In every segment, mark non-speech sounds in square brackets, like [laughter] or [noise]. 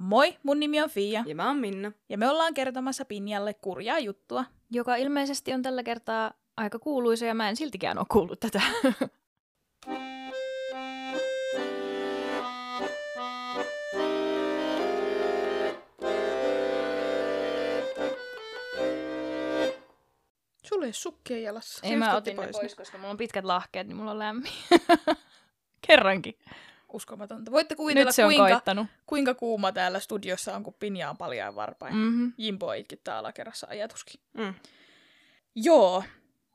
Moi, mun nimi on Fia, Ja mä oon Minna. ja me ollaan kertomassa Pinjalle kurjaa juttua. Joka ilmeisesti on tällä kertaa aika kuuluisa ja mä en siltikään ole kuullut tätä. Sulla ei sukkia jalassa. Ei mä otin ne pois, koska mulla on pitkät lahkeet, niin mulla on lämmin. [laughs] Kerrankin. Uskomatonta. Voitte kuvitella, Nyt se on kuinka, koittanut. kuinka kuuma täällä studiossa on, kun Pinja on paljain varpain. Mm. Mm-hmm. Jimpo itkittää alakerrassa ajatuskin. Mm. Joo.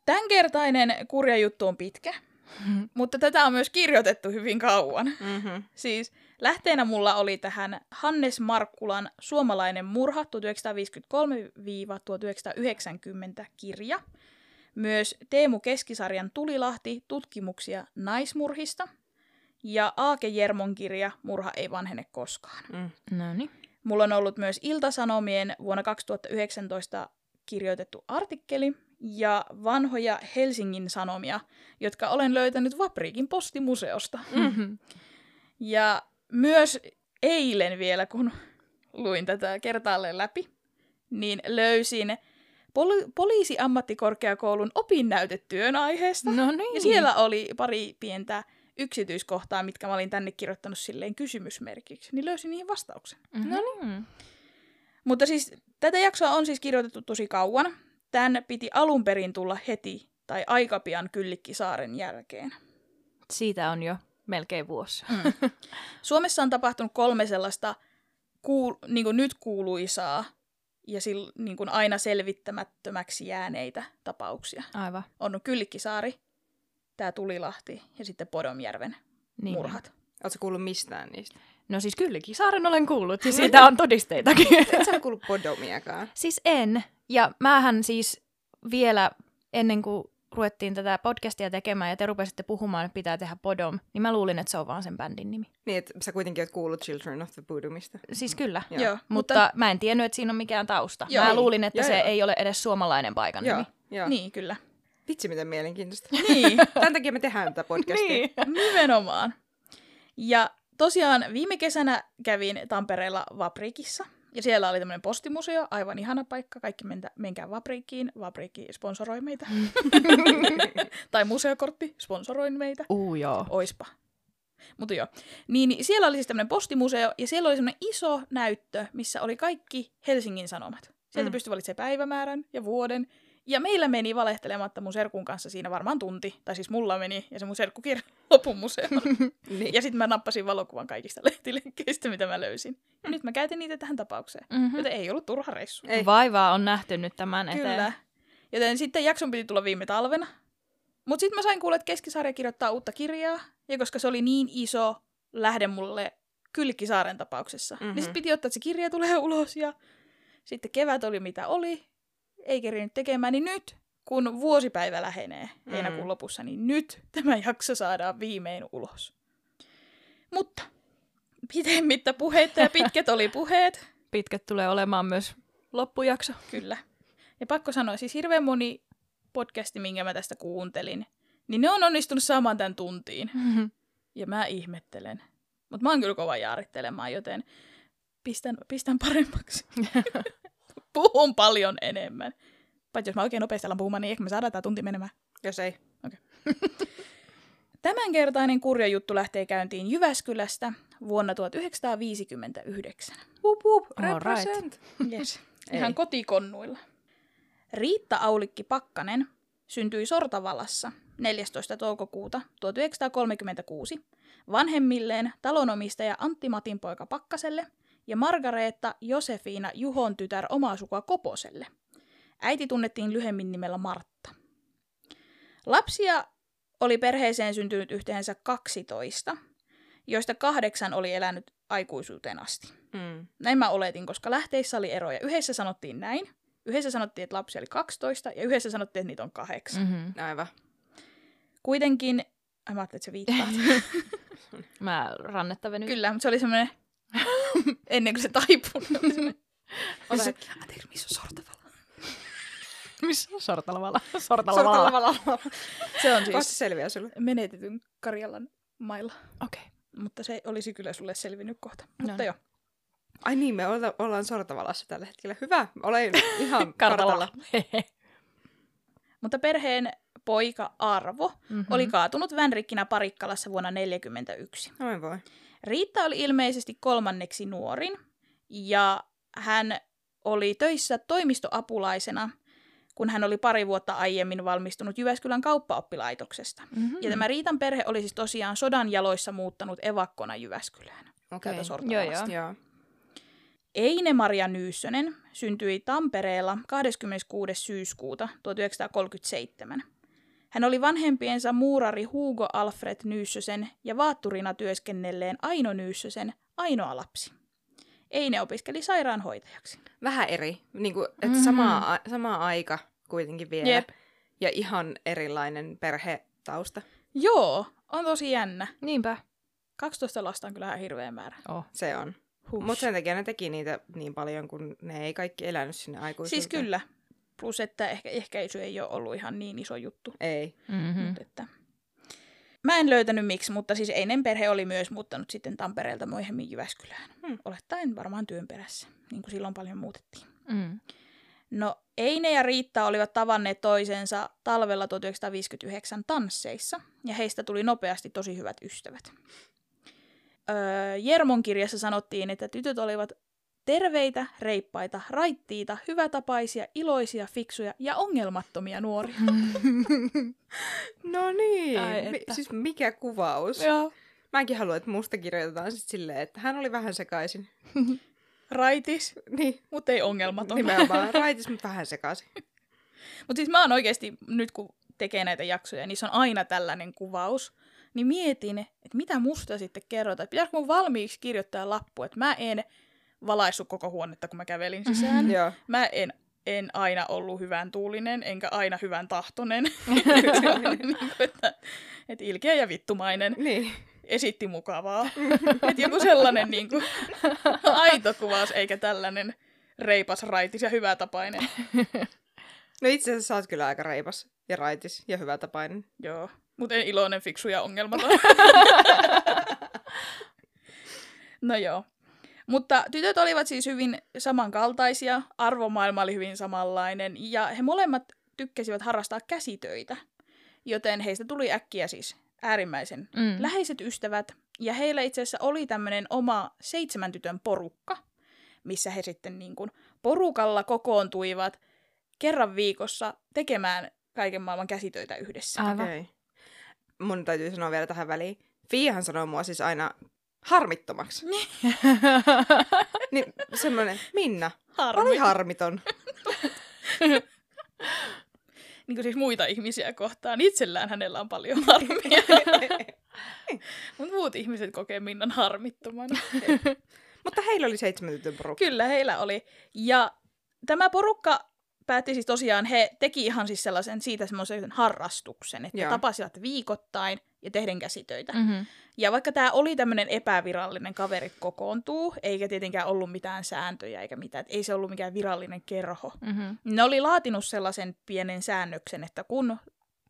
Tämänkertainen kurja juttu on pitkä, [laughs] mutta tätä on myös kirjoitettu hyvin kauan. Mm-hmm. Siis lähteenä mulla oli tähän Hannes Markkulan Suomalainen murha 1953-1990 kirja. Myös Teemu Keskisarjan Tulilahti tutkimuksia naismurhista. Ja Aake Jermon kirja Murha ei vanhene koskaan. Mm. No niin. Mulla on ollut myös Iltasanomien vuonna 2019 kirjoitettu artikkeli ja vanhoja Helsingin Sanomia, jotka olen löytänyt Vapriikin postimuseosta. Mm-hmm. [laughs] Ja myös eilen vielä, kun luin tätä kertaalleen läpi, niin löysin poli- poliisiammattikorkeakoulun opinnäytetyön aiheesta. No niin. Ja siellä oli pari pientä yksityiskohtaa, mitkä mä olin tänne kirjoittanut silleen kysymysmerkiksi. Niin löysin niihin vastauksen. Mm-hmm. No niin. Mutta siis tätä jaksoa on siis kirjoitettu tosi kauan. Tän piti alun perin tulla heti tai aika pian Kyllikkisaaren jälkeen. Siitä on jo melkein vuosi. Mm. [laughs] Suomessa on tapahtunut kolme sellaista kuul- niin kuin nyt kuuluisaa ja sil- niin kuin aina selvittämättömäksi jääneitä tapauksia. Aivan. On Kyllikkisaari, tämä Tulilahti ja sitten Podomjärven Niin. murhat. Ootko kuullut mistään niistä? No siis kylläkin saaren olen kuullut ja siitä on todisteitakin. [laughs] Et sä ole kuullut podomiakaan. siis en. Ja mähän siis vielä ennen kuin ruvettiin tätä podcastia tekemään ja te rupesitte puhumaan, että pitää tehdä podom, niin mä luulin, että se on vaan sen bändin nimi. Niin, että sä kuitenkin oot kuullut Children of the Bodomista. Siis kyllä. Joo. Joo, Mutta, mutta mä en tiennyt, että siinä on mikään tausta. Joo. mä Ei. luulin, että Joo, se joo. ei ole edes suomalainen paikan Joo, nimi. joo. Niin, kyllä. Vitsi, miten mielenkiintoista. [laughs] Niin. Tämän takia me tehdään tätä podcastia. Niin. Nimenomaan. Ja tosiaan viime kesänä kävin Tampereella Vaprikissa. Ja siellä oli tämmöinen postimuseo, aivan ihana paikka. Kaikki mentä, menkää Vaprikiin. Vaprikki sponsoroi meitä. [laughs] tai museokortti sponsoroi meitä. Uu, joo. Oispa. Mutta joo. Niin, niin siellä oli siis tämmöinen postimuseo, ja siellä oli semmoinen iso näyttö, missä oli kaikki Helsingin Sanomat. Sieltä. Mm. pystyi valitsemaan päivämäärän ja vuoden. Ja meillä meni valehtelematta mun serkun kanssa siinä varmaan tunti. Tai siis mulla meni, ja se mun serkku [laughs] lopun museoon. [laughs] Niin. Ja sitten mä nappasin valokuvan kaikista [laughs] lehtilenkkeistä, mitä mä löysin. Ja nyt mä käytin niitä tähän tapaukseen. Mm-hmm. Joten ei ollut turha reissu. Ei. Vaivaa on nähty nyt tämän eteen. Kyllä. Joten sitten jakson piti tulla viime talvena. Mutta sitten mä sain kuulla, että Keskisarja kirjoittaa uutta kirjaa. Ja koska se oli niin iso lähde mulle Kylkisaaren tapauksessa, mm-hmm. Mhm. niin sitten piti ottaa, että se kirja tulee ulos. Ja sitten kevät oli mitä oli. Ei kerinyt tekemään. Niin nyt, kun vuosipäivä lähenee heinäkuun Mm. lopussa, niin nyt tämä jakso saadaan viimein ulos. Mutta pitemmittä puheitta ja pitkät oli puheet. Pitkät tulee olemaan myös loppujakso. Kyllä. Ja pakko sanoa, siis hirveän moni podcasti, minkä mä tästä kuuntelin, niin ne on onnistunut saamaan tämän tuntiin. Mm-hmm. Ja mä ihmettelen. Mutta mä oon kyllä kova jaarittelemaan, joten pistän, pistän paremmaksi. [laughs] Puhun paljon enemmän. Paitsi jos mä oikein nopeasti alan puhumaan, niin ehkä me saadaan tämä tunti menemään. Jos ei. [laughs] Tämänkertainen kurja juttu lähtee käyntiin Jyväskylästä vuonna 1959. Wup, wup, All right. represent. [laughs] Yes. Ei. Ihan kotikonnuilla. Riitta Aulikki Pakkanen syntyi Sortavallassa 14. toukokuuta 1936 vanhemmilleen talonomistaja Antti Matin poika Pakkaselle ja Margareetta Josefiina Juhon tytär omaa sukua Koposelle. Äiti tunnettiin lyhemmin nimellä Martta. Lapsia oli perheeseen syntynyt yhteensä 12, joista kahdeksan oli elänyt aikuisuuteen asti. Mm. Näin mä oletin, koska lähteissä oli eroja. Yhdessä sanottiin näin. Yhdessä sanottiin, että lapsi oli 12 ja yhdessä sanottiin, että niitä on kahdeksan. Mm. Mm-hmm. Aivan. Kuitenkin, ai mä ajattelin, että se viittaa. [laughs] [laughs] Mä rannetta venyt. Kyllä, mutta se oli semmoinen, [laughs] ennen kuin se semmoinen- [laughs] Ota anteeksi, missä on sortavala? [laughs] Missä on Sortalavalla? Sortalavalla. Sortalavalla. Se on Vasta siis selviää sulle. menetetyn Karjalan mailla. Okei. Mutta se olisi kyllä sulle selvinnyt kohta. No Mutta niin. joo. Ai niin, me olla, ollaan Sortavalassa tällä hetkellä. Hyvä, olen ihan Kartalla. Mutta perheen poika Arvo Mhm. mm-hmm. oli kaatunut Vänrikkinä Parikkalassa vuonna 1941. Noin voi. Riitta oli ilmeisesti kolmanneksi nuorin ja hän oli töissä toimistoapulaisena, kun hän oli pari vuotta aiemmin valmistunut Jyväskylän kauppaoppilaitoksesta. Mhm. Ja tämä Riitan perhe oli siis tosiaan sodan jaloissa muuttanut evakkona Jyväskylään. Okei. Täältä Joo, joo. Joo. Eine-Maria Nyyssönen syntyi Tampereella 26. syyskuuta 1937. Hän oli vanhempiensa muurari Hugo Alfred Nyyssösen ja vaatturina työskennelleen Aino Nyyssösen ainoa lapsi. Eine opiskeli sairaanhoitajaksi. Vähän eri. Niin kuin, että Mhm. sama, sama aika kuitenkin vielä. Jep. Ja ihan erilainen perhetausta. Joo, on tosi jännä. Niinpä. 12 lasta on kyllä ihan hirveä määrä. Oh. Se on. Mutta sen takia ne teki niitä niin paljon, kun ne ei kaikki elänyt sinne aikuisuuteen. Siis kyllä. Plus, että ehkä ehkäisy ei ole ollut ihan niin iso juttu. Ei. Mm-hmm. Mut että... Mä en löytänyt miksi, mutta siis Einen perhe oli myös muuttanut sitten Tampereelta myöhemmin Jyväskylään. Hmm. Olettaen varmaan työn perässä, niin kuin silloin paljon muutettiin. Mm. No, Eine ja Riitta olivat tavanneet toisensa talvella 1959 tansseissa, ja heistä tuli nopeasti tosi hyvät ystävät. Öö, Jermon kirjassa sanottiin, että tytöt olivat terveitä, reippaita, raittiita, hyvätapaisia, iloisia, fiksuja ja ongelmattomia nuoria. [laughs] No niin. Ai Mi- että. siis mikä kuvaus. Joo. Mäkin haluan, että musta kirjoitetaan sit silleen, että hän oli vähän sekaisin. [laughs] Raitis, Niin, mutta ei ongelmaton. nimenomaan. [laughs] Raitis, mutta vähän sekaisin. Mutta siis mä oon oikeasti, nyt kun tekee näitä jaksoja, niin se on aina tällainen kuvaus. Niin mietin, että mitä musta sitten kerrotaan. Pitäisikö mun valmiiksi kirjoittaa lappu, että mä en valaissut koko huonetta, kun mä kävelin sisään. Joo. Mä en, en aina ollut hyvän tuulinen, enkä aina hyvän tahtonen. [laughs] Niin kuin, että, että ilkeä ja vittumainen Niin. esitti mukavaa. [laughs] että joku sellainen niin kuin, [laughs] aito kuvaus, eikä tällainen reipas, raitis ja hyvätapainen. No itse asiassa sä oot kyllä aika reipas ja raitis ja hyvätapainen. Joo, mutta en iloinen, fiksu ja ongelmaton. no joo. Mutta tytöt olivat siis hyvin samankaltaisia, arvomaailma oli hyvin samanlainen, ja he molemmat tykkäsivät harrastaa käsitöitä. Joten heistä tuli äkkiä siis äärimmäisen Mm. läheiset ystävät, ja heillä itse asiassa oli tämmöinen oma seitsemän tytön porukka, missä he sitten niin kuin porukalla kokoontuivat kerran viikossa tekemään kaiken maailman käsitöitä yhdessä. Aivan. Okei. Mun täytyy sanoa vielä tähän väliin. Fiahan sanoo mua siis aina harmittomaksi. [laughs] niin semmoinen, Minna, Harmi. oli harmiton. [laughs] niin kuin siis muita ihmisiä kohtaan. Itsellään hänellä on paljon harmia. [laughs] Mutta muut ihmiset kokee Minnan harmittomana. Mutta heillä oli seitsemän tytön porukka. Kyllä, heillä oli. Ja tämä porukka päätti siis tosiaan, he teki ihan siis sellaisen siitä semmoisen harrastuksen, että Joo. tapasivat viikoittain ja tehden käsitöitä. Mm. Mm-hmm. Ja vaikka tämä oli tämmöinen epävirallinen kaverit kokoontuu, eikä tietenkään ollut mitään sääntöjä eikä mitään, että ei se ollut mikään virallinen kerho. Mm-hmm. Ne oli laatinut sellaisen pienen säännöksen, että kun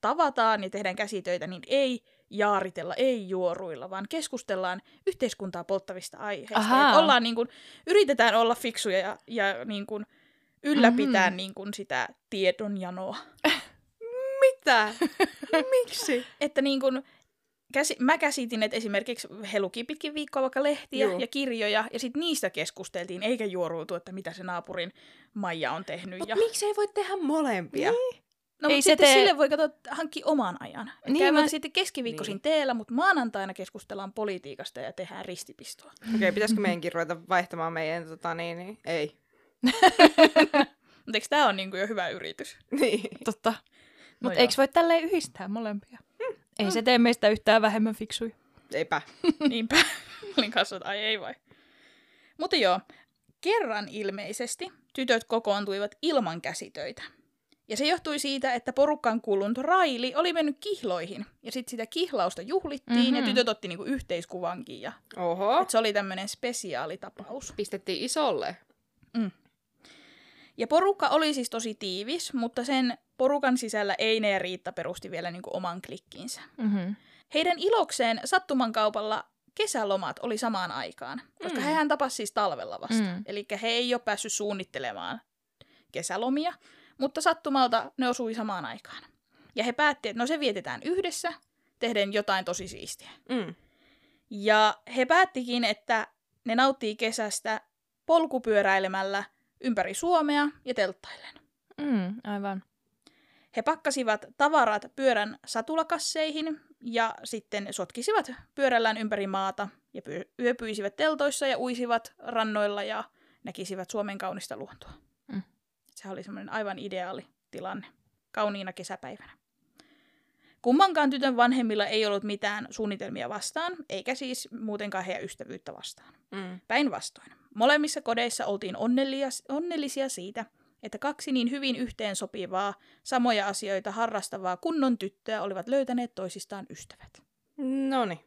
tavataan ja tehdään käsitöitä, niin ei jaaritella, ei juoruilla, vaan keskustellaan yhteiskuntaa polttavista aiheista. Ollaan niin kuin, yritetään olla fiksuja ja, ja niin kuin, ylläpitää Mhm. niin kuin sitä tiedonjanoa. [laughs] Mitä? Miksi? Että niin kuin, käsi, mä käsitin, että esimerkiksi he luki pitkin viikkoa vaikka lehtiä Juu. ja kirjoja, ja sitten niistä keskusteltiin, eikä juoruutu, että mitä se naapurin Maija on tehnyt. Ja... miksi ei voi tehdä molempia? No, Ei se tee- sille voi katsoa, hankkia oman ajan. Niin, käydään mä- sitten keskiviikkoisin Niin. teellä, mutta maanantaina keskustellaan politiikasta ja tehdään ristipistoa. Okei, okay, pitäisikö meidänkin ruveta vaihtamaan meidän, tota niin, niin ei. [laughs] Mutta eikö tämä ole niinku jo hyvä yritys? Niin. Totta. No Mutta joo. eikö voi tälleen yhdistää molempia? Ei se tee meistä yhtään vähemmän fiksuja. Eipä. [laughs] Niinpä. Olin kanssa, että ai ei vai. Mutta joo, kerran ilmeisesti tytöt kokoontuivat ilman käsitöitä. Ja se johtui siitä, että porukkaan kuulunut Raili oli mennyt kihloihin. Ja sitten sitä kihlausta juhlittiin mm-hmm. ja tytöt otti niinku yhteiskuvankin. Ja, Oho. et se oli tämmöinen spesiaalitapaus. Pistettiin isolle. Ja porukka oli siis tosi tiivis, mutta sen porukan sisällä Eine ja Riitta perusti vielä niin kuin oman klikkinsä. Mm-hmm. Heidän ilokseen sattumankaupalla kesälomat oli samaan aikaan, koska Mm. mm. hehän tapas siis talvella vasta. Mm. Eli he ei ole päässyt suunnittelemaan kesälomia, mutta sattumalta ne osui samaan aikaan. Ja he päätti, että no se vietetään yhdessä, tehden jotain tosi siistiä. Mm. Ja he päättikin, että ne nauttii kesästä polkupyöräilemällä ympäri Suomea ja telttaillen. Mm, aivan. He pakkasivat tavarat pyörän satulakasseihin ja sitten sotkisivat pyörällään ympäri maata ja pyö- yöpyisivät teltoissa ja uisivat rannoilla ja näkisivät Suomen kaunista luontoa. Mm. Se oli semmoinen aivan ideaali tilanne kauniina kesäpäivänä. Kummankaan tytön vanhemmilla ei ollut mitään suunnitelmia vastaan, eikä siis muutenkaan heidän ystävyyttä vastaan. Mm. Päinvastoin. Molemmissa kodeissa oltiin onnellia- onnellisia siitä, että kaksi niin hyvin yhteensopivaa, samoja asioita harrastavaa kunnon tyttöä olivat löytäneet toisistaan ystävät. Noni.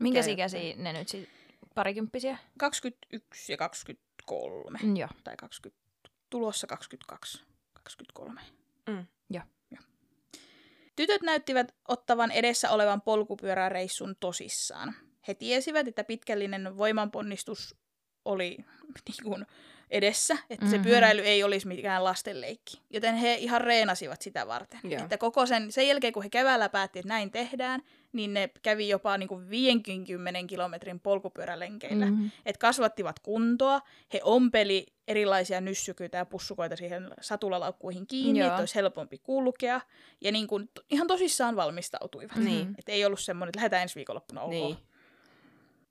Minkä Okei. ikäisiä ne nyt sit? Parikymppisiä? 21 ja 23. Mm, joo. Tai 20, tulossa 22. 23. Mm. Joo. Tytöt näyttivät ottavan edessä olevan polkupyöräreissun tosissaan. He tiesivät, että pitkällinen voimanponnistus oli [laughs] niin kuin edessä, että se Mhm. pyöräily ei olisi mikään lastenleikki. Joten he ihan reenasivat sitä varten. Joo. Että koko sen, sen jälkeen, kun he keväällä päätti, että näin tehdään, niin ne kävi jopa niin kuin 50 kilometrin polkupyörälenkeillä. Mm-hmm. Et kasvattivat kuntoa, he ompeli erilaisia nyssykyitä ja pussukoita siihen satulalaukkuihin kiinni, Joo. että olisi helpompi kulkea. Ja niin kuin, ihan tosissaan valmistautuivat. Niin. Et ei ollut semmoinen, että lähdetään ensi viikonloppuna ok. Niin.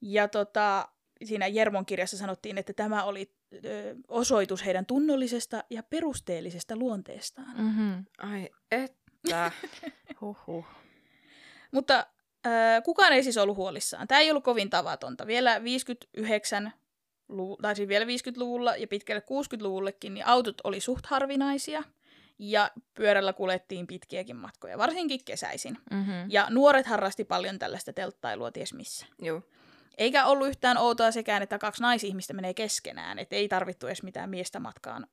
Ja tota, siinä Jermon kirjassa sanottiin, että tämä oli ö, osoitus heidän tunnollisesta ja perusteellisesta luonteestaan. Mm-hmm. Ai että. [laughs] Huhhuh. Mutta äh, kukaan ei siis ollut huolissaan. Tämä ei ollut kovin tavatonta. Vielä 59 lu- tai siis vielä 50-luvulla ja pitkälle 60-luvullekin, niin autot oli suht harvinaisia ja pyörällä kuljettiin pitkiäkin matkoja, varsinkin kesäisin. Mm-hmm. Ja nuoret harrasti paljon tällaista telttailua ties missä. Joo. Eikä ollut yhtään outoa sekään, että kaksi naisihmistä menee keskenään, että ei tarvittu edes mitään miestä matkaan,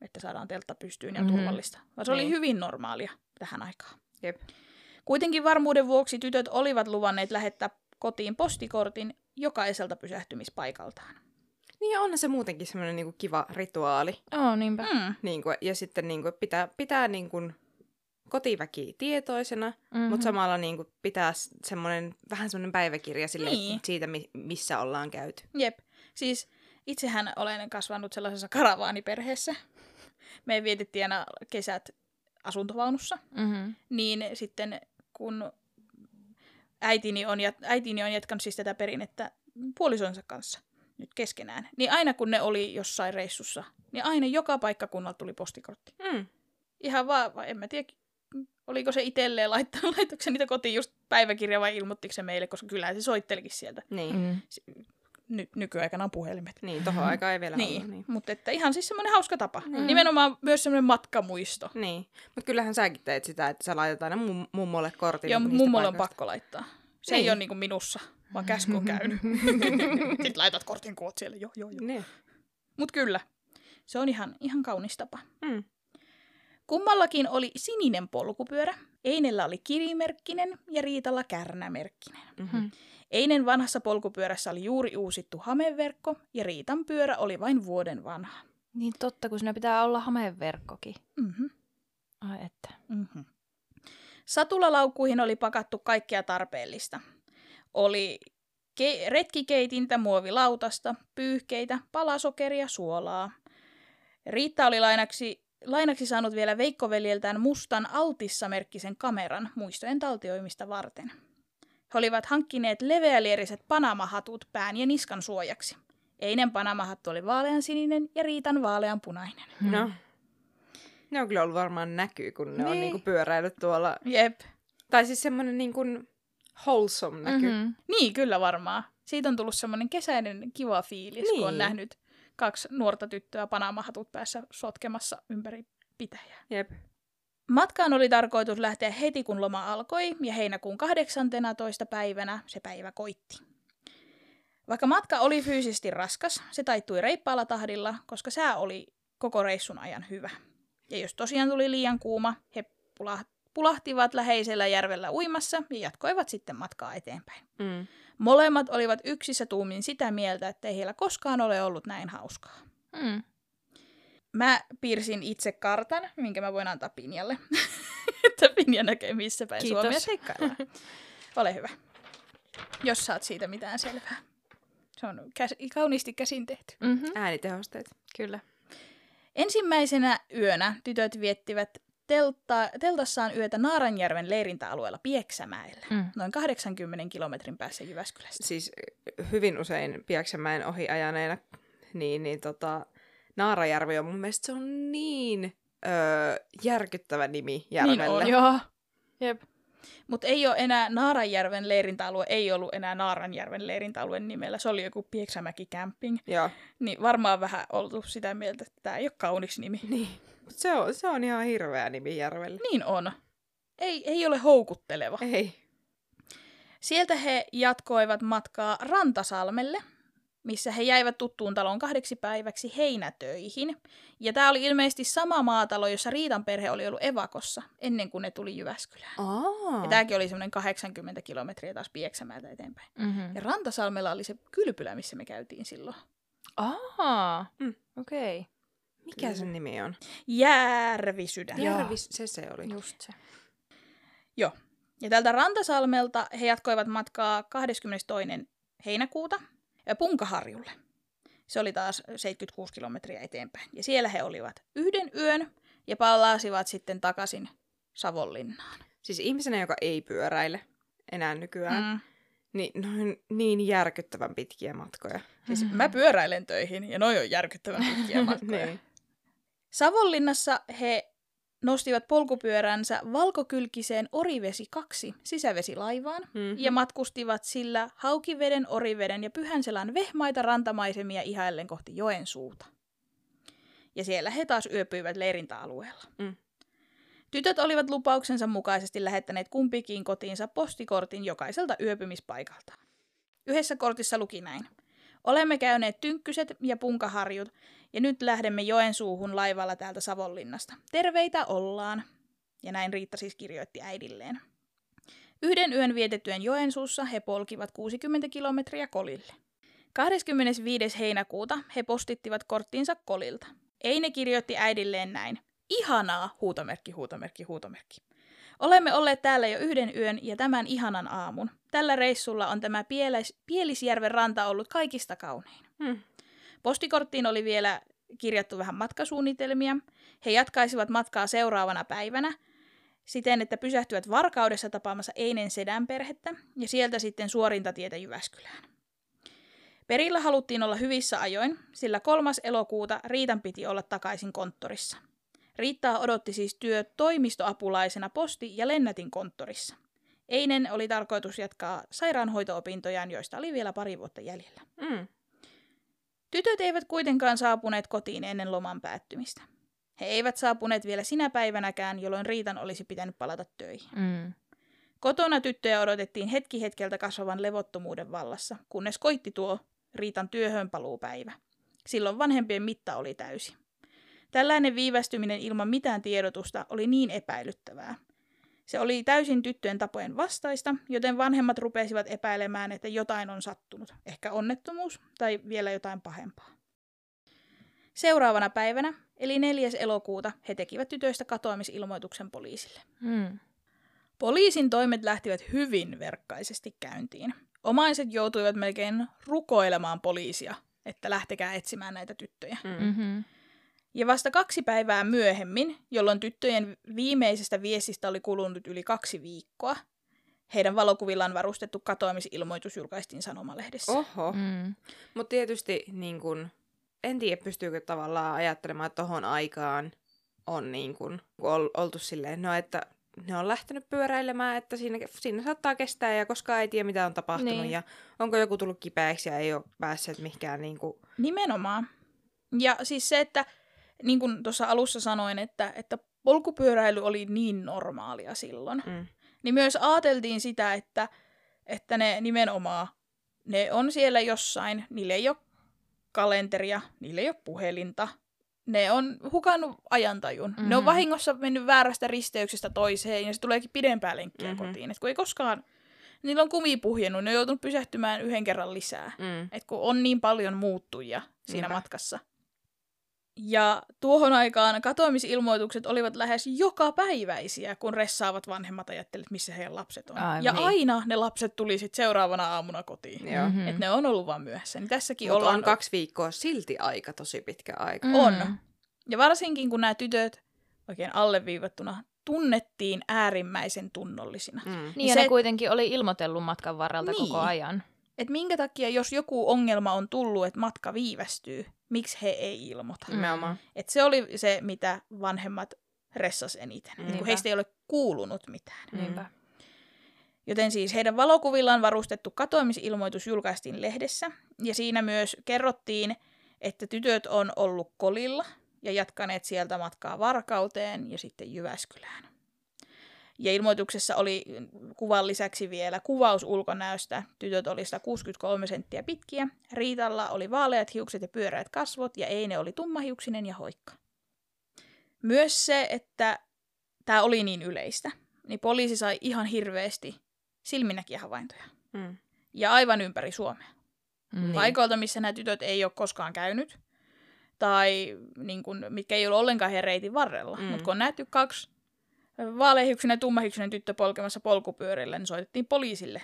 että saadaan teltta pystyyn ja Mhm. turvallista. Vaan se oli Niin. hyvin normaalia tähän aikaan. Jep. Kuitenkin varmuuden vuoksi tytöt olivat luvanneet lähettää kotiin postikortin jokaiselta pysähtymispaikaltaan. Niin onhan se muutenkin semmoinen niinku kiva rituaali. Oo, niinpä. Mm. Niinku, ja sitten niinku pitää, pitää niinku kotiväki tietoisena, Mm-hmm. mutta samalla niinku pitää semmoinen, vähän semmoinen päiväkirja sille, Niin. siitä, mi- missä ollaan käyty. Jep. Siis itsehän olen kasvanut sellaisessa karavaaniperheessä. Me vietettiin aina kesät asuntovaunussa. Mm-hmm. Niin sitten kun äitini on, jat- äitini on jatkanut siis tätä perinnettä puolisonsa kanssa nyt keskenään, niin aina kun ne oli jossain reissussa, niin aina joka paikkakunnalta tuli postikortti. Mm. Ihan vaan, vai en mä tiedä, oliko se itselleen laittanut, [laughs] laittoiko se niitä kotiin just päiväkirja vai ilmoittiko se meille, koska kyllä se soittelikin sieltä. Niin, Mm. Ny- nykyaikana on puhelimet. niin tohon aikaan ei vielä Niin, ollut. Niin. mutta että ihan siis semmoinen hauska tapa. Niin. Nimenomaan myös semmoinen matkamuisto. Niin, mutta kyllähän säkin teet sitä, että sä laitat aina mum- mummolle kortin. Joo, mutta mummolle on pakko laittaa. Se Niin. ei ole niinku minussa, vaan käsky on käynyt. [laughs] Sitten laitat kortin koot siellä, joo, joo, joo. Niin. Mut kyllä, se on ihan, ihan kaunis tapa. Mm. Kummallakin oli sininen polkupyörä. Einellä oli kirimerkkinen ja Riitalla kärnämerkkinen. Mm-hmm. Einen vanhassa polkupyörässä oli juuri uusittu hameverkko ja Riitan pyörä oli vain vuoden vanha. Niin totta, kun siinä pitää olla hameverkkokin. Mm-hmm. Ai että. Mm-hmm. Satulalaukkuihin oli pakattu kaikkea tarpeellista. Oli ke- retkikeitintä, muovilautasta, pyyhkeitä, palasokeria, suolaa. Riitta oli lainaksi, lainaksi saanut vielä veikkoveljeltään mustan Altissa-merkkisen kameran muistojen taltioimista varten. He olivat hankkineet leveälieriset panamahatut pään ja niskan suojaksi. Einen panamahattu oli vaaleansininen ja Riitan vaaleanpunainen. No. Ne on kyllä ollut varmaan näkyy, kun ne on Niin. niinku pyöräillyt tuolla. Jep. Tai siis semmoinen niinku wholesome näky. Mm-hmm. Mm-hmm. Niin, kyllä varmaan. Siitä on tullut semmoinen kesäinen kiva fiilis, niin. kun on Niin. nähnyt kaksi nuorta tyttöä panamahatut päässä sotkemassa ympäri pitäjää. Jep. Matkaan oli tarkoitus lähteä heti, kun loma alkoi, ja heinäkuun 18. päivänä se päivä koitti. Vaikka matka oli fyysisesti raskas, se taittui reippaalla tahdilla, koska sää oli koko reissun ajan hyvä. Ja jos tosiaan tuli liian kuuma, he pula- pulahtivat läheisellä järvellä uimassa ja jatkoivat sitten matkaa eteenpäin. Mm. Molemmat olivat yksissä tuumin sitä mieltä, että ei heillä koskaan ole ollut näin hauskaa. Mm. Mä piirsin itse kartan, minkä mä voin antaa Pinjalle. [laughs] että Pinja näkee missä päin Kiitos. Suomea seikkaillaan. Ole hyvä. Jos saat siitä mitään selvää. Se on käs- kauniisti käsin tehty. Mm-hmm. Äänitehosteet. Kyllä. Ensimmäisenä yönä tytöt viettivät teltta, teltassaan yötä Naaranjärven leirintäalueella Pieksämäellä, Mm. noin 80 kilometrin päässä Jyväskylästä. Siis hyvin usein Pieksämäen ohi ajaneena, niin, niin tota, Naarajärvi on mun mielestä se on niin öö, järkyttävä nimi järvelle. on. Joo. Jep. Mutta ei ole enää Naaranjärven leirintäalue, ei ollut enää Naaranjärven leirintäalueen nimellä. Se oli joku Pieksämäki Camping. Joo. Niin varmaan vähän oltu sitä mieltä, että tämä ei ole kaunis nimi. Niin. Mut se on, se on ihan hirveä nimi järvelle. Niin on. Ei, ei ole houkutteleva. Ei. Sieltä he jatkoivat matkaa Rantasalmelle, missä he jäivät tuttuun talon kahdeksi päiväksi heinätöihin. Ja tämä oli ilmeisesti sama maatalo, jossa Riitan perhe oli ollut evakossa ennen kuin ne tuli Jyväskylään. Aa. Ja tämäkin oli semmoinen 80 kilometriä taas Pieksämäeltä eteenpäin. Mm-hmm. Ja Rantasalmella oli se kylpylä, missä me käytiin silloin. Aa, Mm. okei. Okay. Mikä sen nimi on? Järvisydän. Joo. Järvi, se se oli. Just se. Joo. Ja tältä Rantasalmelta he jatkoivat matkaa 22. heinäkuuta Punkaharjulle. Se oli taas 76 kilometriä eteenpäin. Ja siellä he olivat yhden yön ja palasivat sitten takaisin Savonlinnaan. Siis ihmisenä, joka ei pyöräile enää nykyään, Mm. niin noin niin järkyttävän pitkiä matkoja. Siis mä pyöräilen töihin ja noi on järkyttävän pitkiä [laughs] matkoja. niin. Savonlinnassa he nostivat polkupyöränsä valkokylkiseen Orivesi 2 sisävesilaivaan Mm-hmm. ja matkustivat sillä Haukiveden, Oriveden ja Pyhänselän vehmaita rantamaisemia ihaillen kohti Joensuuta. Ja siellä he taas yöpyivät leirintäalueella. Mm. Tytöt olivat lupauksensa mukaisesti lähettäneet kumpikin kotiinsa postikortin jokaiselta yöpymispaikalta. Yhdessä kortissa luki näin. Olemme käyneet tynkkyset ja punkaharjut ja nyt lähdemme Joensuuhun laivalla täältä Savonlinnasta. Terveitä ollaan. Ja näin Riitta siis kirjoitti äidilleen. Yhden yön vietettyjen Joensuussa he polkivat 60 kilometriä Kolille. 25. heinäkuuta he postittivat korttinsa Kolilta. Eine kirjoitti äidilleen näin. Ihanaa, huutomerkki, huutomerkki, huutomerkki. Olemme olleet täällä jo yhden yön ja tämän ihanan aamun. Tällä reissulla on tämä Pieles, Pielisjärven ranta ollut kaikista kaunein. Mm. Postikorttiin oli vielä kirjattu vähän matkasuunnitelmia. He jatkaisivat matkaa seuraavana päivänä siten, että pysähtyvät Varkaudessa tapaamassa Einen sedän perhettä ja sieltä sitten suorinta tietä Jyväskylään. Perillä haluttiin olla hyvissä ajoin, sillä kolmas elokuuta Riitan piti olla takaisin konttorissa. Riittaa odotti siis työ toimistoapulaisena posti- ja lennätin konttorissa. Einen oli tarkoitus jatkaa sairaanhoito-opintojaan, joista oli vielä pari vuotta jäljellä. Mm. Tytöt eivät kuitenkaan saapuneet kotiin ennen loman päättymistä. He eivät saapuneet vielä sinä päivänäkään, jolloin Riitan olisi pitänyt palata töihin. Mm. Kotona tyttöjä odotettiin hetki hetkeltä kasvavan levottomuuden vallassa, kunnes koitti tuo Riitan työhönpaluupäivä. Silloin vanhempien mitta oli täysi. Tällainen viivästyminen ilman mitään tiedotusta oli niin epäilyttävää. Se oli täysin tyttöjen tapojen vastaista, joten vanhemmat rupesivat epäilemään, että jotain on sattunut. Ehkä onnettomuus tai vielä jotain pahempaa. Seuraavana päivänä, eli 4. elokuuta, he tekivät tytöistä katoamisilmoituksen poliisille. Mm. Poliisin toimet lähtivät hyvin verkkaisesti käyntiin. Omaiset joutuivat melkein rukoilemaan poliisia, että lähtekää etsimään näitä tyttöjä. Mm. Mm-hmm. Ja vasta kaksi päivää myöhemmin, jolloin tyttöjen viimeisestä viestistä oli kulunut yli kaksi viikkoa, heidän valokuvillaan varustettu katoamisilmoitus julkaistiin Sanomalehdessä. Oho. Mm. Mutta tietysti niin kun, en tiedä, pystyykö tavallaan ajattelemaan, että tohon aikaan on niin kun, ol, oltu silleen, no että ne on lähtenyt pyöräilemään, että siinä, siinä saattaa kestää ja koskaan ei tiedä, mitä on tapahtunut Niin. ja onko joku tullut kipeäksi ja ei ole päässyt mihinkään niin kuin, Nimenomaan. Ja siis se, että niin kuin tuossa alussa sanoin, että, että polkupyöräily oli niin normaalia silloin, mm, niin myös ajateltiin sitä, että, että ne nimenomaan, ne on siellä jossain, niillä ei ole kalenteria, niillä ei ole puhelinta, ne on hukannut ajantajun. Mm-hmm. Ne on Mhm. vahingossa mennyt väärästä risteyksestä toiseen ja se tuleekin pidempää lenkkiä Mhm. mm-hmm. kotiin. Et kun ei koskaan, niillä on kumi puhjennut, ne on joutunut pysähtymään yhden kerran lisää. Mm. Et kun on niin paljon muuttujia siinä Niinpä. matkassa. Ja tuohon aikaan katoamisilmoitukset olivat lähes joka päiväisiä, kun ressaavat vanhemmat ajattelivat, missä heidän lapset on. Aivan. ja Niin. aina ne lapset tuli sit seuraavana aamuna kotiin. Joo. Mhm. Mm. Että ne on ollut vaan myöhässä. Niin tässäkin Mutta ollaan... on kaksi viikkoa silti aika tosi pitkä aika. Mm. On. Ja varsinkin kun nämä tytöt, oikein alleviivattuna, tunnettiin äärimmäisen tunnollisina. Mm. Niin, ja Se- ne kuitenkin oli ilmoitellut matkan varrelta Niin. koko ajan. Et minkä takia, jos joku ongelma on tullut, että matka viivästyy, miksi he ei ilmoita? Mm. Nimenomaan. Et se oli se, mitä vanhemmat ressas eniten, mm. kun Niinpä. heistä ei ole kuulunut mitään. Mm. Niinpä. Joten siis heidän valokuvillaan varustettu katoamisilmoitus julkaistiin lehdessä, ja siinä myös kerrottiin, että tytöt on ollut kolilla ja jatkaneet sieltä matkaa Varkauteen ja sitten Jyväskylään. Ja ilmoituksessa oli kuvan lisäksi vielä kuvaus ulkonäöstä. Tytöt oli 163 senttiä pitkiä, Riitalla oli vaaleat hiukset ja pyöreät kasvot, ja Eine oli tummahiuksinen ja hoikka. Myös se, että tämä oli niin yleistä, niin poliisi sai ihan hirveästi silminnäkijähavaintoja. Mm. Ja aivan ympäri Suomea. Mm. Niin. Paikoilta, missä nämä tytöt ei ole koskaan käynyt, tai niin kun, mitkä ei ole ollenkaan heidän reitin varrella. Mm. Mm. Mutta kun on nähty kaksi vaaleahiuksinen ja tummahiuksinen tyttö polkemassa polkupyörillä, niin soitettiin poliisille.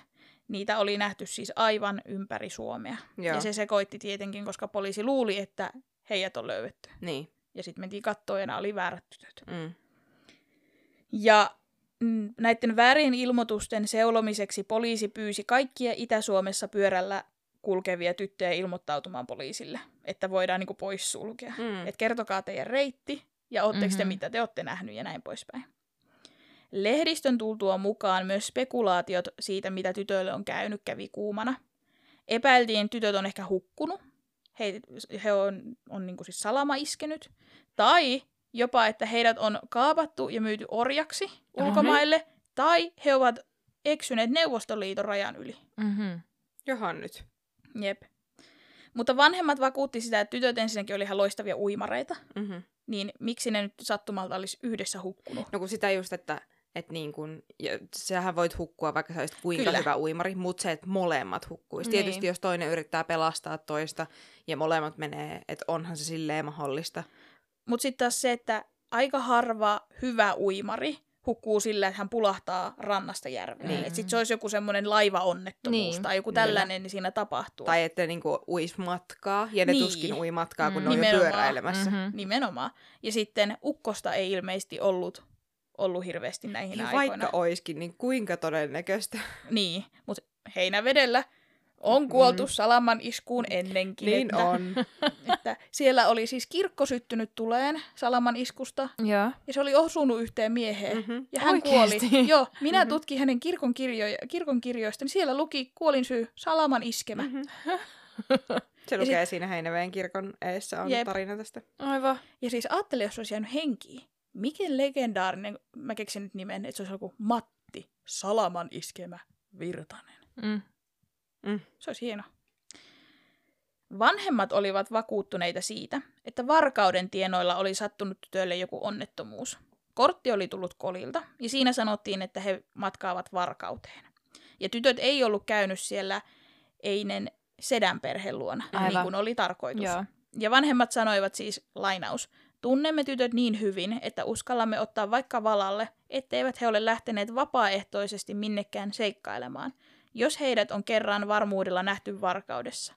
Niitä oli nähty siis aivan ympäri Suomea. Joo. Ja se sekoitti tietenkin, koska poliisi luuli, että heidät on löydetty. Niin. Ja sitten mentiin kattoon ja nämä oli väärät tytöt. Mm. Ja mm, näiden väärien ilmoitusten seulomiseksi poliisi pyysi kaikkia Itä-Suomessa pyörällä kulkevia tyttöjä ilmoittautumaan poliisille, että voidaan niin poissulkea. Mm. Mm. Et kertokaa teidän reitti ja ootteko mm-hmm. te, Mhm. mitä te olette nähnyt ja näin poispäin. Lehdistön tultua mukaan myös spekulaatiot siitä, mitä tytöille on käynyt, kävi kuumana. Epäiltiin, että tytöt on ehkä hukkunut. He, he on, on niin siis salama iskenyt. Tai jopa, että heidät on kaapattu ja myyty orjaksi ulkomaille. Tai he ovat eksyneet Neuvostoliiton rajan yli. Mm-hmm. Johan nyt. Jep. Mutta vanhemmat vakuutti sitä, että tytöt ensinnäkin oli ihan loistavia uimareita. Mm-hmm. Niin miksi ne nyt sattumalta olisi yhdessä hukkunut? No kun sitä just, että et niin kun, ja sähän voit hukkua, vaikka sä olisit kuinka Kyllä. hyvä uimari, mutta se, että molemmat hukkuisi. Niin. Tietysti jos toinen yrittää pelastaa toista ja molemmat menee, että onhan se silleen mahdollista. Mutta sitten taas se, että aika harva hyvä uimari hukkuu sillä, että hän pulahtaa rannasta järveen. Niin. Niin. Että sitten se olisi joku semmoinen laivaonnettomuus Niin. tai joku tällainen, niin siinä tapahtuu. Tai että niinku uis matkaa, ja ne Niin. tuskin ui matkaa, kun Mm. ne on jo Nimenomaan. pyöräilemässä. Mm-hmm. Nimenomaan. Ja sitten ukkosta ei ilmeisesti ollut, ollut hirveästi näihin Ja aikoina. vaikka oiskin, niin kuinka todennäköistä. [laughs] Niin, mutta heinävedellä on kuoltu Mm. salaman iskuun ennenkin. Niin että, on. [laughs] Että siellä oli siis kirkko syttynyt tuleen salaman iskusta, Joo. ja se oli osunut yhteen mieheen. Mhm. Ja hän Oikeesti? kuoli. [laughs] Joo, minä Mhm. tutkin hänen kirkon, kirjoja, kirkon kirjoista, niin siellä luki kuolinsyy salaman iskemä. Mhm. Se lukee siinä Heinäveen kirkon eessä on Jep. tarina tästä. Aivan. Ja siis ajattele, jos se olisi jäänyt henkiin. Miten legendaarinen, mä keksin nyt nimen, että se olisi joku Matti Salaman iskemä Virtanen. Mm. Se olisi hieno. Vanhemmat olivat vakuuttuneita siitä, että Varkauden tienoilla oli sattunut tytölle joku onnettomuus. Kortti oli tullut kolilta, ja siinä sanottiin, että he matkaavat Varkauteen. Ja tytöt ei ollut käynyt siellä Einen sedän perheen luona, Aivan. niin kuin oli tarkoitus. Joo. Ja vanhemmat sanoivat siis, lainaus, tunnemme tytöt niin hyvin, että uskallamme ottaa vaikka valalle, etteivät he ole lähteneet vapaaehtoisesti minnekään seikkailemaan, jos heidät on kerran varmuudella nähty varkaudessa.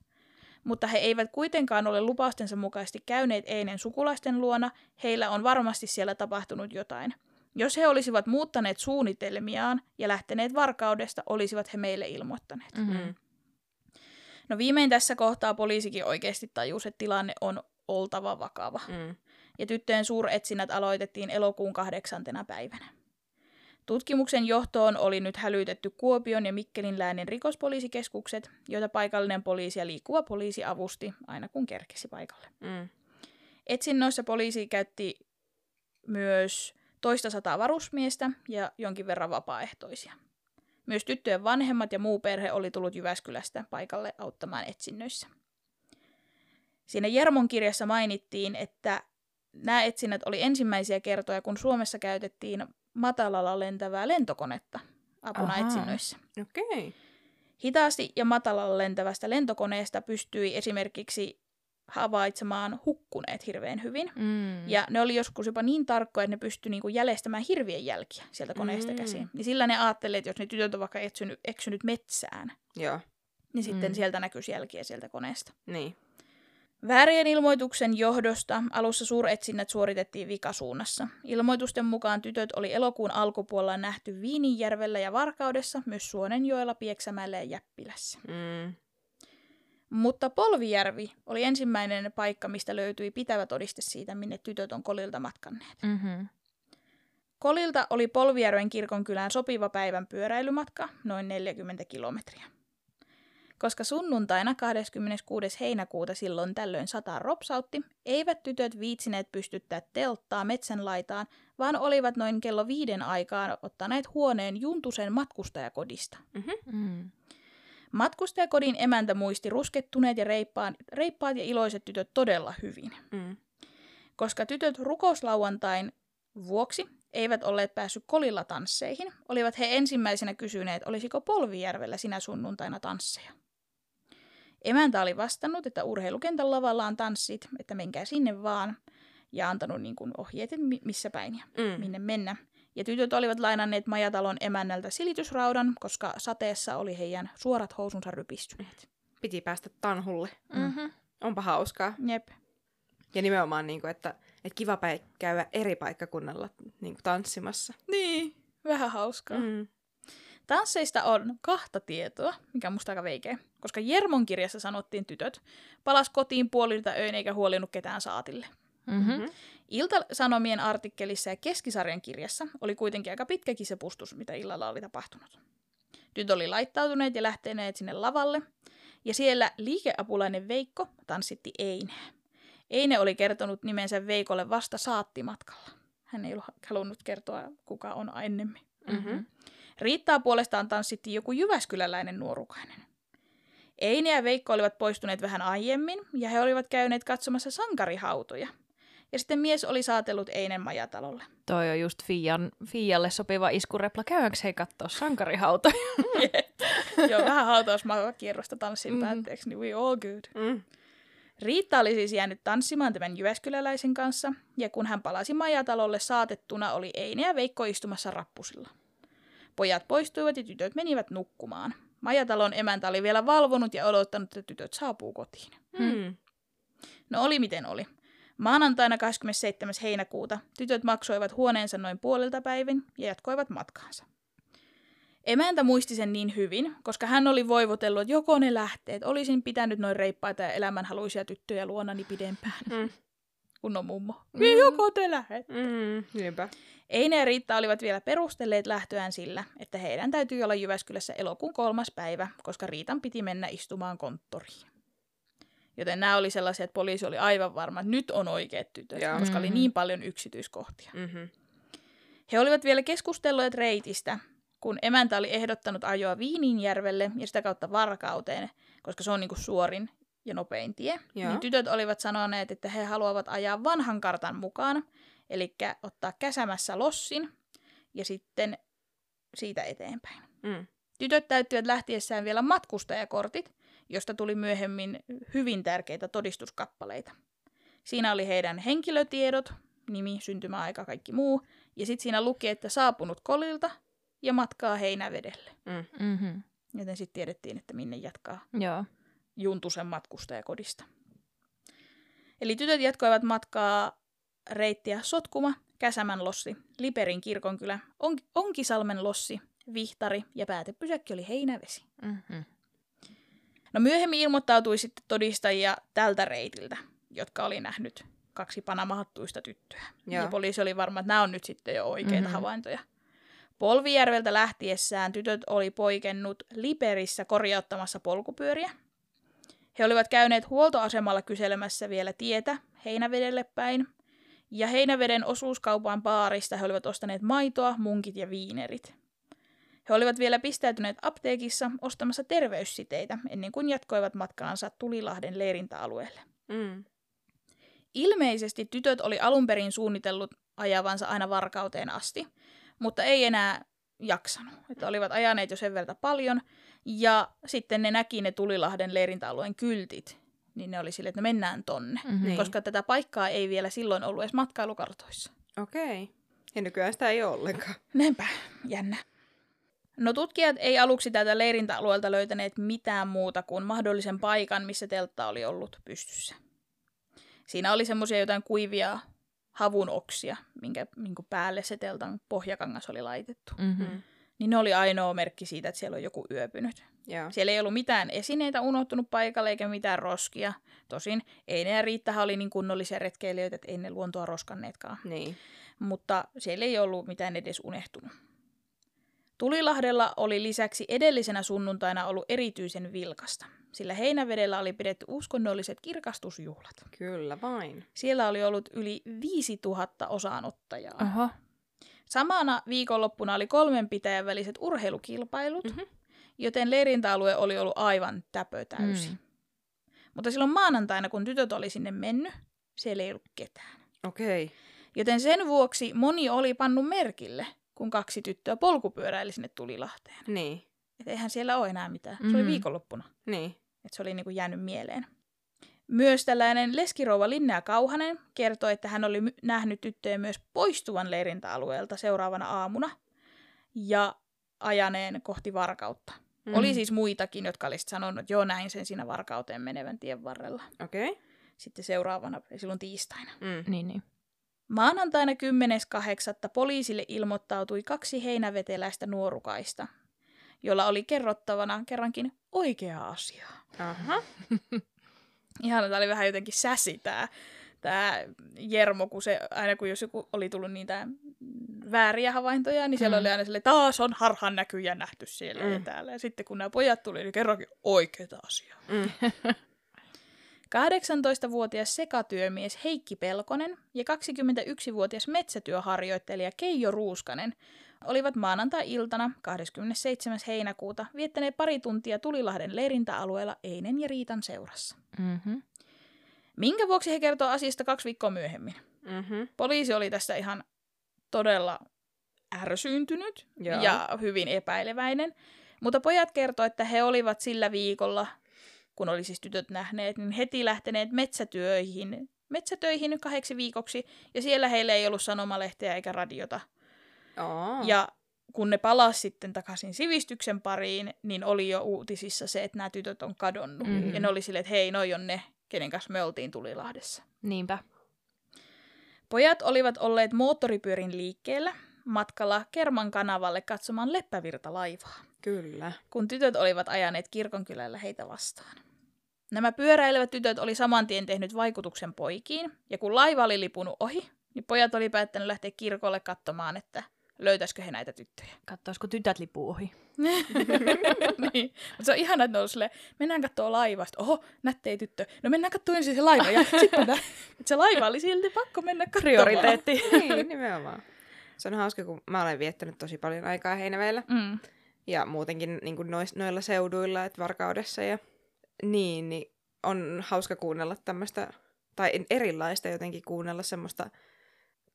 Mutta he eivät kuitenkaan ole lupaustensa mukaisesti käyneet Einen sukulaisten luona, heillä on varmasti siellä tapahtunut jotain. Jos he olisivat muuttaneet suunnitelmiaan ja lähteneet varkaudesta, olisivat he meille ilmoittaneet. Mm-hmm. No viimein tässä kohtaa poliisikin oikeasti tajusi, että tilanne on oltava vakava. Mm. Ja tyttöjen suuretsinnät aloitettiin elokuun kahdeksantena päivänä. Tutkimuksen johtoon oli nyt hälytetty Kuopion ja Mikkelin läänin rikospoliisikeskukset, joita paikallinen poliisi ja liikkuva poliisi avusti aina kun kerkesi paikalle. Mm. Etsinnöissä poliisi käytti myös toista sataa varusmiestä ja jonkin verran vapaaehtoisia. Myös tyttöjen vanhemmat ja muu perhe oli tullut Jyväskylästä paikalle auttamaan etsinnöissä. Siinä Jermon kirjassa mainittiin, että nämä etsinnät oli ensimmäisiä kertoja, kun Suomessa käytettiin matalalla lentävää lentokonetta apuna Ahaa. etsinnöissä. Okei. Okay. Hitaasti ja matalalla lentävästä lentokoneesta pystyi esimerkiksi havaitsemaan hukkuneet hirveän hyvin. Mm. Ja ne oli joskus jopa niin tarkkoja, että ne pystyi niinku jäljestämään hirvien jälkiä sieltä koneesta Mm. käsin. Niin sillä ne ajatteli, että jos ne tytöt on vaikka eksynyt, eksynyt metsään, Joo. niin sitten Mm. sieltä näkyisi jälkiä sieltä koneesta. Niin. Väärien ilmoituksen johdosta alussa suuretsinnät suoritettiin vikasuunnassa. Ilmoitusten mukaan tytöt oli elokuun alkupuolella nähty Viininjärvellä ja Varkaudessa, myös Suonenjoella, Pieksämäellä ja Jäppilässä. Mm. Mutta Polvijärvi oli ensimmäinen paikka, mistä löytyi pitävä todiste siitä, minne tytöt on Kolilta matkanneet. Mm-hmm. Kolilta oli Polvijärven kirkonkylään sopiva päivän pyöräilymatka, noin 40 kilometriä. Koska sunnuntaina 26. heinäkuuta silloin tällöin sataa ropsautti, eivät tytöt viitsineet pystyttää telttaa metsän laitaan, vaan olivat noin kello viiden aikaan ottaneet huoneen Juntusen matkustajakodista. Mm. Matkustajakodin emäntä muisti ruskettuneet ja reippaan, reippaat ja iloiset tytöt todella hyvin. Mm. Koska tytöt rukouslauantain vuoksi eivät olleet päässyt kolilla tansseihin, olivat he ensimmäisenä kysyneet, olisiko Polvijärvellä sinä sunnuntaina tansseja. Emäntä oli vastannut, että urheilukentän lavalla on tanssit, että menkää sinne vaan, ja antanut niin kuin ohjeet, että mi- missä päin ja Mm. minne mennä. Ja tytöt olivat lainanneet majatalon emännältä silitysraudan, koska sateessa oli heidän suorat housunsa rypistyneet. Piti päästä tanhulle. Mm-hmm. Onpa hauskaa. Jep. Ja nimenomaan, niin kuin, että, että kiva käydä eri paikkakunnalla niin kuin tanssimassa. Niin, vähän hauskaa. Mm. Tansseista on kahta tietoa, mikä on musta aika veikeä, koska Jermon kirjassa sanottiin tytöt, palas kotiin puolilta öin eikä huolinut ketään saatille. Mm-hmm. Ilta-Sanomien artikkelissa ja Keskisarjan kirjassa oli kuitenkin aika pitkäkin se pustus, mitä illalla oli tapahtunut. Tytöt oli laittautuneet ja lähteneet sinne lavalle, ja siellä liikeapulainen Veikko tanssitti Eineä. Eine oli kertonut nimensä Veikolle vasta saattimatkalla. Hän ei ollut halunnut kertoa, kuka on ennemmin. Mm-hmm. Riittaa puolestaan tanssittiin joku jyväskyläläinen nuorukainen. Eine ja Veikko olivat poistuneet vähän aiemmin, ja he olivat käyneet katsomassa sankarihautoja. Ja sitten mies oli saatellut Einen majatalolle. Toi on just Fian, Fialle sopiva iskurepla. Käydäänkö he katsoa sankarihautoja? [laughs] Joo, vähän hautausmaakierrosta tanssin Mhm. päätteeksi, niin we all good. Mm. Riitta oli siis jäänyt tanssimaan tämän Jyväskyläläisen kanssa, ja kun hän palasi majatalolle saatettuna, oli Eine ja Veikko istumassa rappusilla. Pojat poistuivat ja tytöt menivät nukkumaan. Majatalon emäntä oli vielä valvonut ja odottanut, että tytöt saapuu kotiin. Mm. No oli miten oli. Maanantaina 27. heinäkuuta tytöt maksoivat huoneensa noin puolelta päivin ja jatkoivat matkaansa. Emäntä muisti sen niin hyvin, koska hän oli voivotellut, että joko ne lähteet, olisin pitänyt noin reippaita ja elämänhaluisia tyttöjä luonani pidempään. Mm. Kunnon mummo. Mm. Joko te lähet? Mm. Niinpä. Eine ja Riitta olivat vielä perustelleet lähtöään sillä, että heidän täytyy olla Jyväskylässä elokuun kolmas päivä, koska Riitan piti mennä istumaan konttoriin. Joten nämä oli sellaisia, että poliisi oli aivan varma, että nyt on oikeat tytöt, Joo. koska oli Mhm. niin paljon yksityiskohtia. Mm-hmm. He olivat vielä keskustelleet reitistä, kun emäntä oli ehdottanut ajoa Viininjärvelle ja sitä kautta Varkauteen, koska se on niinku suorin ja nopein tie. Joo. Niin tytöt olivat sanoneet, että he haluavat ajaa vanhan kartan mukaan, eli ottaa käsämässä lossin ja sitten siitä eteenpäin. Mm. Tytöt täyttivät lähtiessään vielä matkustajakortit, josta tuli myöhemmin hyvin tärkeitä todistuskappaleita. Siinä oli heidän henkilötiedot, nimi, syntymäaika, kaikki muu, ja sitten siinä luki, että saapunut kolilta ja matkaa heinävedelle. Mm. Mm-hmm. Joten sitten tiedettiin, että minne jatkaa Joo. Juntusen matkustajakodista. Eli tytöt jatkoivat matkaa reittiä Sotkuma, Käsämän lossi, Liperin kirkonkylä, On- Onkisalmen lossi, Vihtari ja päätepysäkki oli Heinävesi. Mm-hmm. No myöhemmin ilmoittautui sitten todistajia tältä reitiltä, jotka oli nähnyt kaksi panamahattuista tyttöä. Joo. Ja poliisi oli varma, että nämä on nyt sitten jo oikeita Mhm. mm-hmm. havaintoja. Polvijärveltä lähtiessään tytöt oli poikennut Liperissä korjauttamassa polkupyöriä. He olivat käyneet huoltoasemalla kyselemässä vielä tietä Heinävedelle päin. Ja Heinäveden osuuskaupan baarista he olivat ostaneet maitoa, munkit ja viinerit. He olivat vielä pistäytyneet apteekissa ostamassa terveyssiteitä ennen kuin jatkoivat matkaansa Tulilahden leirintäalueelle. Mm. Ilmeisesti tytöt oli alun perin suunnitellut ajavansa aina varkauteen asti, mutta ei enää jaksanut. Että olivat ajaneet jo sen verran paljon, ja sitten ne näki ne Tulilahden leirintäalueen kyltit, niin ne oli sille, että no mennään tonne. Mhm. Niin. Koska tätä paikkaa ei vielä silloin ollut edes matkailukartoissa. Okei. Okay. Ja nykyään sitä ei ole ollenkaan. Näinpä, jännä. No tutkijat ei aluksi tätä leirintäalueelta löytäneet mitään muuta kuin mahdollisen paikan, missä teltta oli ollut pystyssä. Siinä oli semmoisia jotain kuivia havun oksia, minkä, minkä päälle se teltan pohjakangas oli laitettu. Mhm. Niin ne oli ainoa merkki siitä, että siellä on joku yöpynyt. Joo. Siellä ei ollut mitään esineitä unohtunut paikalle eikä mitään roskia. Tosin ei ne ja Riittahan oli niin kunnollisia retkeilijöitä, että ei ne luontoa roskanneetkaan. Niin. Mutta siellä ei ollut mitään edes unehtunut. Tulilahdella oli lisäksi edellisenä sunnuntaina ollut erityisen vilkasta, sillä Heinävedellä oli pidetty uskonnolliset kirkastusjuhlat. Kyllä vain. Siellä oli ollut yli 5000 osanottajaa. Oho. Samana viikonloppuna oli kolmen pitäjän väliset urheilukilpailut, Mhm. joten leirintäalue oli ollut aivan täpötäysi. Mm. Mutta silloin maanantaina, kun tytöt oli sinne mennyt, siellä ei ollut ketään. Okei. Okay. Joten sen vuoksi moni oli pannut merkille, kun kaksi tyttöä polkupyöräili sinne Tulilahteen. Niin. Et eihän siellä ole enää mitään. Se oli Mhm. viikonloppuna. Niin. Et se oli niinku jäänyt mieleen. Myös tällainen leskirouva Linnea Kauhanen kertoi, että hän oli nähnyt tyttöjä myös poistuvan leirintäalueelta seuraavana aamuna ja ajaneen kohti varkautta. Mm. Mm. Oli siis muitakin, jotka olisivat sanonut, että joo, näin sen siinä varkauteen menevän tien varrella. Okei. Okay. Sitten seuraavana, silloin tiistaina. Mm. Niin, niin. Maanantaina 10.8. poliisille ilmoittautui kaksi heinäveteläistä nuorukaista, jolla oli kerrottavana kerrankin oikea asia. Aha. [laughs] Ihan tämä oli vähän jotenkin säsi tämä, tämä Jermo, kun se, aina kun jos joku oli tullut niitä vääriä havaintoja, niin siellä Mm. oli aina sille taas on harhan näkyjä nähty siellä mm. ja täällä. Ja sitten kun nämä pojat tuli, niin kerrankin oikeita asiaa. Mm. [laughs] 18-vuotias sekatyömies Heikki Pelkonen ja 21-vuotias metsätyöharjoittelija Keijo Ruuskanen olivat maanantai-iltana 27. heinäkuuta viettäneet pari tuntia Tulilahden leirintäalueella Einen ja Riitan seurassa. Mhm. Minkä vuoksi he kertoo asiasta kaksi viikkoa myöhemmin? Mhm. Poliisi oli tästä ihan todella ärsyyntynyt Joo. ja hyvin epäileväinen. Mutta pojat kertoi, että he olivat sillä viikolla, kun oli siis tytöt nähneet, niin heti lähteneet metsätyöihin, metsätöihin kahdeksi viikoksi. Ja siellä heillä ei ollut sanomalehteä eikä radiota. Oo. Ja kun ne palasi sitten takaisin sivistyksen pariin, niin oli jo uutisissa se, että nämä tytöt on kadonnut. Mhm. Mm-hmm. Ja ne oli silleen, että hei, noi on ne, kenen kanssa me oltiin Tulilahdessa. Niinpä. Pojat olivat olleet moottoripyörin liikkeellä matkalla Kerman kanavalle katsomaan Leppävirta-laivaa, Kyllä. kun tytöt olivat ajaneet kirkonkylällä heitä vastaan. Nämä pyöräilevät tytöt oli saman tien tehnyt vaikutuksen poikiin, ja kun laiva oli lipunut ohi, niin pojat oli päättänyt lähteä kirkolle katsomaan, että löytäisikö he näitä tyttöjä. Katsoisiko tytöt lipuu ohi? [laughs] niin. Mutta se on ihana, että ne on silleen, mennään katsoa laivasta. Oho, nättei tyttö. No mennään katsoa ensin se laiva. Ja sitten [laughs] se laiva oli silti pakko mennä katsomaan. Prioriteetti. [laughs] niin, nimenomaan. Se on hauska, kun mä olen viettänyt tosi paljon aikaa Heinäveellä. Mm. Ja muutenkin niin kuin nois, noilla seuduilla, että Varkaudessa ja niin, niin on hauska kuunnella tämmöistä, tai erilaista jotenkin kuunnella semmoista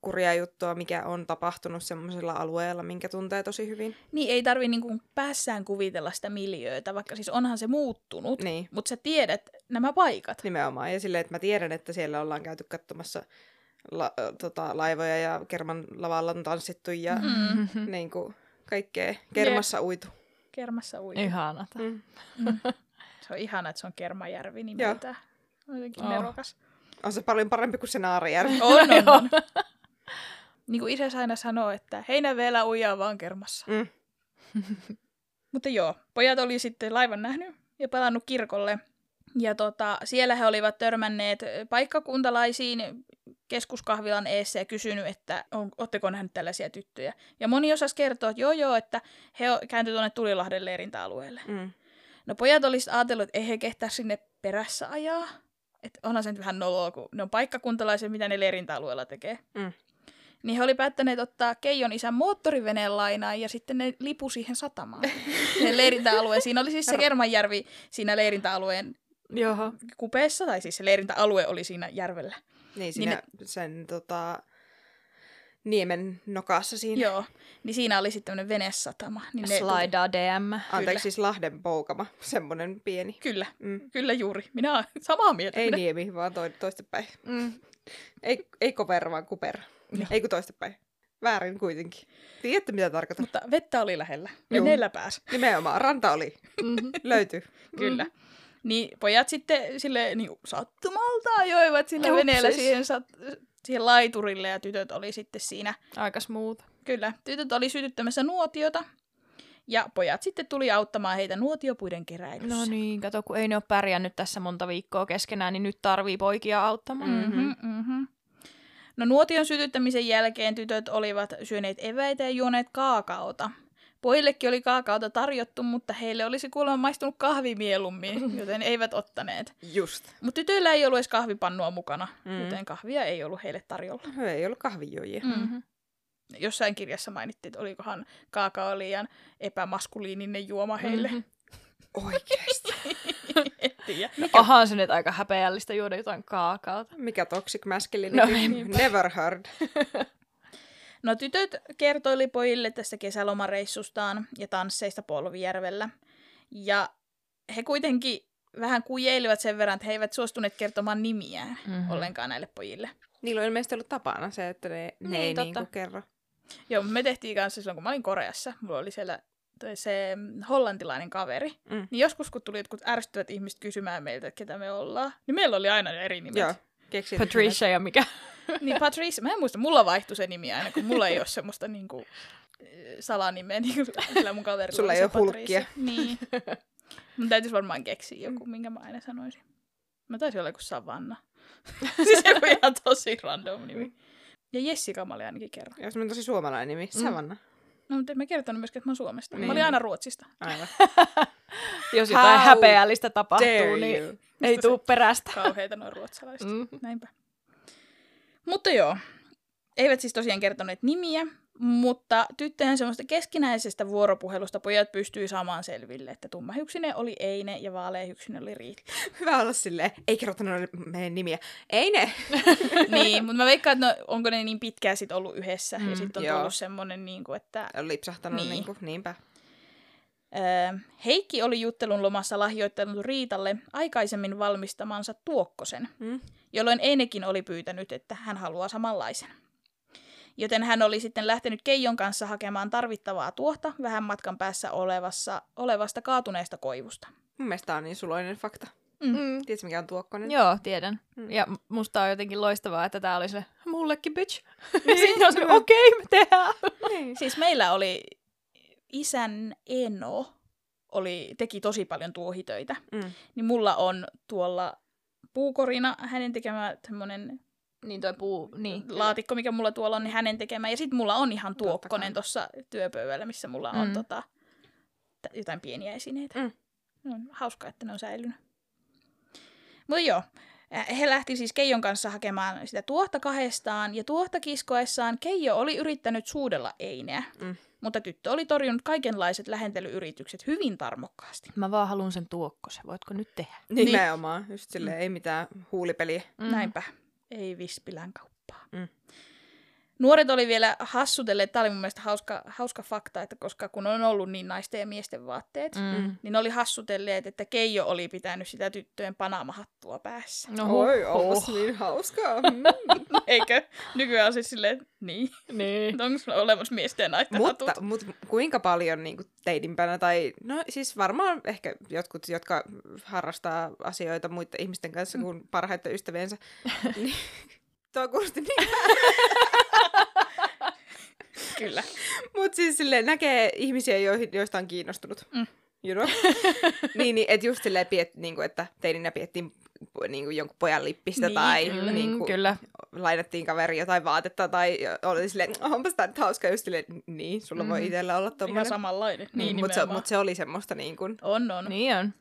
kurjaa juttua, mikä on tapahtunut semmoisella alueella, minkä tuntee tosi hyvin. Niin ei tarvi niinku päässään kuvitella sitä miljöötä, vaikka siis onhan se muuttunut, Niin, mutta sä tiedät nämä paikat. nimenomaan. Ja silleen, että mä tiedän, että siellä ollaan käyty katsomassa la, tota, laivoja ja kerman lavalla on tanssittu ja Mm. [laughs] niin kuin kaikkea. Kermassa uitu. Kermassa ui. Ihanata. Mm. Se on ihana, että se on Kermajärvi nimeltään. On jotenkin Oh. nerokas. On se paljon parempi kuin se Naarijärvi. On, on, on. [laughs] [laughs] [laughs] niin kuin isä aina sanoo, että heinäveellä uijaa vaan Kermassa. Mm. [laughs] Mutta joo, pojat oli sitten laivan nähnyt ja palannut kirkolle. Ja tota, siellä he olivat törmänneet paikkakuntalaisiin keskuskahvilan eessä ja kysynyt, että on, ootteko nähnyt tällaisia tyttöjä. Ja moni osasi kertoa, että joo joo, että he o- kääntyi tuonne Tulilahden leirintäalueelle. Mm. No pojat olisivat ajatellut, että ei he kehtaa sinne perässä ajaa. Että onhan se nyt vähän noloa, kun ne on paikkakuntalaisia, mitä ne leirintäalueella tekee. Mm. Niin he oli päättäneet ottaa Keijon isän moottoriveneen lainaan ja sitten ne lipu siihen satamaan. Sen leirintäalueen. Siinä oli siis se Kermanjärvi siinä leirintäalueen Joo. kupeessa, tai siis se leirintäalue oli siinä järvellä. Niin siinä ne- sen tota, niemen nokassa siinä. Joo, niin siinä oli sitten tämmöinen venesatama. Niin ne Slida DM. Anteeksi, Kyllä. siis Lahden poukama, semmonen pieni. Kyllä, Mm. kyllä juuri. Minä olen samaa mieltä. Ei Minä... niemi, vaan toi, toistepäin. Mm. Ei, ei kover, vaan kuper. Joo. Ei kun toistepäin. Väärin kuitenkin. Tiedätte, mitä tarkoitan? Mutta vettä oli lähellä. Veneellä pääsi. Nimenomaan, ranta oli. [laughs] Mm-hmm. Löytyy. Kyllä. Niin pojat sitten sille niin sattumalta ajoivat sillä Upsis. veneellä siihen, sat, siihen laiturille ja tytöt oli sitten siinä. Aika smooth. Kyllä, tytöt oli sytyttämässä nuotiota ja pojat sitten tuli auttamaan heitä nuotiopuiden keräilyssä. No niin, kato, kun ei ne ole pärjännyt tässä monta viikkoa keskenään, niin nyt tarvii poikia auttamaan. Mm-hmm, mm-hmm. No nuotion sytyttämisen jälkeen tytöt olivat syöneet eväitä ja juoneet kaakaota. Pojillekin oli kaakaota tarjottu, mutta heille olisi kuulemma maistunut kahvi mieluummin, [laughs] joten eivät ottaneet. Just. Mutta tytöillä ei ollut edes kahvipannua mukana, Mm. joten kahvia ei ollut heille tarjolla. Ei ollut kahvijuojia. Mm-hmm. Jossain kirjassa mainittiin, että olikohan kaakao liian epämaskuliininen juoma heille. Mhm. Oikeesti. [laughs] tiedä. Onhan se nyt aika häpeällistä juoda jotain kaakaota. Mikä toxic masculinity? No, Never heard. [laughs] No tytöt kertoili pojille tästä kesälomareissustaan ja tansseista Polvijärvellä. Ja he kuitenkin vähän kujeilivat sen verran, että he eivät suostuneet kertomaan nimiään Mhm. mm-hmm. ollenkaan näille pojille. Niillä on ilmeisesti ollut tapana se, että ne, ne Niin, ei totta. niinku kerro. Joo, me tehtiin kanssa silloin, kun mä olin Koreassa. Mulla oli siellä toi se mm, hollantilainen kaveri. Mm. Niin joskus, kun tuli jotkut ärsyttävät ihmiset kysymään meiltä, että ketä me ollaan, niin meillä oli aina eri nimet. Joo. Keksin Patricia ja mikä? [laughs] Niin Patrice, mä en muista, mulla vaihtui se nimi aina, kun mulla ei ole semmoista niinku, salanimeä, niin sillä mun kaverilla Sulla ei ole hulkkia. Niin. Mun täytyisi varmaan keksiä joku, minkä mä aina sanoisin. Mä taisin olla joku Savanna. [laughs] siis joku ihan tosi random nimi. Ja Jessica mä olin ainakin kerran. Jos on tosi suomalainen nimi. Mm. No, mutta en mä kertonut myöskään, että mä oon Suomesta. Niin. Niin. Mä olin aina Ruotsista. Aivan. [laughs] Jos jotain How häpeällistä tapahtuu, niin you. ei Mistä tuu perästä. Kauheita noin ruotsalaiset. Mm. Näinpä. Mutta joo, eivät siis tosiaan kertoneet nimiä, mutta tyttöjen semmoista keskinäisestä vuoropuhelusta pojat pystyi saamaan selville, että tummahyksinen oli Eine ja vaaleahyksinen oli Riitta. [laughs] Hyvä olla silleen, ei kerrota noille meidän nimiä. Ei ne. [laughs] niin, mutta mä veikkaan, että no, onko ne niin pitkään sit ollut yhdessä Mm, ja sitten on joo. tullut semmoinen, niin kuin, että On lipsahtanut Niin. niin. niinku, niinpä. Öö, Heikki oli juttelun lomassa lahjoittanut Riitalle aikaisemmin valmistamansa tuokkosen, Mm. jolloin Einekin oli pyytänyt, että hän haluaa samanlaisen. Joten hän oli sitten lähtenyt Keijon kanssa hakemaan tarvittavaa tuohta vähän matkan päässä olevassa, olevasta kaatuneesta koivusta. Mun mielestä on niin suloinen fakta. Mm. Mm. Tiedätkö mikä on tuokkonen? Joo, tiedän. Mm. Ja musta on jotenkin loistavaa, että tää oli se mullekin bitch. [laughs] Sitten on se, okei, okay, me tehdään. Niin. Siis meillä oli isän Eno, oli, teki tosi paljon tuohitöitä. Mm. Niin mulla on tuolla puukorina hänen tekemä semmoinen Niin toi puu, niin. laatikko, mikä mulla tuolla on, niin hänen tekemä. Ja sitten mulla on ihan tuokkonen tuossa työpöydällä, missä mulla on Mm. tota, t- jotain pieniä esineitä. Mm. On hauskaa, että ne on säilynyt. Mutta joo, he lähti siis Keijon kanssa hakemaan sitä tuohta kahdestaan, ja tuohta kiskoessaan Keijo oli yrittänyt suudella Eineä, Mm. mutta tyttö oli torjunut kaikenlaiset lähentelyyritykset hyvin tarmokkaasti. Mä vaan haluan sen tuokkosen. Voitko nyt tehdä? Nimenomaan. Just silleen, ei mitään huulipeliä. Mm. Näinpä, ei Vispilän kauppaa. Mm. Nuoret oli vielä hassutelleet, tämä oli mun mielestä hauska, hauska fakta, että koska kun on ollut niin naisten ja miesten vaatteet, mm. Mm. niin oli hassutelleet, että Keijo oli pitänyt sitä tyttöjen panamahattua päässä. No, Oi, huh. [laughs] niin hauskaa. Mm. [laughs] Eikö? Nykyään on siis silleen, että niin, Niin. onko olemassa miesten ja naisten mutta, hatut? mutta kuinka paljon niin kuin teidinpänä, tai no siis varmaan ehkä jotkut, jotka harrastaa asioita muiden ihmisten kanssa kuin parhaiten ystäviensä, [laughs] niin toi kuulosti niin Kyllä. Mutta siis silleen näkee ihmisiä, joista on kiinnostunut. Mm. You know? [laughs] niin, niin että just silleen, piet, niinku, että teininä piettiin niinku, jonkun pojan lippistä Niin, tai kyllä. niinku, Mm, kyllä. lainattiin kaveri jotain vaatetta tai oli silleen, "Oh, onpas tää nyt hauska, just silleen, niin, sulla mm. voi itsellä olla Ihan tommonen. samanlainen. Niin, Niin, mutta se, mut se oli semmoista niin kuin, On, on. Niin on.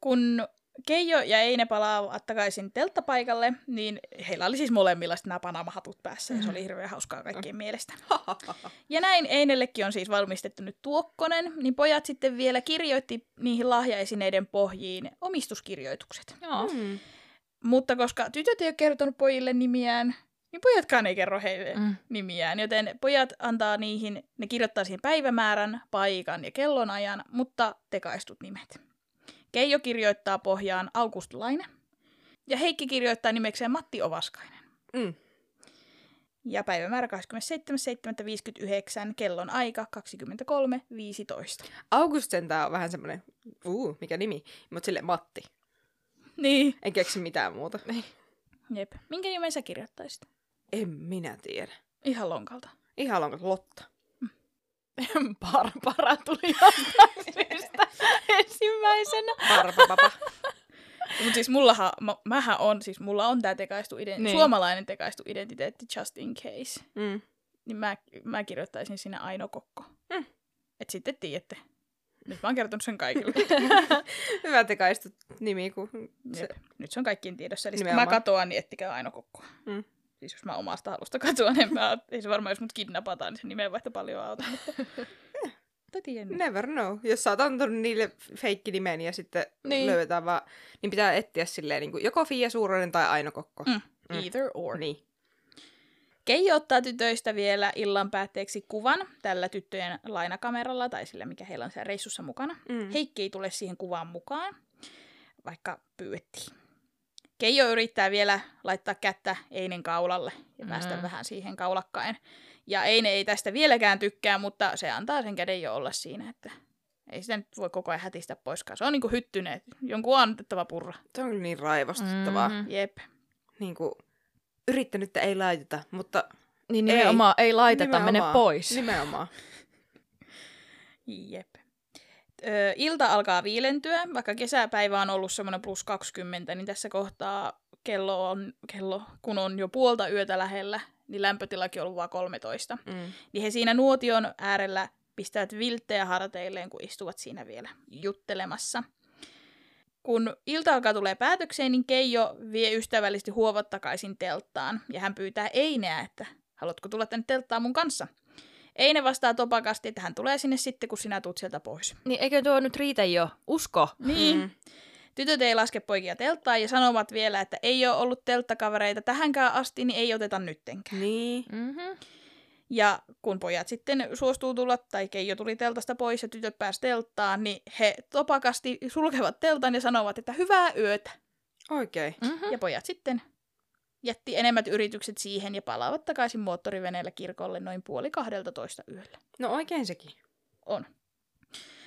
Kun Keijo ja Eine palaavat takaisin telttapaikalle, niin heillä oli siis molemmilla nämä panamahatut päässä, ja se oli hirveän hauskaa kaikkien mielestä. [laughs] Ja näin Einellekin on siis valmistettu nyt tuokkonen, niin pojat sitten vielä kirjoitti niihin lahjaesineiden pohjiin omistuskirjoitukset. Joo. mm. Mutta koska tytöt ei ole kertonut pojille nimiään, niin pojatkaan ei kerro heille Mm. nimiään. Joten pojat antaa niihin, ne kirjoittaa siihen päivämäärän, paikan ja kellonajan, mutta tekaistut nimet. Keijo kirjoittaa pohjaan August Laine. Ja Heikki kirjoittaa nimekseen Matti Ovaskainen. Mm. Ja päivämäärä 27.7.59, kellon aika 23.15. August sentään on vähän semmoinen, uu, mikä nimi, mutta sille Matti. Niin. En keksi mitään muuta. Jep. Minkä nimen sä kirjoittaisit? En minä tiedä. Ihan lonkalta. Ihan lonkat Lotta. [laughs] Barbara tuli jostain [laughs] syystä ensimmäisenä. Parpapapa. Mutta siis mullahan, mä, mähän on, siis mulla on tää tekaistu ident- Niin. suomalainen tekaistu identiteetti just in case. Mm. Niin mä, mä kirjoittaisin sinne Aino Kokko. Mm. Et sitten tiedätte. Nyt mä oon kertonut sen kaikille. [laughs] Hyvä tekaistu nimi, kun se... Jep. Nyt se on kaikkien tiedossa. Eli kun mä katoan, niin ettikää Aino Kokkoa. Mm. Siis jos mä omasta halusta katoan, niin mä, ei se varmaan, jos mut kidnapataan, niin se nimenvaihto paljon auta. [laughs] Never know. Jos sä oot antanut niille feikkinimen ja sitten Niin. niin. löydetään vaan, niin pitää etsiä silleen niin kuin joko Fia Suuronen tai Aino Kokko. Mm. Mm. Either or. Niin. Keijo ottaa tytöistä vielä illan päätteeksi kuvan tällä tyttöjen lainakameralla tai sillä, mikä heillä on siellä reissussa mukana. Mm. Heikki ei tule siihen kuvaan mukaan, vaikka pyydettiin. Keijo yrittää vielä laittaa kättä Einen kaulalle ja päästä Mm. vähän siihen kaulakkain. Ja Eine ei tästä vieläkään tykkää, mutta se antaa sen käden jo olla siinä, että ei sitä nyt voi koko ajan hätistä poiskaan. Se on niinku hyttyneet. Jonkun on annettava purra. Se on niin raivostuttavaa. Mm. Mhm. Jep. Niin kuin, yrittänyt, että ei laiteta, mutta Niin Ei. nimenomaan ei, ei laiteta, mene nimenomaan. pois. Nimenomaan. Jep. Ö, ilta alkaa viilentyä, vaikka kesäpäivä on ollut semmoinen plus 20, niin tässä kohtaa kello on, kello, kun on jo puolta yötä lähellä, niin lämpötilakin on ollut vaan 13. Mm. Niin he siinä nuotion äärellä pistävät vilttejä harteilleen, kun istuvat siinä vielä juttelemassa. Kun ilta alkaa tulee päätökseen, niin Keijo vie ystävällisesti huovat takaisin telttaan, ja hän pyytää Eineä, että haluatko tulla tänne telttaan mun kanssa? Eine vastaa topakasti, että hän tulee sinne sitten, kun sinä tuut sieltä pois. Niin eikö tuo nyt riitä jo? Usko. Niin. Mm. Tytöt ei laske poikia telttaan ja sanovat vielä, että ei ole ollut telttakavereita tähänkään asti, niin ei oteta nyttenkään. Niin. Mm-hmm. Ja kun pojat sitten suostuu tulla, tai Keijo tuli teltasta pois ja tytöt pääsi telttaan, niin he topakasti sulkevat teltan ja sanovat, että hyvää yötä. Oikein. Mm-hmm. Ja pojat sitten jätti enemmät yritykset siihen ja palaavat takaisin moottoriveneellä kirkolle noin puoli kahdelta toista yöllä. No oikein sekin. On.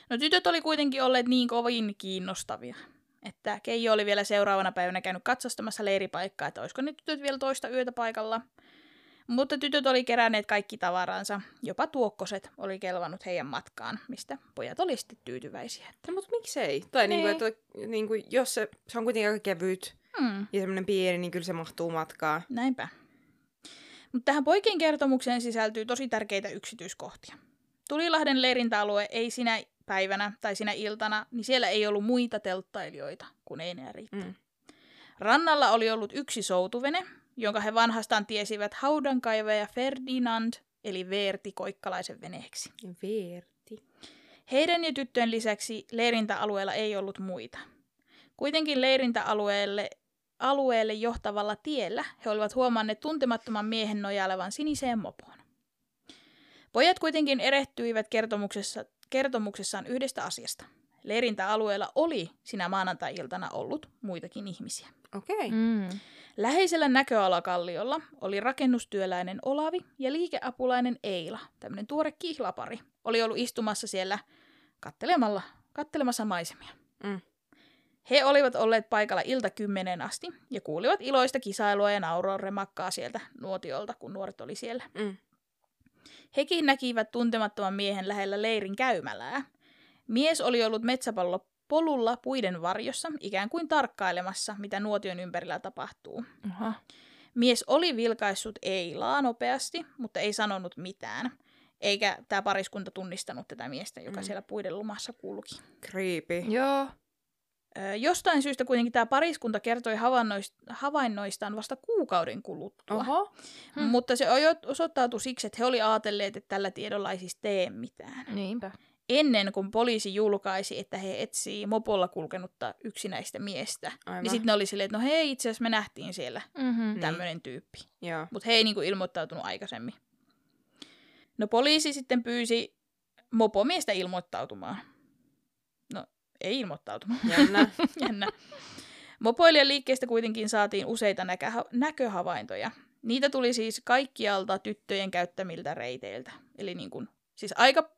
No tytöt oli kuitenkin olleet niin kovin kiinnostavia, että Keijo oli vielä seuraavana päivänä käynyt katsastamassa leiripaikkaa, että olisiko ne tytöt vielä toista yötä paikalla. Mutta tytöt oli keränneet kaikki tavaransa, jopa tuokkoset oli kelvannut heidän matkaan, mistä pojat oli sitten tyytyväisiä. No mutta miksei? Tai niin. Niin. Niin kuin, että, niin kuin, jos se, se on kuitenkin aika kevyt Hmm, ja semmoinen pieni, niin kyllä se mahtuu matkaan. näinpä. Mutta tähän poikien kertomukseen sisältyy tosi tärkeitä yksityiskohtia. Tulilahden leirintäalue ei sinä päivänä tai sinä iltana, niin siellä ei ollut muita telttailijoita kuin Eine ja Riitta. Mm. Rannalla oli ollut yksi soutuvene, jonka he vanhastaan tiesivät haudankaivaja Ferdinand, eli Veerti Koikkalaisen veneeksi. Verti. Heidän ja tyttöjen lisäksi leirintäalueella ei ollut muita. Kuitenkin leirintäalueelle alueelle johtavalla tiellä he olivat huomanneet tuntemattoman miehen nojailevan siniseen mopoon. Pojat kuitenkin erehtyivät kertomuksessa, kertomuksessaan yhdestä asiasta. Leirintäalueella oli sinä maanantai-iltana ollut muitakin ihmisiä. Okei. Okay. Mm. Läheisellä näköalakalliolla oli rakennustyöläinen Olavi ja liikeapulainen Eila, tämmöinen tuore kihlapari, oli ollut istumassa siellä kattelemalla, kattelemassa maisemia. Mm. He olivat olleet paikalla ilta kymmenen asti ja kuulivat iloista kisailua ja nauroa remakkaa sieltä nuotiolta, kun nuoret oli siellä. Mm. Hekin näkivät tuntemattoman miehen lähellä leirin käymälää. Mies oli ollut metsäpallo polulla puiden varjossa, ikään kuin tarkkailemassa, mitä nuotion ympärillä tapahtuu. Aha. Mies oli vilkaissut Eilaa nopeasti, mutta ei sanonut mitään. Eikä tämä pariskunta tunnistanut tätä miestä, joka Mm. siellä puiden lumassa kulki. Creepy. Joo. Jostain syystä kuitenkin tämä pariskunta kertoi havainnoist- havainnoistaan vasta kuukauden kuluttua. Oho. Hmm. Mutta se osoittautui siksi, että he oli ajatelleet, että tällä tiedolla ei siis tee mitään. Niinpä. ennen kuin poliisi julkaisi, että he etsii mopolla kulkenutta yksinäistä miestä. Aivan. Niin sitten ne oli silleen, että no hei, itse asiassa me nähtiin siellä Mm-hmm. Niin. tämmöinen tyyppi. Joo. Mutta he ei niinku ilmoittautunut aikaisemmin. No poliisi sitten pyysi mopomiestä ilmoittautumaan. Ei ilmoittautunut. Jännä. [laughs] Jännä. Mopoilijan liikkeestä kuitenkin saatiin useita näkö- näköhavaintoja. Niitä tuli siis kaikkialta tyttöjen käyttämiltä reiteiltä. Eli niin kuin, siis aika,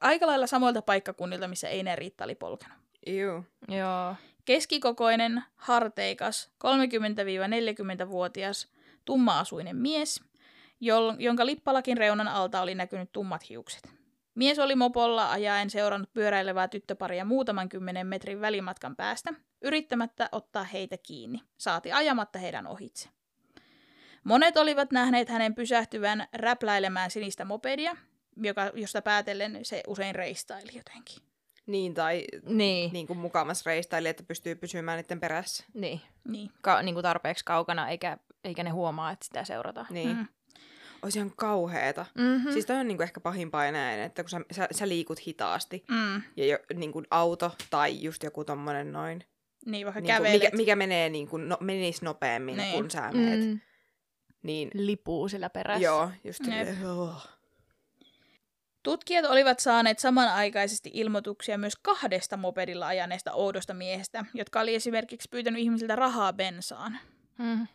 aika lailla samoilta paikkakunnilta, missä ei ne Riitta oli polkenut. Juu. Joo. Keskikokoinen, harteikas, 30-40-vuotias, tumma-asuinen mies, jol- jonka lippalakin reunan alta oli näkynyt tummat hiukset. Mies oli mopolla ajaen seurannut pyöräilevää tyttöparia muutaman kymmenen metrin välimatkan päästä, yrittämättä ottaa heitä kiinni, saati ajamatta heidän ohitse. Monet olivat nähneet hänen pysähtyvän räpläilemään sinistä mopedia, joka, josta päätellen se usein reistaili jotenkin. Niin, tai Niin. niin kuin mukamas reistaili, että pystyy pysymään niiden perässä. niin. Niin. Ka- niin kuin tarpeeksi kaukana, eikä, eikä ne huomaa, että sitä seurataan. Niin. Mm. Olisi ihan kauheeta. Mm-hmm. Siis toi on niinku ehkä pahimpaa näin, että kun sä, sä, sä liikut hitaasti Mm. ja jo, niinku auto tai just joku tommonen noin, Niin, vaikka niinku, kävelet. mikä, mikä menee niinku, no, menisi nopeammin Niin. kuin sä meet, mm. niin Lipuu sillä perässä. joo, just silleen, oh. Tutkijat olivat saaneet samanaikaisesti ilmoituksia myös kahdesta mopedilla ajaneesta oudosta miehestä, jotka oli esimerkiksi pyytänyt ihmisiltä rahaa bensaan. Mm.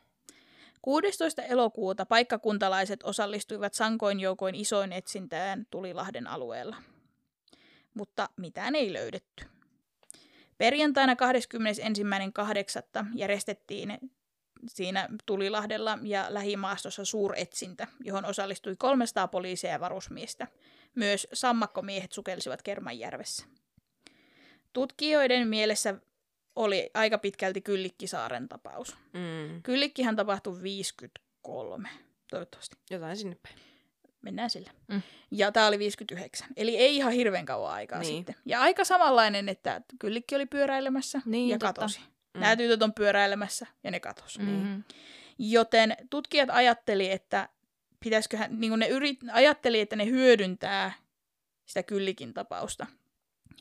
16. elokuuta paikkakuntalaiset osallistuivat sankoin joukoin isoin etsintään Tulilahden alueella. Mutta mitään ei löydetty. Perjantaina 21.8. järjestettiin siinä Tulilahdella ja lähimaastossa suuretsintä, johon osallistui 300 poliisia ja varusmiestä. Myös sammakkomiehet sukelsivat Kermanjärvessä. Tutkijoiden mielessä oli aika pitkälti Kyllikkisaaren tapaus. mm, Kyllikkihän tapahtui 53, toivottavasti. jotain sinne päin. Mennään sillä. Mm. Ja tämä oli 59, eli ei ihan hirveän kauan aikaa Niin. sitten. Ja aika samanlainen, että Kyllikki oli pyöräilemässä Niin, ja totta. katosi. Mm. Nämä tytöt on pyöräilemässä ja ne katosi. Mm-hmm. Joten tutkijat ajatteli, että pitäisiköhän, niin kuin ne yrit, ajatteli, että ne hyödyntää sitä Kyllikin tapausta.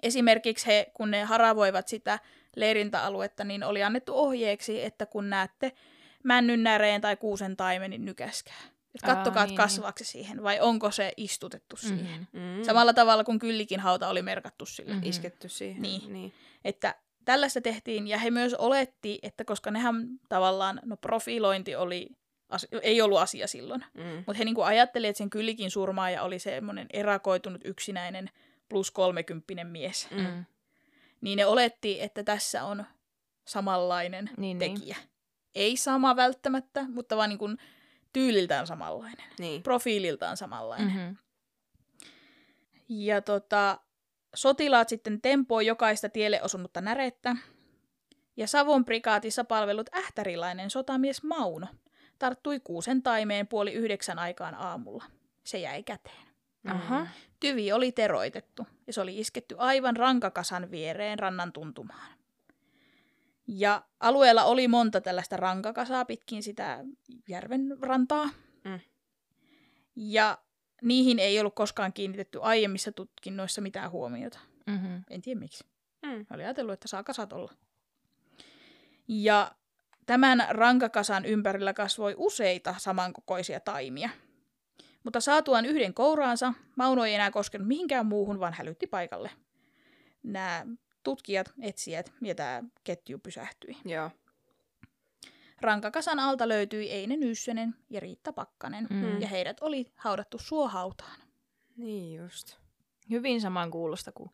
Esimerkiksi he, kun ne haravoivat sitä leirintäaluetta, niin oli annettu ohjeeksi, että kun näette männynnäreen tai kuusen taimen, niin nykäskää. Et Aa, kattokaa, että niin, kasvaako se siihen vai onko se istutettu siihen. Mm-hmm. Mm, Samalla tavalla kuin Kyllikin hauta oli merkattu sille. Mhm. isketty siihen. Niin. niin. Että tällaista tehtiin, ja he myös oletti, että koska nehän tavallaan, no profilointi oli, as, ei ollut asia silloin, Mm. mutta he niinku ajatteli, että sen Kyllikin surmaaja oli semmoinen erakoitunut yksinäinen plus kolmekymppinen mies. Mm. Niin ne oletti, että tässä on samanlainen Niin, niin. tekijä. Ei sama välttämättä, mutta vaan niinku tyyliltään samanlainen, Niin. profiililtaan samanlainen. Mm-hmm. Ja tota, sotilaat sitten tempoi jokaista tielle osunutta närettä. Ja Savon prikaatissa palvellut ähtärilainen sotamies Mauno tarttui kuusen taimeen puoli yhdeksän aikaan aamulla. Se jäi käteen. Aha. Tyvi oli teroitettu ja se oli isketty aivan rankakasan viereen rannan tuntumaan. Ja alueella oli monta tällaista rankakasaa pitkin sitä järven rantaa. Mm. Ja niihin ei ollut koskaan kiinnitetty aiemmissa tutkinnoissa mitään huomiota. Mm-hmm. En tiedä miksi. Mm. Oli ajatellut, että saa kasat olla. Ja tämän rankakasan ympärillä kasvoi useita samankokoisia taimia. Mutta saatuaan yhden kouraansa, Mauno ei enää koskenut mihinkään muuhun, vaan hälytti paikalle. Nämä tutkijat, etsijät ja tämä ketju pysähtyi. Joo. Rankakasan alta löytyi Eine Nyssönen ja Riitta Pakkanen, Mm. ja heidät oli haudattu suohautaan. Niin just. Hyvin saman kuulosta kuin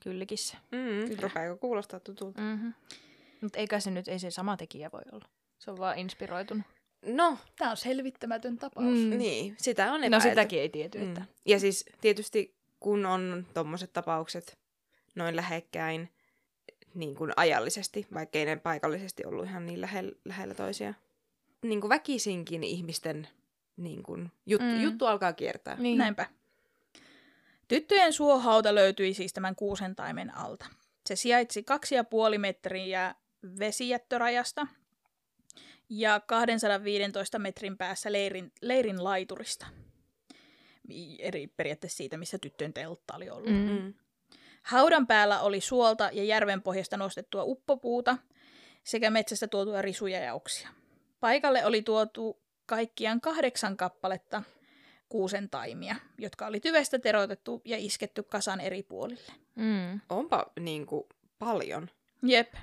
Kyllikissä. Mm. Kyllä. Rupeako kuulostaa tutulta? Mm-hmm. Mutta eikä se nyt, ei se sama tekijä voi olla. Se on vaan inspiroitunut. No, Tämä on selvittämätön tapaus. Mm. niin. Sitä on No epäilty. sitäkin ei tiety, että... Mm. Ja siis tietysti kun on tommoset tapaukset noin lähekkäin niin kuin ajallisesti, vaikkei ne paikallisesti ollut ihan niin lähellä, lähellä toisia. Niin kuin väkisinkin ihmisten niin kuin, jut, Mm. mm. juttu alkaa kiertää. Niin. Näinpä. Tyttöjen suohauta löytyi siis tämän kuusentaimen alta. Se sijaitsi 2,5 metriä vesijättörajasta ja 215 metrin päässä leirin, leirin laiturista. eri periaatteessa siitä, missä tyttöjen teltta oli ollut. Mm. Mm. Haudan päällä oli suolta ja järven pohjasta nostettua uppopuuta sekä metsästä tuotuja risuja ja oksia. Paikalle oli tuotu kaikkiaan kahdeksan kappaletta kuusen taimia, jotka oli tyvestä teroitettu ja isketty kasan eri puolille. Mm. Onpa niinku paljon. Jep,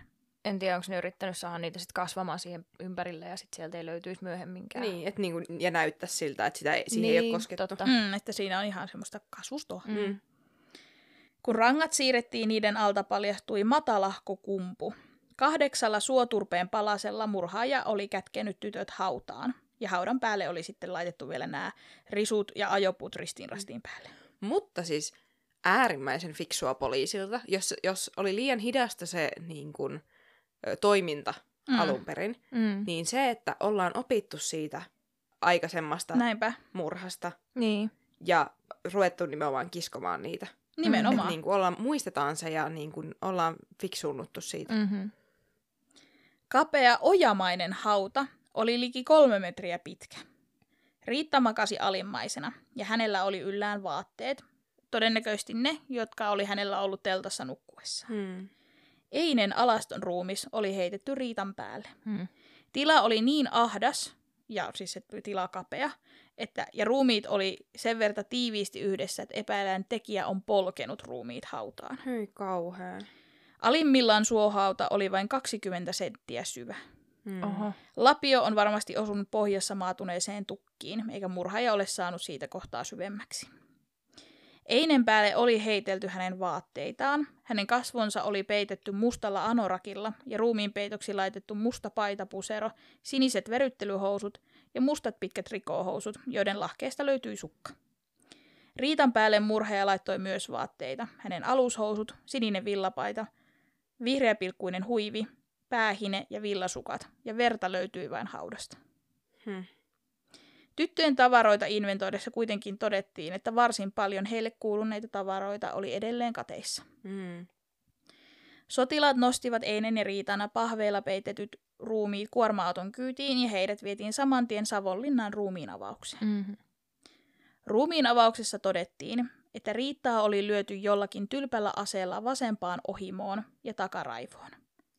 En tiedä, onko ne yrittänyt saada niitä sit kasvamaan siihen ympärille ja sitten sieltä ei löytyisi myöhemminkään. Niin, et niinku, ja näyttää siltä, että sitä ei, siihen niin, ei ole koskettu. Totta. mm, että siinä on ihan semmoista kasvustoa. Mm. Kun rangat siirrettiin, niiden alta paljastui matalahko kumpu. Kahdeksalla suoturpeen palasella murhaaja oli kätkenyt tytöt hautaan. Ja haudan päälle oli sitten laitettu vielä nämä risut ja ajopuut ristiin rastiin päälle. Mutta siis äärimmäisen fiksua poliisilta, jos, jos oli liian hidasta se niin kun, toiminta Mm. mm. alun perin, Mm. niin se, että ollaan opittu siitä aikaisemmasta Näinpä, murhasta Niin. ja ruvettu nimenomaan kiskomaan niitä. nimenomaan. Et, niin kuin ollaan, muistetaan se ja niin kuin, ollaan fiksuunnuttu siitä. Mm-hmm. Kapea ojamainen hauta oli liki kolme metriä pitkä. Riitta makasi alimmaisena, ja hänellä oli yllään vaatteet, todennäköisesti ne, jotka oli hänellä ollut teltassa nukkuessa. Hmm. Einen alaston ruumis oli heitetty Riitan päälle. Mm. Tila oli niin ahdas, ja siis se tila kapea, että, ja ruumiit oli sen verta tiiviisti yhdessä, että epäillään tekijä on polkenut ruumiit hautaan. Hyi kauhean. Alimmillaan suohauta oli vain 20 senttiä syvä. Hmm. Oho. Lapio on varmasti osunut pohjassa maatuneeseen tukkiin, eikä murhaaja ole saanut siitä kohtaa syvemmäksi. Einen päälle oli heitelty hänen vaatteitaan. Hänen kasvonsa oli peitetty mustalla anorakilla ja ruumiin peitoksi laitettu musta paitapusero, siniset veryttelyhousut ja mustat pitkät rikohousut, joiden lahkeesta löytyi sukka. Riitan päälle murhaaja laittoi myös vaatteita. Hänen alushousut, sininen villapaita, vihreäpilkkuinen huivi, päähine ja villasukat, ja verta löytyi vain haudasta. Hmm. Tyttöjen tavaroita inventoidessa kuitenkin todettiin, että varsin paljon heille kuuluneita tavaroita oli edelleen kateissa. Hmm. Sotilaat nostivat Einen ja Riitana pahveilla peitetyt ruumiit kuorma-auton kyytiin ja heidät vietiin saman tien Savonlinnan ruumiinavaukseen. Mm-hmm. Ruumiinavauksessa todettiin, että Riittaa oli lyöty jollakin tylpällä aseella vasempaan ohimoon ja takaraivoon.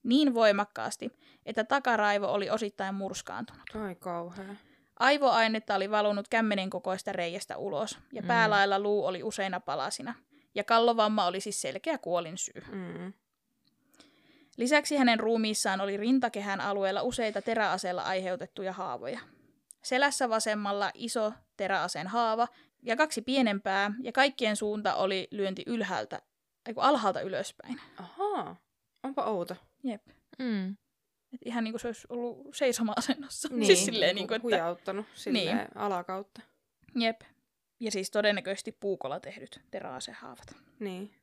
Niin voimakkaasti, että takaraivo oli osittain murskaantunut. Ai kauhean. Aivoainetta oli valunut kämmenen kokoista reiästä ulos, ja Mm. päälailla luu oli useina palasina, ja kallovamma oli siis selkeä kuolinsyy. Hmm. Lisäksi hänen ruumiissaan oli rintakehän alueella useita teräaseella aiheutettuja haavoja. Selässä vasemmalla iso teräaseen haava ja kaksi pienempää, ja kaikkien suunta oli lyönti ylhäältä, eiku alhaalta ylöspäin. Ahaa. Onpa outo. Jep. Mm. Et ihan niin kuin se olisi ollut seisoma-asennossa. [laughs] Niin, siis silleen, niin Niinku kuin, että... Hujauttanut silleen Niin. alakautta. Jep. Ja siis todennäköisesti puukolla tehdyt teräasehaavat. Niin.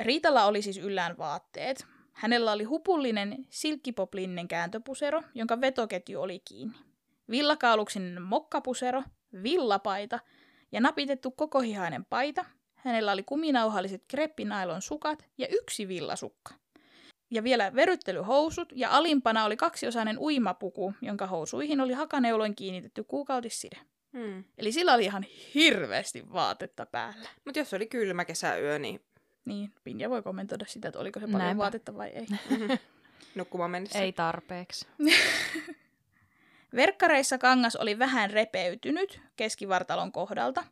Riitalla oli siis yllään vaatteet. Hänellä oli hupullinen silkkipoplinen kääntöpusero, jonka vetoketju oli kiinni. Villakaaluksinen mokkapusero, villapaita ja napitettu kokohihainen paita. Hänellä oli kuminauhalliset kreppinailon sukat ja yksi villasukka. Ja vielä veryttelyhousut ja alimpana oli kaksiosainen uimapuku, jonka housuihin oli hakaneuloin kiinnitetty kuukautisside. Hmm. Eli sillä oli ihan hirveästi vaatetta päällä. Mutta jos oli kylmä kesäyö, niin Niin, Pinja voi kommentoida sitä, että oliko se paljon Näinpä. vaatetta vai ei. [laughs] nukkumaan mennessä. Ei tarpeeksi. [laughs] Verkkareissa kangas oli vähän repeytynyt keskivartalon kohdalta,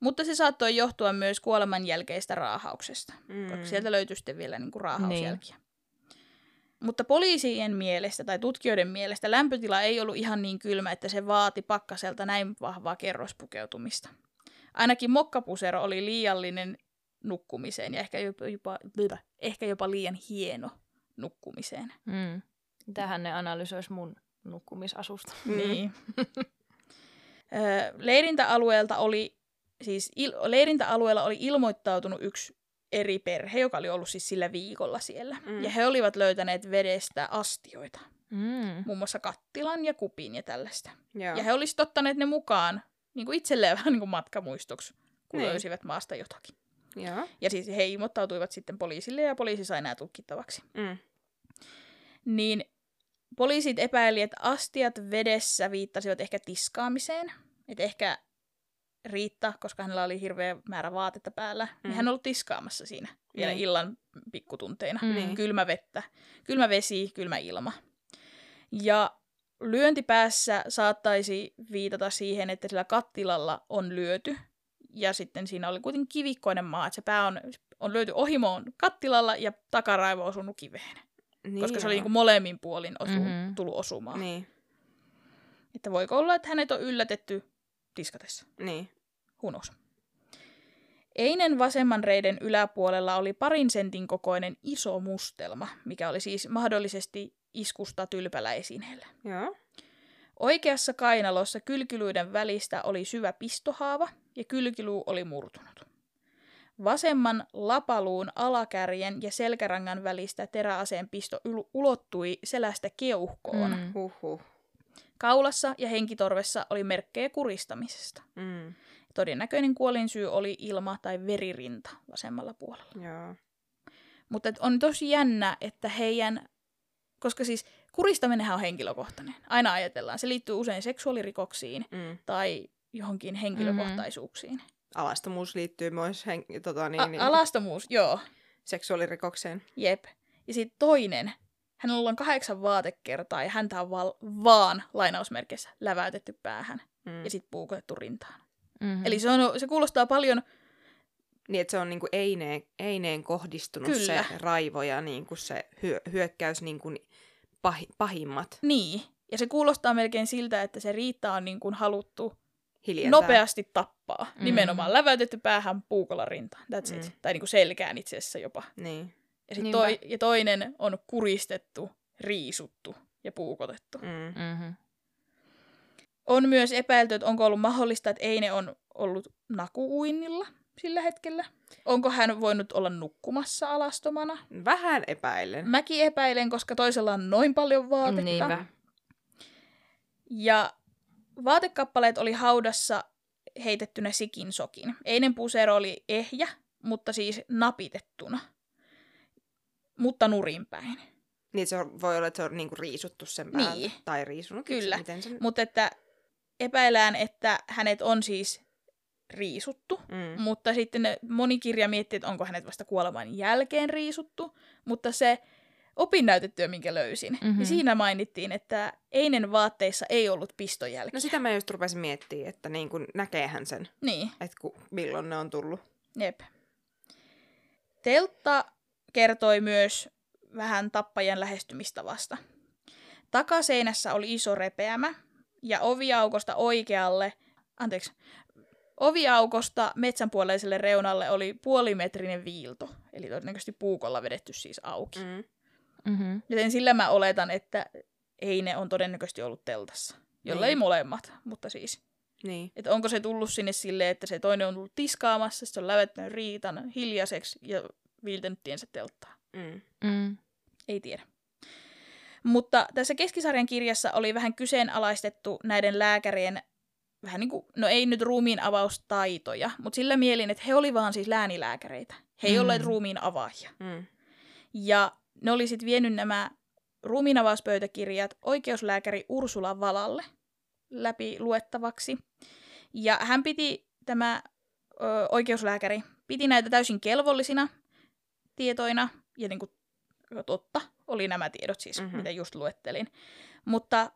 mutta se saattoi johtua myös kuoleman jälkeistä raahauksesta, mm. koska sieltä löytyi sitten vielä niin kuin raahausjälkiä. Niin. Mutta poliisien mielestä tai tutkijoiden mielestä lämpötila ei ollut ihan niin kylmä, että se vaati pakkaselta näin vahvaa kerrospukeutumista. Ainakin mokkapusero oli liiallinen nukkumiseen ja ehkä jopa, jopa, ehkä jopa liian hieno nukkumiseen. Mm. Tähän ne analysois mun nukkumisasusta. [laughs] Niin. [laughs] Leirintäalueelta oli, siis il, leirintäalueella oli ilmoittautunut yksi eri perhe, joka oli ollut siis sillä viikolla siellä. Mm. Ja he olivat löytäneet vedestä astioita, Mm. muun muassa kattilan ja kupin ja tällaista. Joo. Ja he olisivat ottaneet ne mukaan niin kuin itselleen [laughs] vähän niin kuin matkamuistoksi, kun Niin. löysivät maasta jotakin. Joo. Ja siis he ilmoittautuivat sitten poliisille ja poliisi sai nämä tutkittavaksi. Mm. niin poliisit epäili, että astiat vedessä viittasivat ehkä tiskaamiseen. Että ehkä Riitta, koska hänellä oli hirveä määrä vaatetta päällä, mm. niin Mm. hän on ollut tiskaamassa siinä vielä Niin. illan pikkutunteina. Mm. Niin. Kylmä vettä, kylmä vesi, kylmä ilma. Ja lyöntipäässä saattaisi viitata siihen, että sillä kattilalla on lyöty. Ja sitten siinä oli kuitenkin kivikkoinen maa, että se pää on, on lyöty ohimoon kattilalla ja takaraivo osunut kiveen. Niin koska se oli joo. niin molemmin puolin osu, Mhm. mm-hmm. tullut osumaan. Niin. Niin, Että voiko olla, että hänet on yllätetty tiskatessa. niin. Who knows? Einen vasemman reiden yläpuolella oli parin sentin kokoinen iso mustelma, mikä oli siis mahdollisesti iskusta tylpällä esineellä. Joo. Oikeassa kainalossa kylkiluiden välistä oli syvä pistohaava ja kylkiluu oli murtunut. Vasemman lapaluun alakärjen ja selkärangan välistä teräaseen pisto ulottui selästä keuhkoon. Mm. Huhhuh. Kaulassa ja henkitorvessa oli merkkejä kuristamisesta. Mm. Todennäköinen kuolinsyy oli ilma- tai veririnta vasemmalla puolella. Joo. Mutta on tosi jännä, että heidän, koska siis kuristaminenhan on henkilökohtainen. Aina ajatellaan, se liittyy usein seksuaalirikoksiin Mm. tai johonkin henkilökohtaisuuksiin. Alastomuus liittyy myös hen- tota, niin, A- niin, alastomuus, joo, seksuaalirikokseen. jep. Ja sitten toinen, hänellä on kahdeksan vaatekertaa ja häntä on val- vaan lainausmerkeissä läväytetty päähän Mm. ja sitten puukotettu rintaan. Mm-hmm. Eli se, on, se kuulostaa paljon, Niin, että se on niinku eineen, eineen kohdistunut Kyllä. se raivo ja niinku se hyö, hyökkäys niinku pahi, pahimmat niin. Ja se kuulostaa melkein siltä, että se Riitta on niin kuin haluttu hiljentää. nopeasti tappaa. Mm. Nimenomaan läväytetty päähän puukolla rintaan. That's Mm. it. Tai niin kuin selkään itse asiassa jopa. Niin. Ja, sit Niinpä. toi, ja toinen on kuristettu, riisuttu ja puukotettu. Mm. Mm-hmm. On myös epäilty, että onko ollut mahdollista, että Eine on ollut nakuuinnilla sillä hetkellä. Onko hän voinut olla nukkumassa alastomana? Vähän epäilen. Mäkin epäilen, koska toisella on noin paljon vaatetta. Niinpä. Ja vaatekappaleet oli haudassa heitettynä sikin sokin. Einen pusero oli ehjä, mutta siis napitettuna. Mutta nurinpäin. Niin, se on, voi olla, että se on niinku riisuttu sen päältä. Niin. Tai riisunut. Kyllä. Miten sen... Mutta että epäillään, että hänet on siis riisuttu. Mm. Mutta sitten ne- moni kirja miettii, että onko hänet vasta kuoleman jälkeen riisuttu. Mutta se opinnäytetyö, minkä löysin, mm-hmm. Mhm. niin siinä mainittiin, että Einen vaatteissa ei ollut pistojälkiä. No sitä mä just rupesin miettimään, että niin kuin näkeehän sen, Niin. että ku, milloin ne on tullut. Jep. Teltta kertoi myös vähän tappajan lähestymistavasta. Takaseinässä oli iso repeämä ja oviaukosta oikealle, anteeksi, oviaukosta metsänpuoleiselle reunalle oli puolimetrinen viilto, eli todennäköisesti puukolla vedetty siis auki. Mm. Mm. Mm-hmm. Joten sillä mä oletan, että ei ne on todennäköisesti ollut teltassa, jollei Niin. molemmat, mutta siis Niin. että onko se tullut sinne silleen, että se toinen on tullut tiskaamassa, se on lävettänyt riitan hiljaiseksi ja viiltänyt tiensä telttaa. Mm. Mm. Ei tiedä. Mutta tässä keskisarjan kirjassa oli vähän kyseenalaistettu näiden lääkärien vähän niin kuin, no ei nyt ruumiin avaustaitoja, mutta sillä mielin, että he oli vaan siis läänilääkäreitä. He ei Mm. olleet ruumiin avaajia. Mm. Ja ne oli sitten vienyt nämä ruumiinavauspöytäkirjat oikeuslääkäri Ursula Valalle läpi luettavaksi. Ja hän piti, tämä ö, oikeuslääkäri, piti näitä täysin kelvollisina tietoina, ja niin kuin, totta oli nämä tiedot siis, Mhm. mm-hmm. mitä just luettelin. Mutta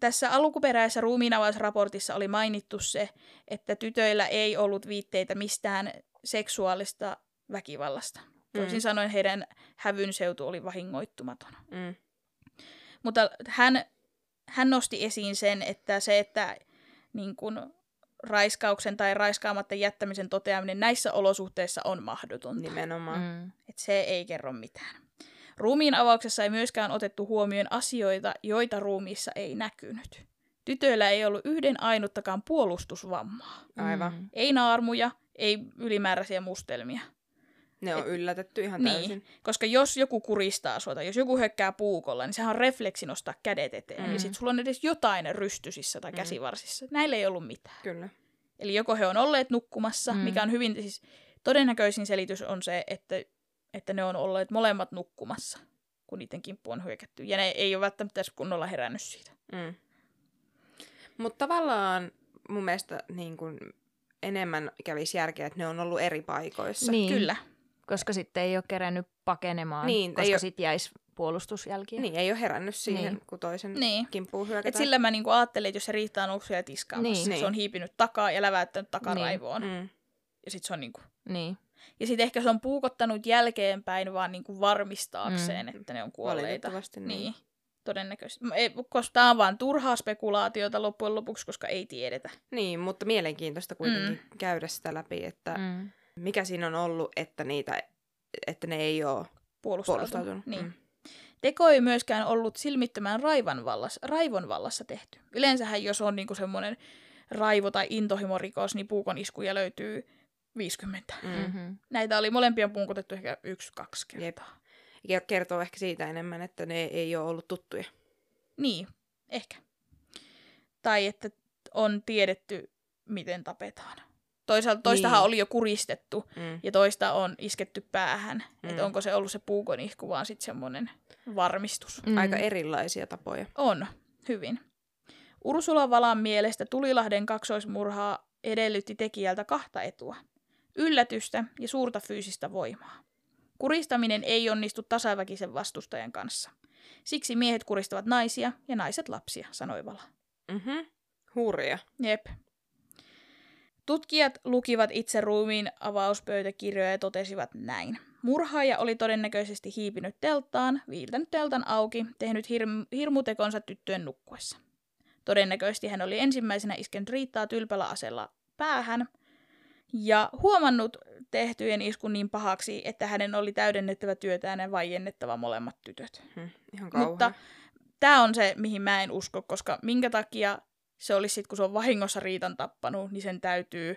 tässä alkuperäisessä ruumiinavausraportissa oli mainittu se, että tytöillä ei ollut viitteitä mistään seksuaalista väkivallasta. Toisin Mm. sanoen heidän hävynseutu oli vahingoittumaton. Mm. Mutta hän, hän nosti esiin sen, että se, että niin kun, raiskauksen tai raiskaamatta jättämisen toteaminen näissä olosuhteissa on mahdotonta. Nimenomaan. Mm. Et se ei kerro mitään. Ruumiin avauksessa ei myöskään otettu huomioon asioita, joita ruumiissa ei näkynyt. Tytöillä ei ollut yhden ainuttakaan puolustusvammaa. Aivan. Mm. Ei naarmuja, ei ylimääräisiä mustelmia. Ne on Et- yllätetty ihan Niin. täysin. Koska jos joku kuristaa sua tai jos joku hökkää puukolla, niin sehän on refleksi nostaa kädet eteen. Mm. Ja sit sulla on edes jotain rystysissä tai Mm. käsivarsissa. Näillä ei ollut mitään. Kyllä. Eli joko he on olleet nukkumassa. Mm. mikä on hyvin, siis todennäköisin selitys on se, että, että ne on olleet molemmat nukkumassa, kun niiden kimppu on hyökätty. Ja ne ei ole välttämättä edes kunnolla herännyt siitä. Mm. Mutta tavallaan mun mielestä niin kun, enemmän kävisi järkeä, että ne on ollut eri paikoissa. Niin, Kyllä. Koska sitten ei ole kerännyt pakenemaan, Niin, ei koska oo- sitten jäisi puolustusjälkiä. Niin, ei ole herännyt siihen, Niin. kun toisen Niin. kimppuun Et hyökätään. sillä mä niinku ajattelin, että jos se ollut siellä tiskaamassa, Niin. se on hiipinyt takaa ja läväyttänyt takaraivoon. Mm. Ja sit se on niinku... Niin. Ja sitten ehkä se on puukottanut jälkeenpäin vaan niinku varmistaakseen, Mm. että ne on kuolleita. Niin. Niin. Todennäköisesti. Ei, koska tämä on vaan turhaa spekulaatiota loppujen lopuksi, koska ei tiedetä. Niin, mutta mielenkiintoista kuitenkin mm. käydä sitä läpi, että mm. Mikä siinä on ollut, että, niitä, että ne ei ole Puolustautunut. puolustautunut. Niin. Mm. Teko ei myöskään ollut silmittömän raivan vallassa, raivon vallassa tehty. Yleensähän jos on niinku semmoinen raivo- tai intohimorikos, niin puukon iskuja löytyy 50. Mm. Mm-hmm. Näitä oli molempia puukotettu ehkä yksi, kaksi kertaa. Ja kertoo ehkä siitä enemmän, että ne ei ole ollut tuttuja. Niin, ehkä. Tai että on tiedetty, miten tapetaan. Toisaalta toistahan Niin. oli jo kuristettu Mm. ja toista on isketty päähän. Mm. Mm. Että onko se ollut se puukon isku vaan sitten semmoinen varmistus. Mm. Aika erilaisia tapoja. On, hyvin. Ursula Valan mielestä Tulilahden kaksoismurhaa edellytti tekijältä kahta etua. Yllätystä ja suurta fyysistä voimaa. Kuristaminen ei onnistu tasaväkisen vastustajan kanssa. Siksi miehet kuristavat naisia ja naiset lapsia, sanoi Vala. Mm-hmm. Hurja. Jep. Tutkijat lukivat itse ruumiin avauspöytäkirjoja ja totesivat näin. Murhaaja oli todennäköisesti hiipinyt telttaan, viiltänyt teltan auki, tehnyt hirm- hirmutekonsa tyttöjen nukkuessa. Todennäköisesti hän oli ensimmäisenä iskenyt riittaa tylpällä asella päähän ja huomannut tehtyjen iskun niin pahaksi, että hänen oli täydennettävä työtään ja vaiennettava molemmat tytöt. Hm. Ihan. Mutta tämä on se, mihin mä en usko, koska minkä takia se olisi sitten, kun se on vahingossa riitan tappanut, niin sen täytyy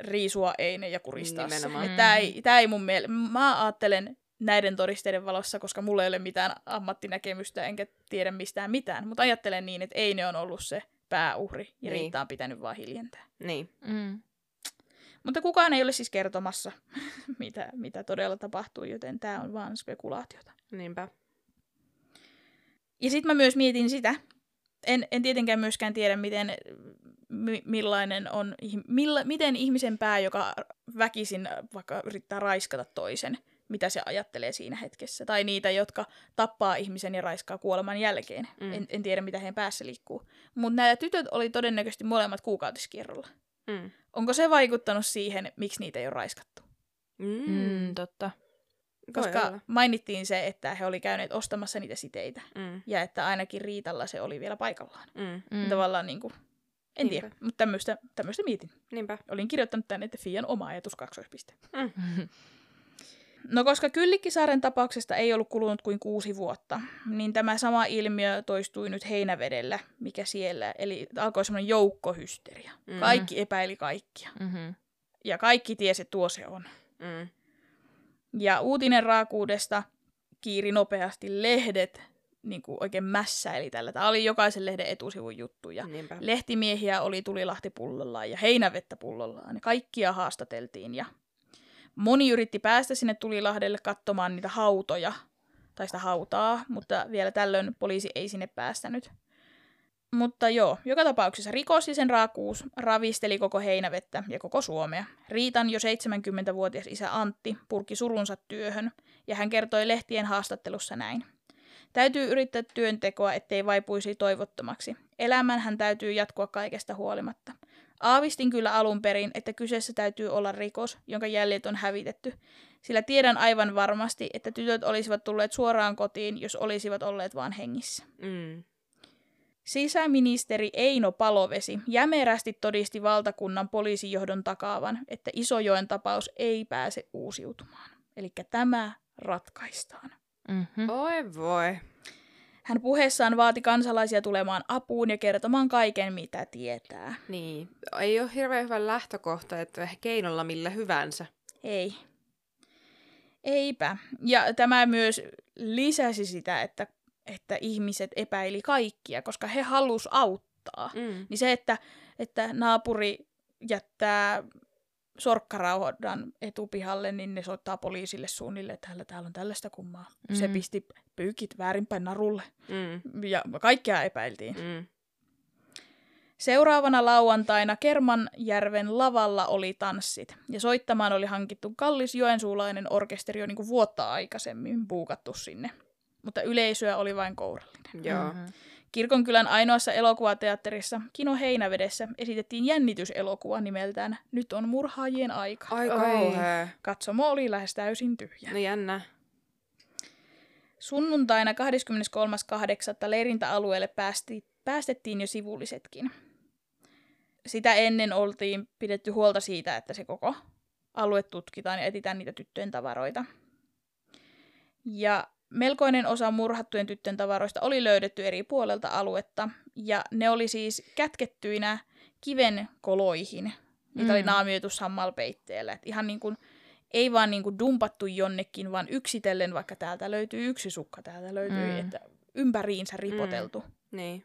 riisua eine ja kuristaa se. Nimenomaan. Tämä ei, tää ei mun miele- Mä ajattelen näiden todisteiden valossa, koska mulla ei ole mitään ammattinäkemystä enkä tiedä mistään mitään, mutta ajattelen niin, että Eine on ollut se pääuhri ja Niin. Riitta on pitänyt vaan hiljentää. Niin. Mm. Mutta kukaan ei ole siis kertomassa, [laughs] mitä, mitä todella tapahtuu, joten tämä on vaan spekulaatiota. Niinpä. Ja sitten mä myös mietin sitä, en, en tietenkään myöskään tiedä, miten, mi, millainen on, milla, miten ihmisen pää, joka väkisin vaikka yrittää raiskata toisen, mitä se ajattelee siinä hetkessä. Tai niitä, jotka tappaa ihmisen ja raiskaa kuoleman jälkeen. Mm. En, en tiedä, mitä heidän päässä liikkuu. Mutta nämä tytöt oli todennäköisesti molemmat kuukautiskierrolla. Mm. Onko se vaikuttanut siihen, miksi niitä ei ole raiskattu? Mm. Mm, totta. Voi Koska olla. mainittiin se, että he oli käyneet ostamassa niitä siteitä. Mm. Ja että ainakin Riitalla se oli vielä paikallaan. Mm. Mm. Mm. Tavallaan niin kuin, en Niinpä. tiedä, mutta tämmöistä, tämmöistä mietin. Niinpä. Olin kirjoittanut tänne, että Fian oma ajatus kaksoispiste. Mm. [laughs] No koska Kyllikkisaaren tapauksesta ei ollut kulunut kuin kuusi vuotta, niin tämä sama ilmiö toistui nyt Heinävedellä, mikä siellä, eli alkoi semmoinen joukkohysteria. Mm. Kaikki epäili kaikkia. Mm-hmm. Ja kaikki tiesi, että tuo se on. Mm. Ja uutinen raakuudesta kiiri nopeasti lehdet, niin kuin oikein mässäili tällä. Tämä oli jokaisen lehden etusivun juttu. Ja Niinpä. lehtimiehiä oli tulilahti pullollaan ja heinävettä pullollaan. Kaikkia haastateltiin ja moni yritti päästä sinne tulilahdelle katsomaan niitä hautoja tai sitä hautaa, mutta vielä tällöin poliisi ei sinne päästänyt. Mutta joo, joka tapauksessa rikos ja sen raakuus ravisteli koko heinävettä ja koko Suomea. Riitan jo 70-vuotias isä Antti purki surunsa työhön ja hän kertoi lehtien haastattelussa näin. Täytyy yrittää työntekoa, ettei vaipuisi toivottomaksi. Elämän hän täytyy jatkua kaikesta huolimatta. Aavistin kyllä alun perin, että kyseessä täytyy olla rikos, jonka jäljet on hävitetty, sillä tiedän aivan varmasti, että tytöt olisivat tulleet suoraan kotiin, jos olisivat olleet vaan hengissä. Mm. Sisäministeri Eino Palovesi jämerästi todisti valtakunnan poliisijohdon takaavan, että Isojoen tapaus ei pääse uusiutumaan. Eli tämä ratkaistaan. Mm-hmm. Oi voi. Hän puheessaan vaati kansalaisia tulemaan apuun ja kertomaan kaiken, mitä tietää. Niin. Ei ole hirveän hyvä lähtökohta, että keinolla millä hyvänsä. Ei. Eipä. Ja tämä myös lisäsi sitä, että, että ihmiset epäili kaikkia, koska he halus auttaa. Mm. Niin se, että, että naapuri jättää sorkkaraudan etupihalle, niin ne soittaa poliisille suunnille, että täällä, täällä on tällaista kummaa. Mm. Se pisti pyykit väärinpäin narulle. Mm. Ja kaikkea epäiltiin. Mm. Seuraavana lauantaina Kermanjärven lavalla oli tanssit, ja soittamaan oli hankittu kallis joensuulainen orkesteri jo niin kuin vuotta aikaisemmin buukattu sinne. Mutta yleisöä oli vain kourallinen. Joo. Mhm. Kirkonkylän ainoassa elokuvateatterissa Kino Heinävedessä esitettiin jännityselokuva nimeltään Nyt on murhaajien aika. Ai Oi. kauhea. Katsomo oli lähes täysin tyhjä. No jännä. Sunnuntaina 23.8. leirintäalueelle päästi, päästettiin jo sivullisetkin. Sitä ennen oltiin pidetty huolta siitä, että se koko alue tutkitaan ja etsitään niitä tyttöjen tavaroita. Ja melkoinen osa murhattujen tyttöjen tavaroista oli löydetty eri puolelta aluetta, ja ne oli siis kätkettyinä kiven koloihin. Niitä mm. oli naamioitu sammalpeitteellä. Et ihan niin kuin, ei vaan niin kuin dumpattu jonnekin, vaan yksitellen, vaikka täältä löytyy yksi sukka, täältä löytyy, mm. että ympäriinsä ripoteltu. Mm. Niin.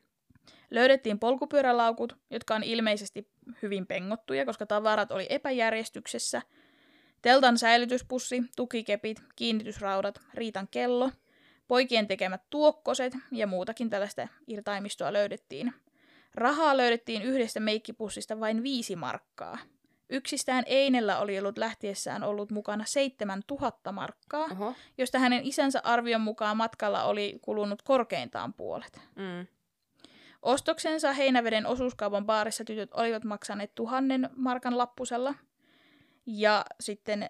Löydettiin polkupyörälaukut, jotka on ilmeisesti hyvin pengottuja, koska tavarat oli epäjärjestyksessä. Teltan säilytyspussi, tukikepit, kiinnitysraudat, Riitan kello, poikien tekemät tuokkoset ja muutakin tällaista irtaimistoa löydettiin. Rahaa löydettiin yhdestä meikkipussista vain viisi markkaa. Yksistään Einellä oli ollut lähtiessään ollut mukana 7000 markkaa, Oho. josta hänen isänsä arvion mukaan matkalla oli kulunut korkeintaan puolet. Mm. Ostoksensa Heinäveden osuuskaupan baarissa tytöt olivat maksaneet tuhannen markan lappusella. Ja sitten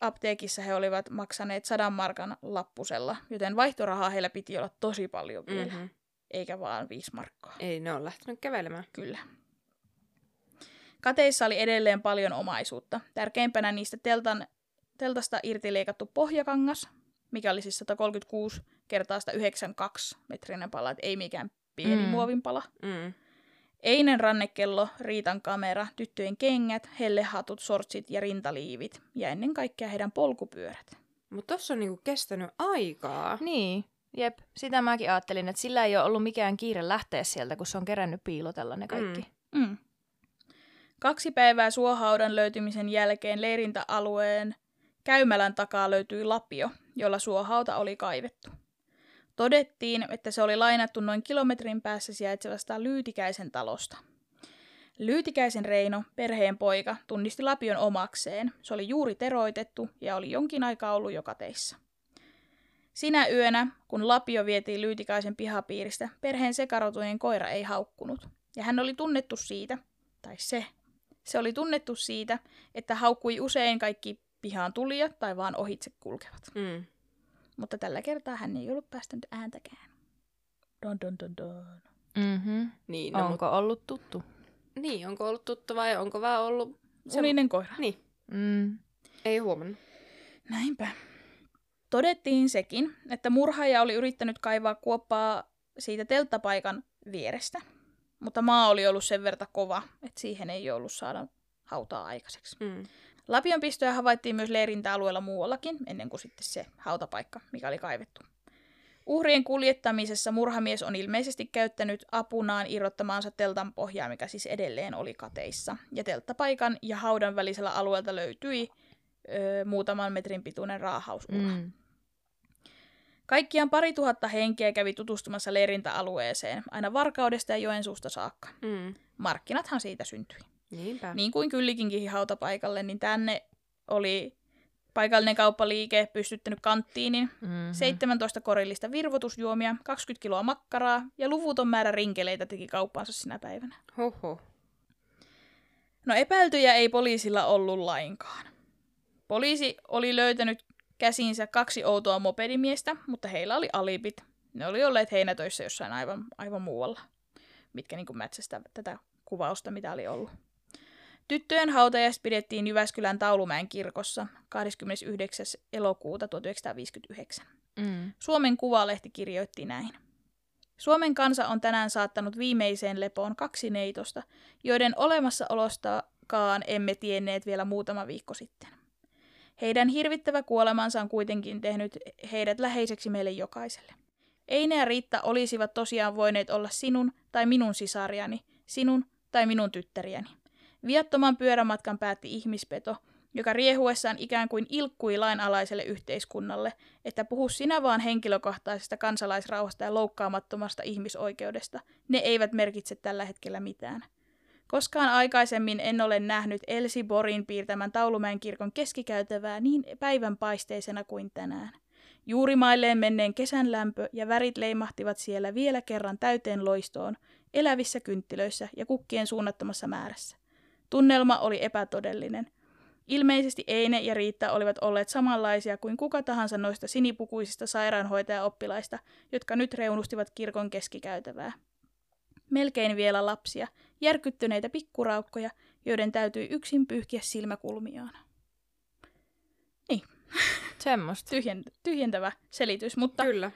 apteekissa he olivat maksaneet sadan markan lappusella, joten vaihtorahaa heillä piti olla tosi paljon vielä, Mm-hmm. eikä vaan viisi markkaa. Ei, ne on lähtenyt kävelemään. Kyllä. Kateissa oli edelleen paljon omaisuutta. Tärkeimpänä niistä teltan, teltasta irti leikattu pohjakangas, mikä oli siis 136 kertaa 192 metrinen pala, et ei mikään pieni Mm. mm. muovinpala. Mm. Einen rannekello, Riitan kamera, tyttöjen kengät, hellehatut, sortsit ja rintaliivit ja ennen kaikkea heidän polkupyörät. Mutta tossa on niinku kestänyt aikaa. Niin, jep. Sitä mäkin ajattelin, että sillä ei ole ollut mikään kiire lähteä sieltä, kun se on kerännyt piilotella ne kaikki. Mm. Kaksi päivää suohaudan löytymisen jälkeen leirintäalueen käymälän takaa löytyi lapio, jolla suohauta oli kaivettu. Todettiin, että se oli lainattu noin kilometrin päässä sijaitsevasta Lyytikäisen talosta. Lyytikäisen Reino, perheen poika, tunnisti lapion omakseen. Se oli juuri teroitettu ja oli jonkin aikaa ollut joka teissä. Sinä yönä, kun lapio vietiin Lyytikäisen pihapiiristä, perheen sekarotuinen koira ei haukkunut. Ja hän oli tunnettu siitä, tai se, se oli tunnettu siitä, että haukkui usein kaikki pihaan tulijat tai vaan ohitse kulkevat. Mm. Mutta tällä kertaa hän ei ollut päästänyt ääntäkään. Don, don, don, don. Mm-hmm. Niin, no, Onko ollut tuttu? Mut, niin, onko ollut tuttu vai onko vaan ollut... Se- Uninen koira. Niin, Mm. ei huomannut. Näinpä. Todettiin sekin, että murhaaja oli yrittänyt kaivaa kuoppaa siitä telttapaikan vierestä, mutta maa oli ollut sen verta kova, että siihen ei ollut saada hautaa aikaiseksi. Mm. Lapionpistoja havaittiin myös leirintäalueella muuallakin, ennen kuin sitten se hautapaikka, mikä oli kaivettu. Uhrien kuljettamisessa murhamies on ilmeisesti käyttänyt apunaan irrottamaansa teltan pohjaa, mikä siis edelleen oli kateissa. Ja telttapaikan ja haudan välisellä alueelta löytyi ö, muutaman metrin pituinen raahausura. Mm. Mm. Kaikkiaan pari tuhatta henkeä kävi tutustumassa leirintäalueeseen, aina Varkaudesta ja Joensuusta saakka. Mm. Markkinathan siitä syntyi. Niinpä. Niin kuin Kyllikinkin hautapaikalle, niin tänne oli paikallinen kauppaliike pystyttänyt kanttiinin, Mm-hmm. 17 korillista virvotusjuomia, 20 kiloa makkaraa ja luvuton määrä rinkeleitä teki kauppaansa sinä päivänä. Huhhuh. No epäiltyjä ei poliisilla ollut lainkaan. Poliisi oli löytänyt käsinsä kaksi outoa mopedimiestä, mutta heillä oli alipit. Ne oli olleet heinätöissä jossain aivan, aivan muualla, mitkä niin mätsästä tätä kuvausta, mitä oli ollut. Tyttöjen hautajaiset pidettiin Jyväskylän Taulumäen kirkossa 29. elokuuta 1959. Mm. Suomen Kuvalehti kirjoitti näin. Suomen kansa on tänään saattanut viimeiseen lepoon kaksi neitosta, joiden olemassaolostakaan emme tienneet vielä muutama viikko sitten. Heidän hirvittävä kuolemansa on kuitenkin tehnyt heidät läheiseksi meille jokaiselle. Eine ja Riitta olisivat tosiaan voineet olla sinun tai minun sisariani, sinun tai minun tyttäriäni. Viattoman pyörämatkan päätti ihmispeto, joka riehuessaan ikään kuin ilkkui lainalaiselle yhteiskunnalle, että puhu sinä vaan henkilökohtaisesta kansalaisrauhasta ja loukkaamattomasta ihmisoikeudesta. Ne eivät merkitse tällä hetkellä mitään. Koskaan aikaisemmin en ole nähnyt Elsi Borin piirtämän Taulumäen kirkon keskikäytävää niin päivänpaisteisena kuin tänään. Juurimailleen menneen kesän lämpö ja värit leimahtivat siellä vielä kerran täyteen loistoon, elävissä kynttilöissä ja kukkien suunnattomassa määrässä. Tunnelma oli epätodellinen. Ilmeisesti Eine ja Riitta olivat olleet samanlaisia kuin kuka tahansa noista sinipukuisista sairaanhoitajaoppilaista, jotka nyt reunustivat kirkon keskikäytävää. Melkein vielä lapsia, järkyttyneitä pikkuraukkoja, joiden täytyi yksin pyyhkiä silmäkulmiaan. Niin, Semmosta. tyhjen, tyhjentävä selitys, mutta Kyllä.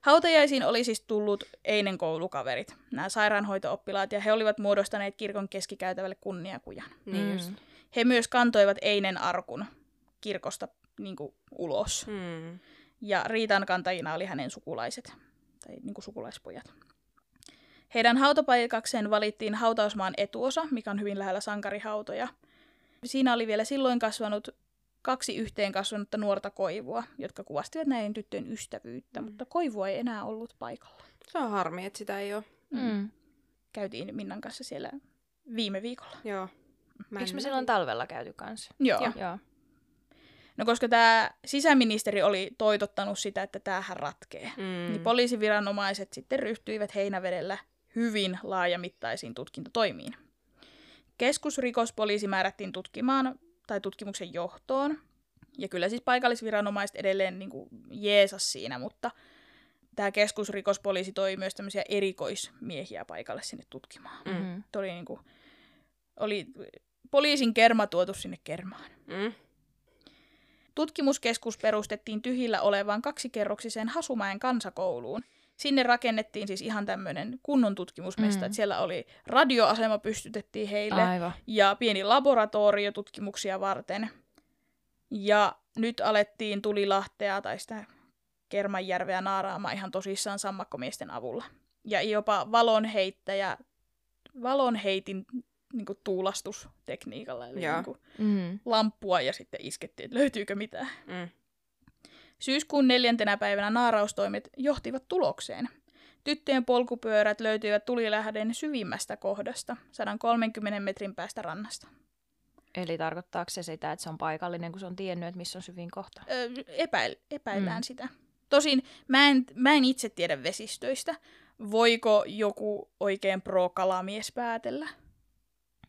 Hautajaisiin oli siis tullut Einen koulukaverit, nämä sairaanhoitooppilaat, ja he olivat muodostaneet kirkon keskikäytävälle kunniakujan. Niin Mm. just. He myös kantoivat Einen arkun kirkosta niin kuin, ulos, Mm. ja Riitan kantajina oli hänen sukulaiset, tai niin kuin, sukulaispojat. Heidän hautapaikakseen valittiin hautausmaan etuosa, mikä on hyvin lähellä sankarihautoja. Siinä oli vielä silloin kasvanut kaksi yhteen kasvanutta nuorta koivua, jotka kuvastivat näiden tyttöjen ystävyyttä, Mm. mutta koivua ei enää ollut paikalla. Se on harmi, että sitä ei ole. Mm. Käytiin Minnan kanssa siellä viime viikolla. Joo. Mä Eikö en me silloin talvella käyty kanssa? Joo. Joo. Joo. No koska tämä sisäministeri oli toitottanut sitä, että tämähän ratkee, Mm. mm. niin poliisiviranomaiset sitten ryhtyivät heinävedellä hyvin laajamittaisiin tutkintotoimiin. Keskusrikospoliisi määrättiin tutkimaan tai tutkimuksen johtoon. Ja kyllä siis paikallisviranomaiset edelleen niin kuin jeesas siinä, mutta tämä keskusrikospoliisi toi myös tämmöisiä erikoismiehiä paikalle sinne tutkimaan. Mm. Mm. Tuo Oli, niin kuin, oli poliisin kerma tuotu sinne kermaan. Mm. Tutkimuskeskus perustettiin tyhjillä olevaan kaksikerroksiseen Hasumäen kansakouluun. Sinne rakennettiin siis ihan tämmöinen kunnon tutkimusmesta, Mm. että siellä oli radioasema pystytettiin heille Aivan. ja pieni laboratorio tutkimuksia varten. Ja nyt alettiin Tulilahtea tai sitä Kermanjärveä naaraamaan ihan tosissaan sammakkomiesten avulla. Ja jopa valonheittäjä, valonheitin niin kuin tuulastustekniikalla, eli Joo. niin kuin Mm. lamppua ja sitten iskettiin, että löytyykö mitään. Mm. Syyskuun neljäntenä päivänä naaraustoimet johtivat tulokseen. Tyttöjen polkupyörät löytyivät tulilähden syvimmästä kohdasta, 130 metrin päästä rannasta. Eli tarkoittaako se sitä, että se on paikallinen, kun se on tiennyt, että missä on syvin kohta? Ö, epäil, epäillään Mm. sitä. Tosin mä en, mä en itse tiedä vesistöistä. Voiko joku oikein pro-kalamies päätellä?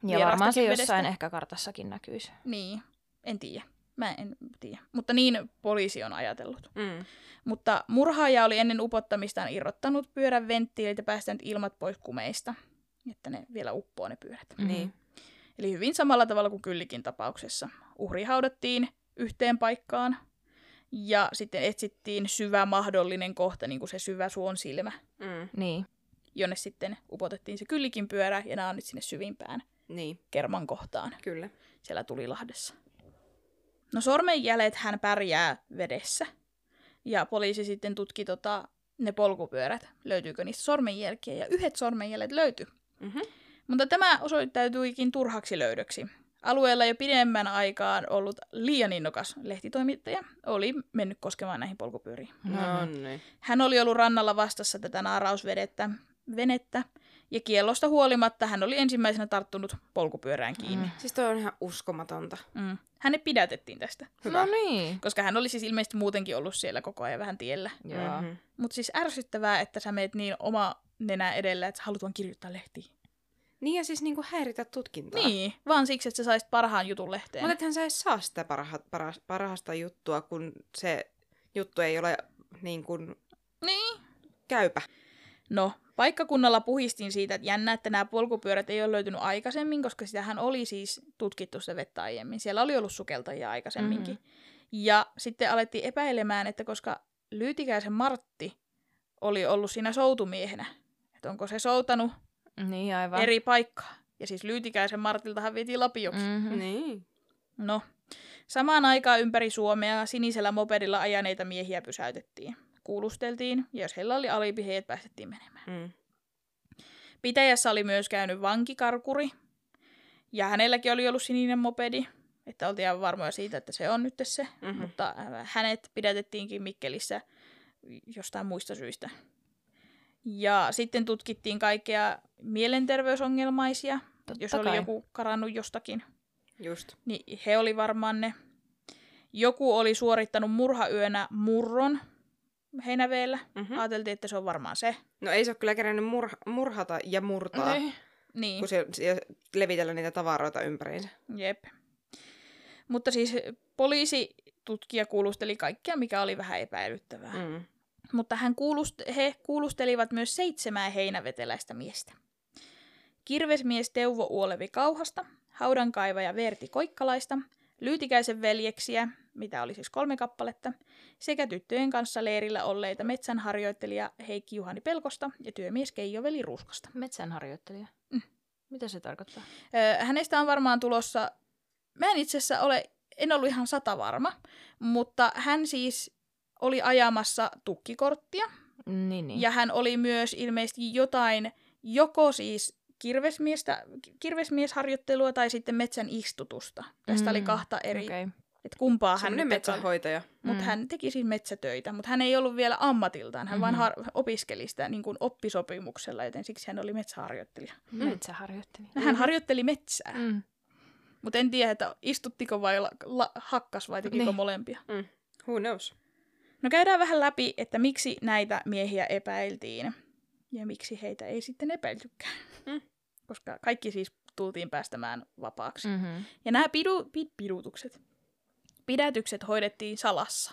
Ja varmaan se jossain vedestä. ehkä kartassakin näkyisi. Niin, en tiedä. Mä en tiedä. Mutta niin poliisi on ajatellut. Mm. Mutta murhaaja oli ennen upottamistaan irrottanut pyörän venttiilit ja päästänyt ilmat pois kumeista, että ne vielä uppoo ne pyörät. Mhm. Niin. Eli hyvin samalla tavalla kuin Kyllikin tapauksessa. Uhri haudattiin yhteen paikkaan ja sitten etsittiin syvä mahdollinen kohta, niin kuin se syvä suon silmä, Mm. Niin. jonne sitten upotettiin se Kyllikin pyörä ja nämä on nyt sinne syvimpään Niin, kerman kohtaan kyllä. siellä Tulilahdessa. No sormenjäljet hän pärjää vedessä. Ja poliisi sitten tutki tota, ne polkupyörät, löytyykö niistä sormenjälkiä, ja yhdet sormenjäljet löytyi. Mm-hmm. Mutta tämä osoittautuikin turhaksi löydöksi. Alueella jo pidemmän aikaan ollut liian innokas lehtitoimittaja oli mennyt koskemaan näihin polkupyöriin. No niin. Hän oli ollut rannalla vastassa tätä naarausvedettä, venettä, ja kiellosta huolimatta hän oli ensimmäisenä tarttunut polkupyörään kiinni. Mm. Siis toi on ihan uskomatonta. Mm. Hänet pidätettiin tästä, Hyvä. No niin. koska hän oli siis ilmeisesti muutenkin ollut siellä koko ajan vähän tiellä. Joo. Mhm. Mutta siis ärsyttävää, että sä meet niin oma nenä edellä, että sä haluat vaan kirjoittaa lehtiin. Niin ja siis niinku häiritä tutkintaa. Niin, vaan siksi, että sä saisit parhaan jutun lehteen. Mutta ethän sä edes saa sitä parha, para, parhaasta juttua, kun se juttu ei ole niin kuin Niin. käypä. No, paikkakunnalla puhistin siitä, että jännä, että nämä polkupyörät ei ole löytynyt aikaisemmin, koska sitähän oli siis tutkittu sitä vettä aiemmin. Siellä oli ollut sukeltajia aikaisemminkin. Mhm. Ja sitten alettiin epäilemään, että koska Lyytikäisen Martti oli ollut siinä soutumiehenä, että onko se soutanut Niin aivan. eri paikkaa. Ja siis Lyytikäisen Martiltahan vietiin Lapioksi. Mm. Mm-hmm. Niin. No, samaan aikaan ympäri Suomea sinisellä mopedilla ajaneita miehiä pysäytettiin. Kuulusteltiin, ja jos heillä oli alibi, heidät päästettiin menemään. Mm. Pitäjässä oli myös käynyt vankikarkuri, ja hänelläkin oli ollut sininen mopedi. Että oltiin aivan varmoja siitä, että se on nyt se, Mhm. mm-hmm. mutta äh, hänet pidätettiinkin Mikkelissä jostain muista syistä. Ja sitten tutkittiin kaikkea mielenterveysongelmaisia, Totta jos oli kai. joku karannut jostakin. Just. Niin he oli varmaan ne. Joku oli suorittanut murhayönä murron Heinäveellä. Mhm. Mm-hmm. Ajateltiin, että se on varmaan se. No ei se ole kyllä kerännyt murha- murhata ja murtaa, Niin. Niin, kun se, se levitellä niitä tavaroita ympäriinsä. jep. Mutta siis poliisitutkija kuulusteli kaikkea, mikä oli vähän epäilyttävää. Mm. Mutta hän kuulust- he kuulustelivat myös seitsemää heinäveteläistä miestä. Kirvesmies Teuvo Uolevi Kauhasta, haudankaivaja Verti Koikkalaista, Lyytikäisen veljeksiä, mitä oli siis kolme kappaletta, sekä tyttöjen kanssa leirillä olleita metsänharjoittelija Heikki Juhani Pelkosta ja työmies Keijo-veli Ruskasta. Metsänharjoittelija. Mm. Mitä se tarkoittaa? Öö, hänestä on varmaan tulossa, mä en itse asiassa ole, en ollut ihan sata varma, mutta hän siis oli ajamassa tukkikorttia, Niin, niin. Ja hän oli myös ilmeisesti jotain, joko siis kirvesmiestä, kirvesmiesharjoittelua tai sitten metsän istutusta. Tästä oli Mm, kahta eri, okay. Okei. että kumpaa hän nyt metsähoitaja. Mutta Mm. hän teki siis metsätöitä, mutta hän ei ollut vielä ammatiltaan. Hän mm-hmm. vain har- opiskeli sitä niin kuin oppisopimuksella, joten siksi hän oli metsäharjoittelija. Metsäharjoittelija. Mm. Hän harjoitteli metsää, mm. Mm. mutta en tiedä, että istuttiko vai la- la- hakkas vai tekikö. Niin. molempia. Mm. Who knows? No käydään vähän läpi, että miksi näitä miehiä epäiltiin ja miksi heitä ei sitten epäiltykään. Mm. Koska kaikki siis tultiin päästämään vapaaksi. Mm. Mm-hmm. Ja nämä pidu, pid, pidutukset, pidätykset hoidettiin salassa.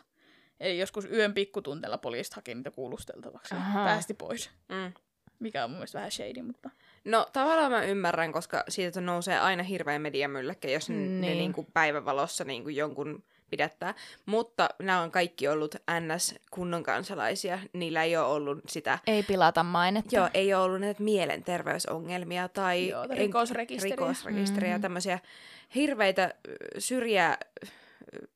Eli joskus yön pikkutunteella poliisit haki niitä kuulusteltavaksi ja Ahaa. päästi pois. Mm. Mikä on mun mielestä vähän shady, mutta... No tavallaan mä ymmärrän, koska siitä nousee aina hirveä mediamylläkkä, jos niin. ne Niin. niinku päivävalossa niinku jonkun pidättää. Mutta nämä on kaikki ollut NS-kunnon kansalaisia. Niillä ei ole ollut sitä... Ei pilata mainetta. Joo, ei ole ollut näitä mielenterveysongelmia tai Joo, tai rikosrekisteriä. rikosrekisteriä Mhm. tämmöisiä hirveitä ö, syrjä, ö,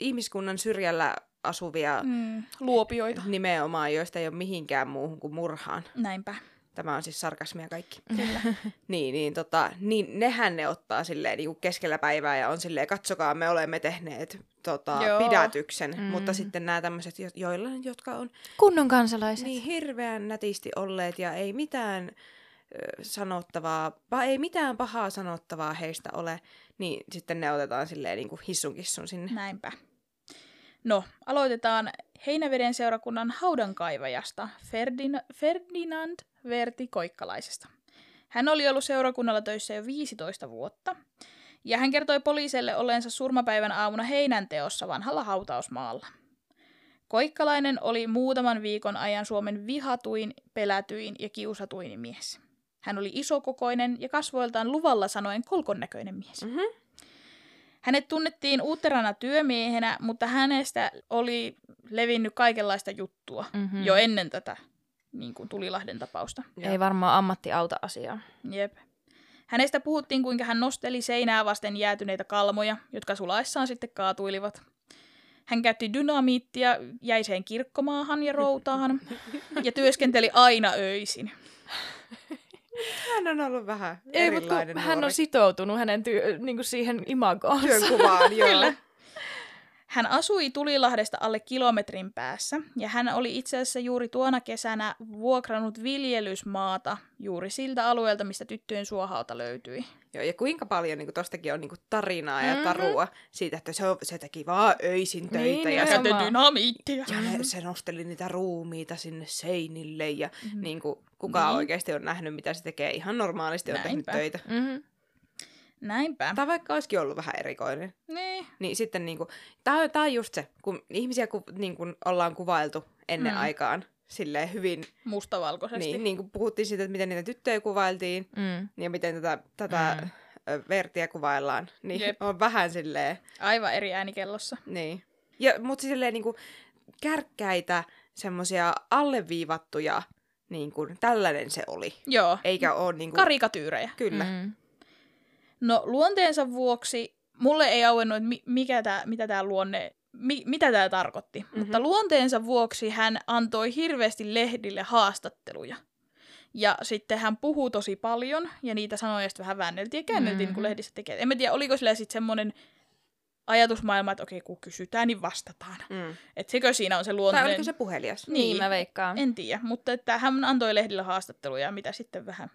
ihmiskunnan syrjällä asuvia mm. Mm, luopioita. nimenomaan, joista ei ole mihinkään muuhun kuin murhaan. Näinpä. Tämä on siis sarkasmia kaikki. Kyllä. [laughs] Niin, niin, tota, niin nehän ne ottaa silleen niin kuin keskellä päivää ja on silleen, katsokaa, me olemme tehneet tota, Joo. pidätyksen. Mm. Mutta sitten nämä tämmöiset, jo- joilla, jotka on Kunnon kansalaiset. niin hirveän nätisti olleet ja ei mitään sanottavaa, pa, ei mitään pahaa sanottavaa heistä ole, niin sitten ne otetaan silleen niin kuin hissun kissun sinne. Näinpä. No, aloitetaan Heinäveden seurakunnan haudankaivajasta Ferdin- Ferdinand Verti Koikkalaisesta. Hän oli ollut seurakunnalla töissä jo 15 vuotta, ja hän kertoi poliiselle olleensa surmapäivän aamuna heinänteossa vanhalla hautausmaalla. Koikkalainen oli muutaman viikon ajan Suomen vihatuin, pelätyin ja kiusatuin mies. Hän oli isokokoinen ja kasvoiltaan luvalla sanoen kolkonnäköinen mies. Mm-hmm. Hänet tunnettiin uutterana työmiehenä, mutta hänestä oli levinnyt kaikenlaista juttua Mhm. mm. jo ennen tätä niin kuin Tulilahden tapausta. Ei varmaan ammatti auta asiaa. Jep. Hänestä puhuttiin, kuinka hän nosteli seinää vasten jäätyneitä kalmoja, jotka sulaissaan sitten kaatuilivat. Hän käytti dynamiittia jäiseen kirkkomaahan ja routaan ja työskenteli aina öisin. Hän on ollut vähän Ei, mutta hän nuori. on sitoutunut hänen työ, niin siihen imagoonsa. työnkuvaan. [laughs] joo. Kyllä. Hän asui Tulilahdesta alle kilometrin päässä, ja hän oli itse asiassa juuri tuona kesänä vuokrannut viljelysmaata juuri siltä alueelta, mistä tyttöjen suohauta löytyi. Joo, ja kuinka paljon niin tostakin on niin tarinaa ja Mhm. tarua siitä, että se, se teki vaan öisin töitä Niin, ja, se, dynamiittia. ja ne, se nosteli niitä ruumiita sinne seinille ja Mhm. niin kuin, kukaan Niin. oikeasti on nähnyt, mitä se tekee. Ihan normaalisti on tehnyt Näinpä. töitä. Mm-hmm. Näinpä. Tai vaikka olisikin ollut vähän erikoinen. Niin. Niin sitten niinku, tää, tää on just se, kun ihmisiä ku, niin kuin ollaan kuvailtu ennen Mm. aikaan silleen hyvin, Mustavalkoisesti. niin, niin kuin puhuttiin siitä, että miten niitä tyttöjä kuvailtiin Mm. ja miten tätä, tätä Mm. vertiä kuvaillaan, niin Jep. On vähän silleen, Aivan eri äänikellossa. niin. Ja, mutta silleen niinku kärkkäitä, semmosia alleviivattuja, niin kuin, tällainen se oli. Joo. Eikä ole niinku, Karikatyyrejä. kyllä. Mm. No luonteensa vuoksi mulle ei auennut, että mi- mikä tää, mitä tämä luonne, mi- mitä tämä tarkoitti. Mm-hmm. Mutta luonteensa vuoksi hän antoi hirveästi lehdille haastatteluja. Ja sitten hän puhuu tosi paljon, ja niitä sanoja sitten vähän väänneltiin ja käänneltiin, mm-hmm. niin kuin lehdissä tekee. En mä tiedä, oliko sillä sitten semmoinen ajatusmaailma, että okei, kun kysytään, niin vastataan. Mm. Että sekö siinä on se Tai luontainen... oliko se puhelias? Niin, Niin. mä veikkaan. En tiedä, mutta että hän antoi lehdillä haastatteluja, mitä sitten vähän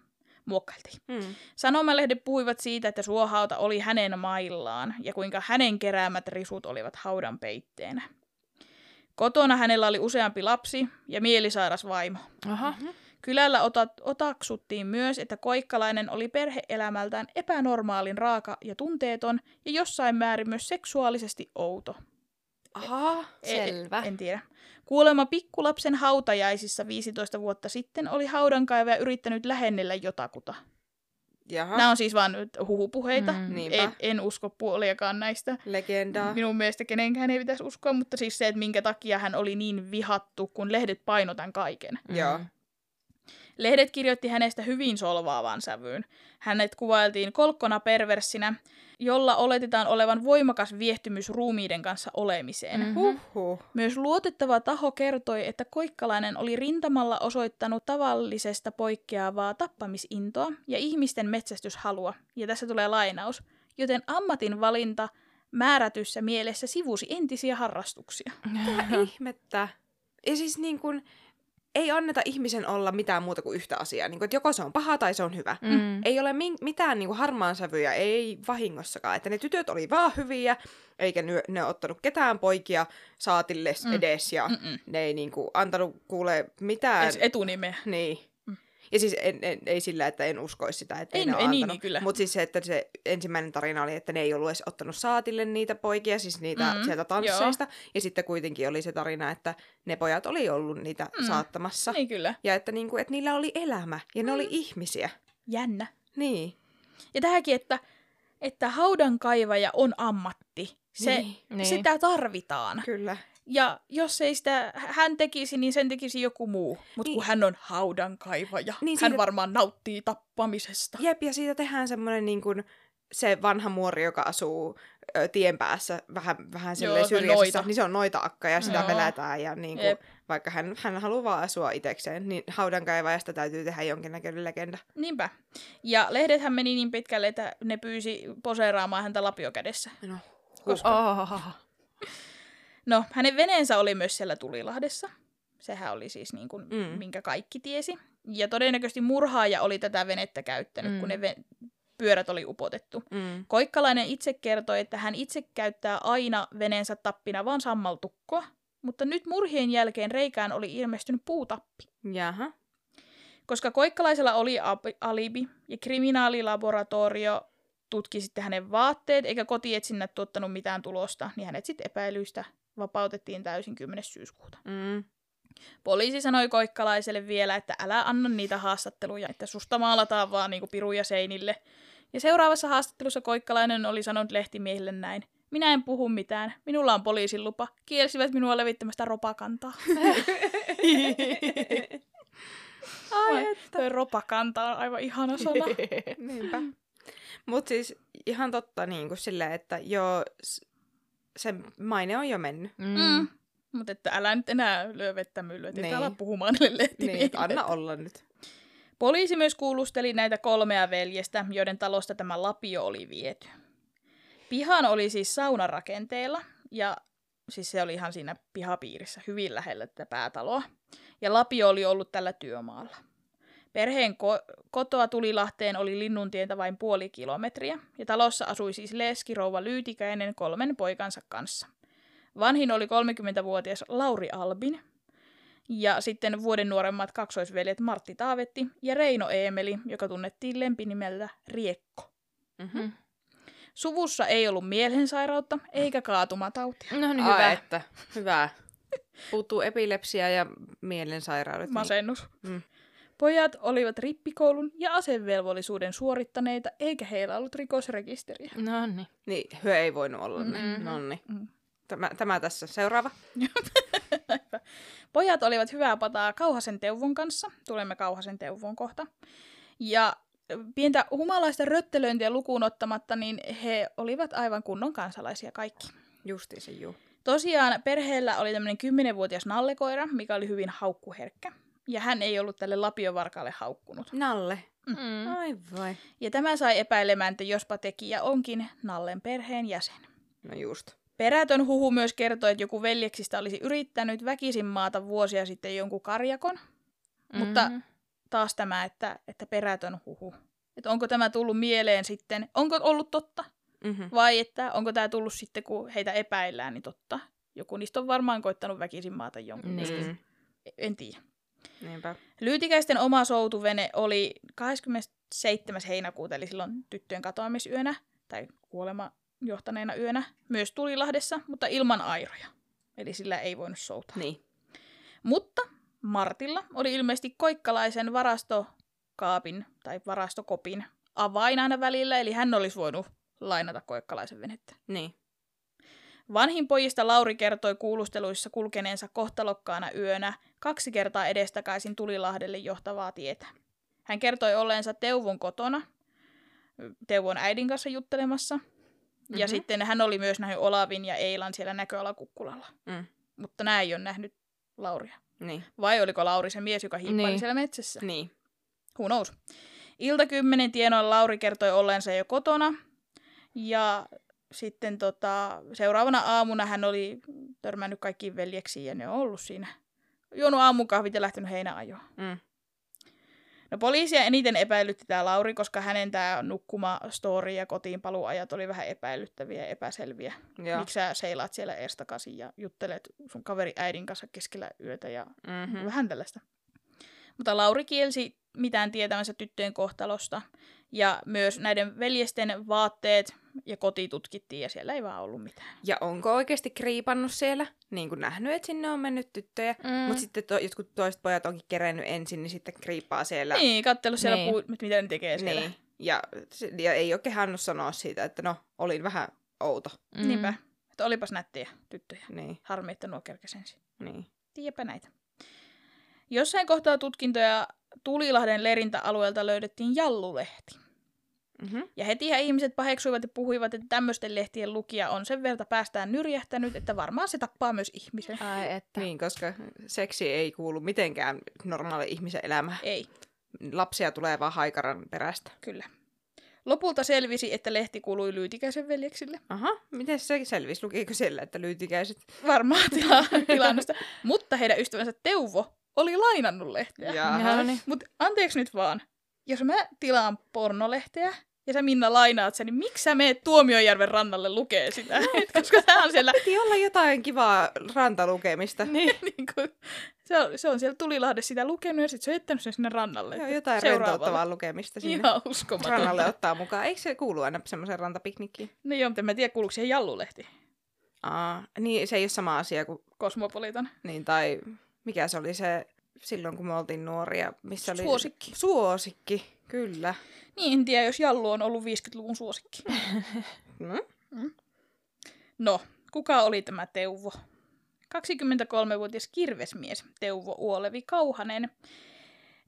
muokkailtiin. Mm. Sanomalehdet puhuivat siitä, että suohauta oli hänen maillaan ja kuinka hänen keräämät risut olivat haudan peitteenä. Kotona hänellä oli useampi lapsi ja mielisairas vaimo. Aha. Kylällä otat, otaksuttiin myös, että koikkalainen oli perheelämältään epänormaalin raaka ja tunteeton ja jossain määrin myös seksuaalisesti outo. Aha. E- Selvä. En tiedä. Kuulemma pikkulapsen hautajaisissa 15 vuotta sitten oli haudankaivaja yrittänyt lähennellä jotakuta. Jaha. Nämä on siis vain nyt huhupuheita. Mm. Niinpä. En, en usko puoliakaan näistä. Legendaa. Minun mielestä kenenkään ei pitäisi uskoa, mutta siis se, että minkä takia hän oli niin vihattu, kun lehdet painotan kaiken. Joo. Lehdet kirjoitti hänestä hyvin solvaavaan sävyyn. Hänet kuvailtiin kolkkona perversinä, jolla oletetaan olevan voimakas viehtymys ruumiiden kanssa olemiseen. Mhm. Huhhuh. Myös luotettava taho kertoi, että koikkalainen oli rintamalla osoittanut tavallisesta poikkeavaa tappamisintoa ja ihmisten metsästyshalua. Ja tässä tulee lainaus. Joten ammatin valinta määrätyssä mielessä sivusi entisiä harrastuksia. Mitä [laughs] ihmettä? Ja siis niin kuin, ei anneta ihmisen olla mitään muuta kuin yhtä asiaa. Niin kuin, että joko se on paha tai se on hyvä. Mm. Ei ole min- mitään niin kuin harmaan sävyjä, ei vahingossakaan. Että ne tytöt oli vaan hyviä, eikä ne, ne ottanut ketään poikia saatille Mm. edes. Ja Mm-mm. ne ei niin kuin, antanut kuule mitään. Edes etunimeä. Niin. Ja siis en, en, ei sillä, että en uskoisi sitä, että ei, ne ole ei niin, antanut. niin kyllä. Mutta siis se, että se ensimmäinen tarina oli, että ne ei ollut edes ottanut saatille niitä poikia, siis niitä Mm, sieltä tansseista. Ja sitten kuitenkin oli se tarina, että ne pojat oli ollut niitä Mm. saattamassa. Niin kyllä. Ja että, niinku, että niillä oli elämä ja ne Mm. oli ihmisiä. Jännä. Niin. Ja tähänkin, että, että haudankaivaja on ammatti. Se, Niin. Niin. Sitä tarvitaan. Kyllä. Ja jos ei sitä hän tekisi, niin sen tekisi joku muu. Mutta Niin. kun hän on haudankaivaja, Niin hän siitä- varmaan nauttii tappamisesta. Jep, ja siitä tehdään semmoinen niin kuin se vanha muori, joka asuu ö, tien päässä vähän, vähän Joo, syrjäisessä, noita. niin se on noita akka ja sitä Joo. pelätään. Ja niin kuin, Jep. vaikka hän, hän haluaa vaan asua itsekseen, niin haudankaivajasta täytyy tehdä jonkinnäköinen legenda. Niinpä. Ja lehdethän meni niin pitkälle, että ne pyysi poseeraamaan häntä lapiokädessä. No, Koska- Oh. No, hänen veneensä oli myös siellä Tulilahdessa. Sehän oli siis niin kuin, Mm. minkä kaikki tiesi. Ja todennäköisesti murhaaja oli tätä venettä käyttänyt, Mm. kun ne ve- pyörät oli upotettu. Mm. Koikkalainen itse kertoi, että hän itse käyttää aina veneensä tappina vain sammaltukkoa, mutta nyt murhien jälkeen reikään oli ilmestynyt puutappi. Jaha. Koska koikkalaisella oli ab- alibi ja kriminaalilaboratorio tutki sitten hänen vaatteet, eikä kotietsinnät tuottanut mitään tulosta, niin hänet sitten epäilyistä vapautettiin täysin 10. syyskuuta. Mm. Poliisi sanoi koikkalaiselle vielä, että älä anna niitä haastatteluja, että susta maalataan vaan niinku piruja seinille. Ja seuraavassa haastattelussa koikkalainen oli sanonut lehtimiehille näin. Minä en puhu mitään. Minulla on poliisin lupa. Kielsivät minua levittämästä ropakantaa. [laughs] Ai että. Toi ropakanta on aivan ihana sana. [laughs] Niinpä. Mutta siis ihan totta niin kuin että joo, s- se maine on jo mennyt. Mm. Mm. Mutta että älä nyt enää lyö vettä myllyä, että Niin. ala puhumaan niille lehtimiehille. Niin, että anna olla nyt. Poliisi myös kuulusteli näitä kolmea veljestä, joiden talosta tämä lapio oli viety. Pihan oli siis saunarakenteella, ja siis se oli ihan siinä pihapiirissä hyvin lähellä tätä päätaloa. Ja lapio oli ollut tällä työmaalla. Perheen ko- kotoa Tulilahteen oli linnuntientä vain puoli kilometriä, ja talossa asui siis leskirouva Lyytikäinen kolmen poikansa kanssa. Vanhin oli 30-vuotias Lauri Albin, ja sitten vuoden nuoremmat kaksoisveljet Martti Taavetti ja Reino Eemeli, joka tunnettiin lempinimeltä Riekko. Mm-hmm. Suvussa ei ollut mielensairautta eikä kaatumatautia. No niin, Ai, hyvä. että. Hyvä. Puuttuu epilepsia ja mielensairaudet. Masennus. Mm. Pojat olivat rippikoulun ja asevelvollisuuden suorittaneita, eikä heillä ollut rikosrekisteriä. No niin. Niin, hyö ei voinut olla ne. Mm-hmm. Nonni. Mm. Tämä, tämä tässä. Seuraava. [laughs] Pojat olivat hyvää pataa Kauhasen Teuvon kanssa. Tulemme Kauhasen Teuvon kohta. Ja pientä humalaista röttelöintiä lukuun ottamatta, niin he olivat aivan kunnon kansalaisia kaikki. Justiin se juu. Tosiaan perheellä oli tämmöinen 10-vuotias nallekoira, mikä oli hyvin haukkuherkkä. Ja hän ei ollut tälle lapiovarkalle haukkunut. Nalle. Mm. Ai vai. Ja tämä sai epäilemään, että jospa tekijä onkin Nallen perheen jäsen. No just. Perätön huhu myös kertoi, että joku veljeksistä olisi yrittänyt väkisin maata vuosia sitten jonkun karjakon. Mutta Mhm. taas tämä, että, että perätön huhu. Että onko tämä tullut mieleen sitten, onko ollut totta? Mm-hmm. Vai että onko tämä tullut sitten, kun heitä epäillään, niin totta. Joku niistä on varmaan koittanut väkisin maata jonkun. Niin. Mm. En tiedä. Niinpä. Lyytikäisten oma soutuvene oli 27. heinäkuuta, eli silloin tyttöjen katoamisyönä, tai kuolema johtaneena yönä, myös Tulilahdessa, mutta ilman airoja. Eli sillä ei voinut soutaa. Niin. Mutta Martilla oli ilmeisesti koikkalaisen varastokaapin tai varastokopin avain aina välillä, eli hän olisi voinut lainata koikkalaisen venettä. Niin. Vanhin pojista Lauri kertoi kuulusteluissa kulkeneensa kohtalokkaana yönä kaksi kertaa edestakaisin Tulilahdelle johtavaa tietä. Hän kertoi olleensa Teuvon kotona, Teuvon äidin kanssa juttelemassa, ja Mhm. sitten hän oli myös nähnyt Olavin ja Eilan siellä näköalakukkulalla. Mm. Mutta nämä ei ole nähnyt Lauria. Niin. Vai oliko Lauri se mies, joka hiippaili Niin. siellä metsässä? Niin. Who knows? Ilta kymmenen tienoilla Lauri kertoi olleensa jo kotona. Ja sitten tota, seuraavana aamuna hän oli törmännyt kaikkiin veljeksiin ja ne on ollut siinä. Juonut aamukahvit ja lähtenyt heinäajoon. Mm. No poliisia eniten epäilytti tämä Lauri, koska hänen tämä nukkuma story ja kotiin paluajat oli vähän epäilyttäviä ja epäselviä. Joo. Miksi sä seilaat siellä ees takaisin ja juttelet sun kaveri äidin kanssa keskellä yötä ja Mm-hmm. Vähän tällaista. Mutta Lauri kielsi mitään tietämänsä tyttöjen kohtalosta. Ja myös näiden veljesten vaatteet ja koti tutkittiin ja siellä ei vaan ollut mitään. Ja onko oikeasti kriipannut siellä? Niin kuin nähnyt, että sinne on mennyt tyttöjä. Mm. Mutta sitten to, jotkut toiset pojat onkin kerennyt ensin, niin sitten kriippaa siellä. Niin, kattelu siellä Niin. puu, mitä ne tekee siellä. Niin. Ja, ja ei ole kehannut sanoa siitä, että no, olin vähän outo. Mm. Niinpä. Että olipas nättejä tyttöjä. Niin, Harmi, että nuo kerkesi ensin. niin. Tiedäpä näitä. Jossain kohtaa tutkintoja Tulilahden lerintäalueelta löydettiin jallulehti. Mm-hmm. Ja hetihän ihmiset paheksuivat ja puhuivat, että tämmöisten lehtien lukija on sen verta päästään nyrjähtänyt, että varmaan se tappaa myös ihmisen. Ai että. Niin, koska seksi ei kuulu mitenkään normaali ihmisen elämään. Ei, Lapsia tulee vaan haikaran perästä. kyllä. Lopulta selvisi, että lehti kuului Lyytikäisen veljeksille. Aha, miten se selvisi? Lukiko siellä, että lyytikäiset? Varmaan tila- [laughs] tilannosta. Mutta heidän ystävänsä Teuvo oli lainannut lehteä. Jaha, niin. Mutta anteeksi nyt vaan, jos mä tilaan pornolehteä ja sä Minna lainaat sen, niin miksi sä meet Tuomiojärven rannalle lukee sitä? [laughs] Et koska tää on siellä, Piti olla jotain kivaa rantalukemista. [laughs] niin, niin kuin, se, on, se on siellä Tulilahdessa sitä lukenut ja sitten se on jättänyt sen sinne rannalle. Joo, jotain rentouttavaa lukemista sinne Ihan uskomatonta. rannalle ottaa mukaan. Eikö se kuulu aina semmoiseen rantapiknikkiin? No joo, mutta en mä tiedä, kuuluuko siihen jallulehti. Aa, niin se ei ole sama asia kuin, Kosmopolitan. niin, tai mikä se oli se silloin, kun me oltiin nuoria, missä oli... Suosikki. Suosikki, kyllä. Niin, en tiedä, jos Jallu on ollut 50-luvun suosikki. [laughs] Mm? No, kuka oli tämä Teuvo? 23-vuotias kirvesmies Teuvo Uolevi Kauhanen.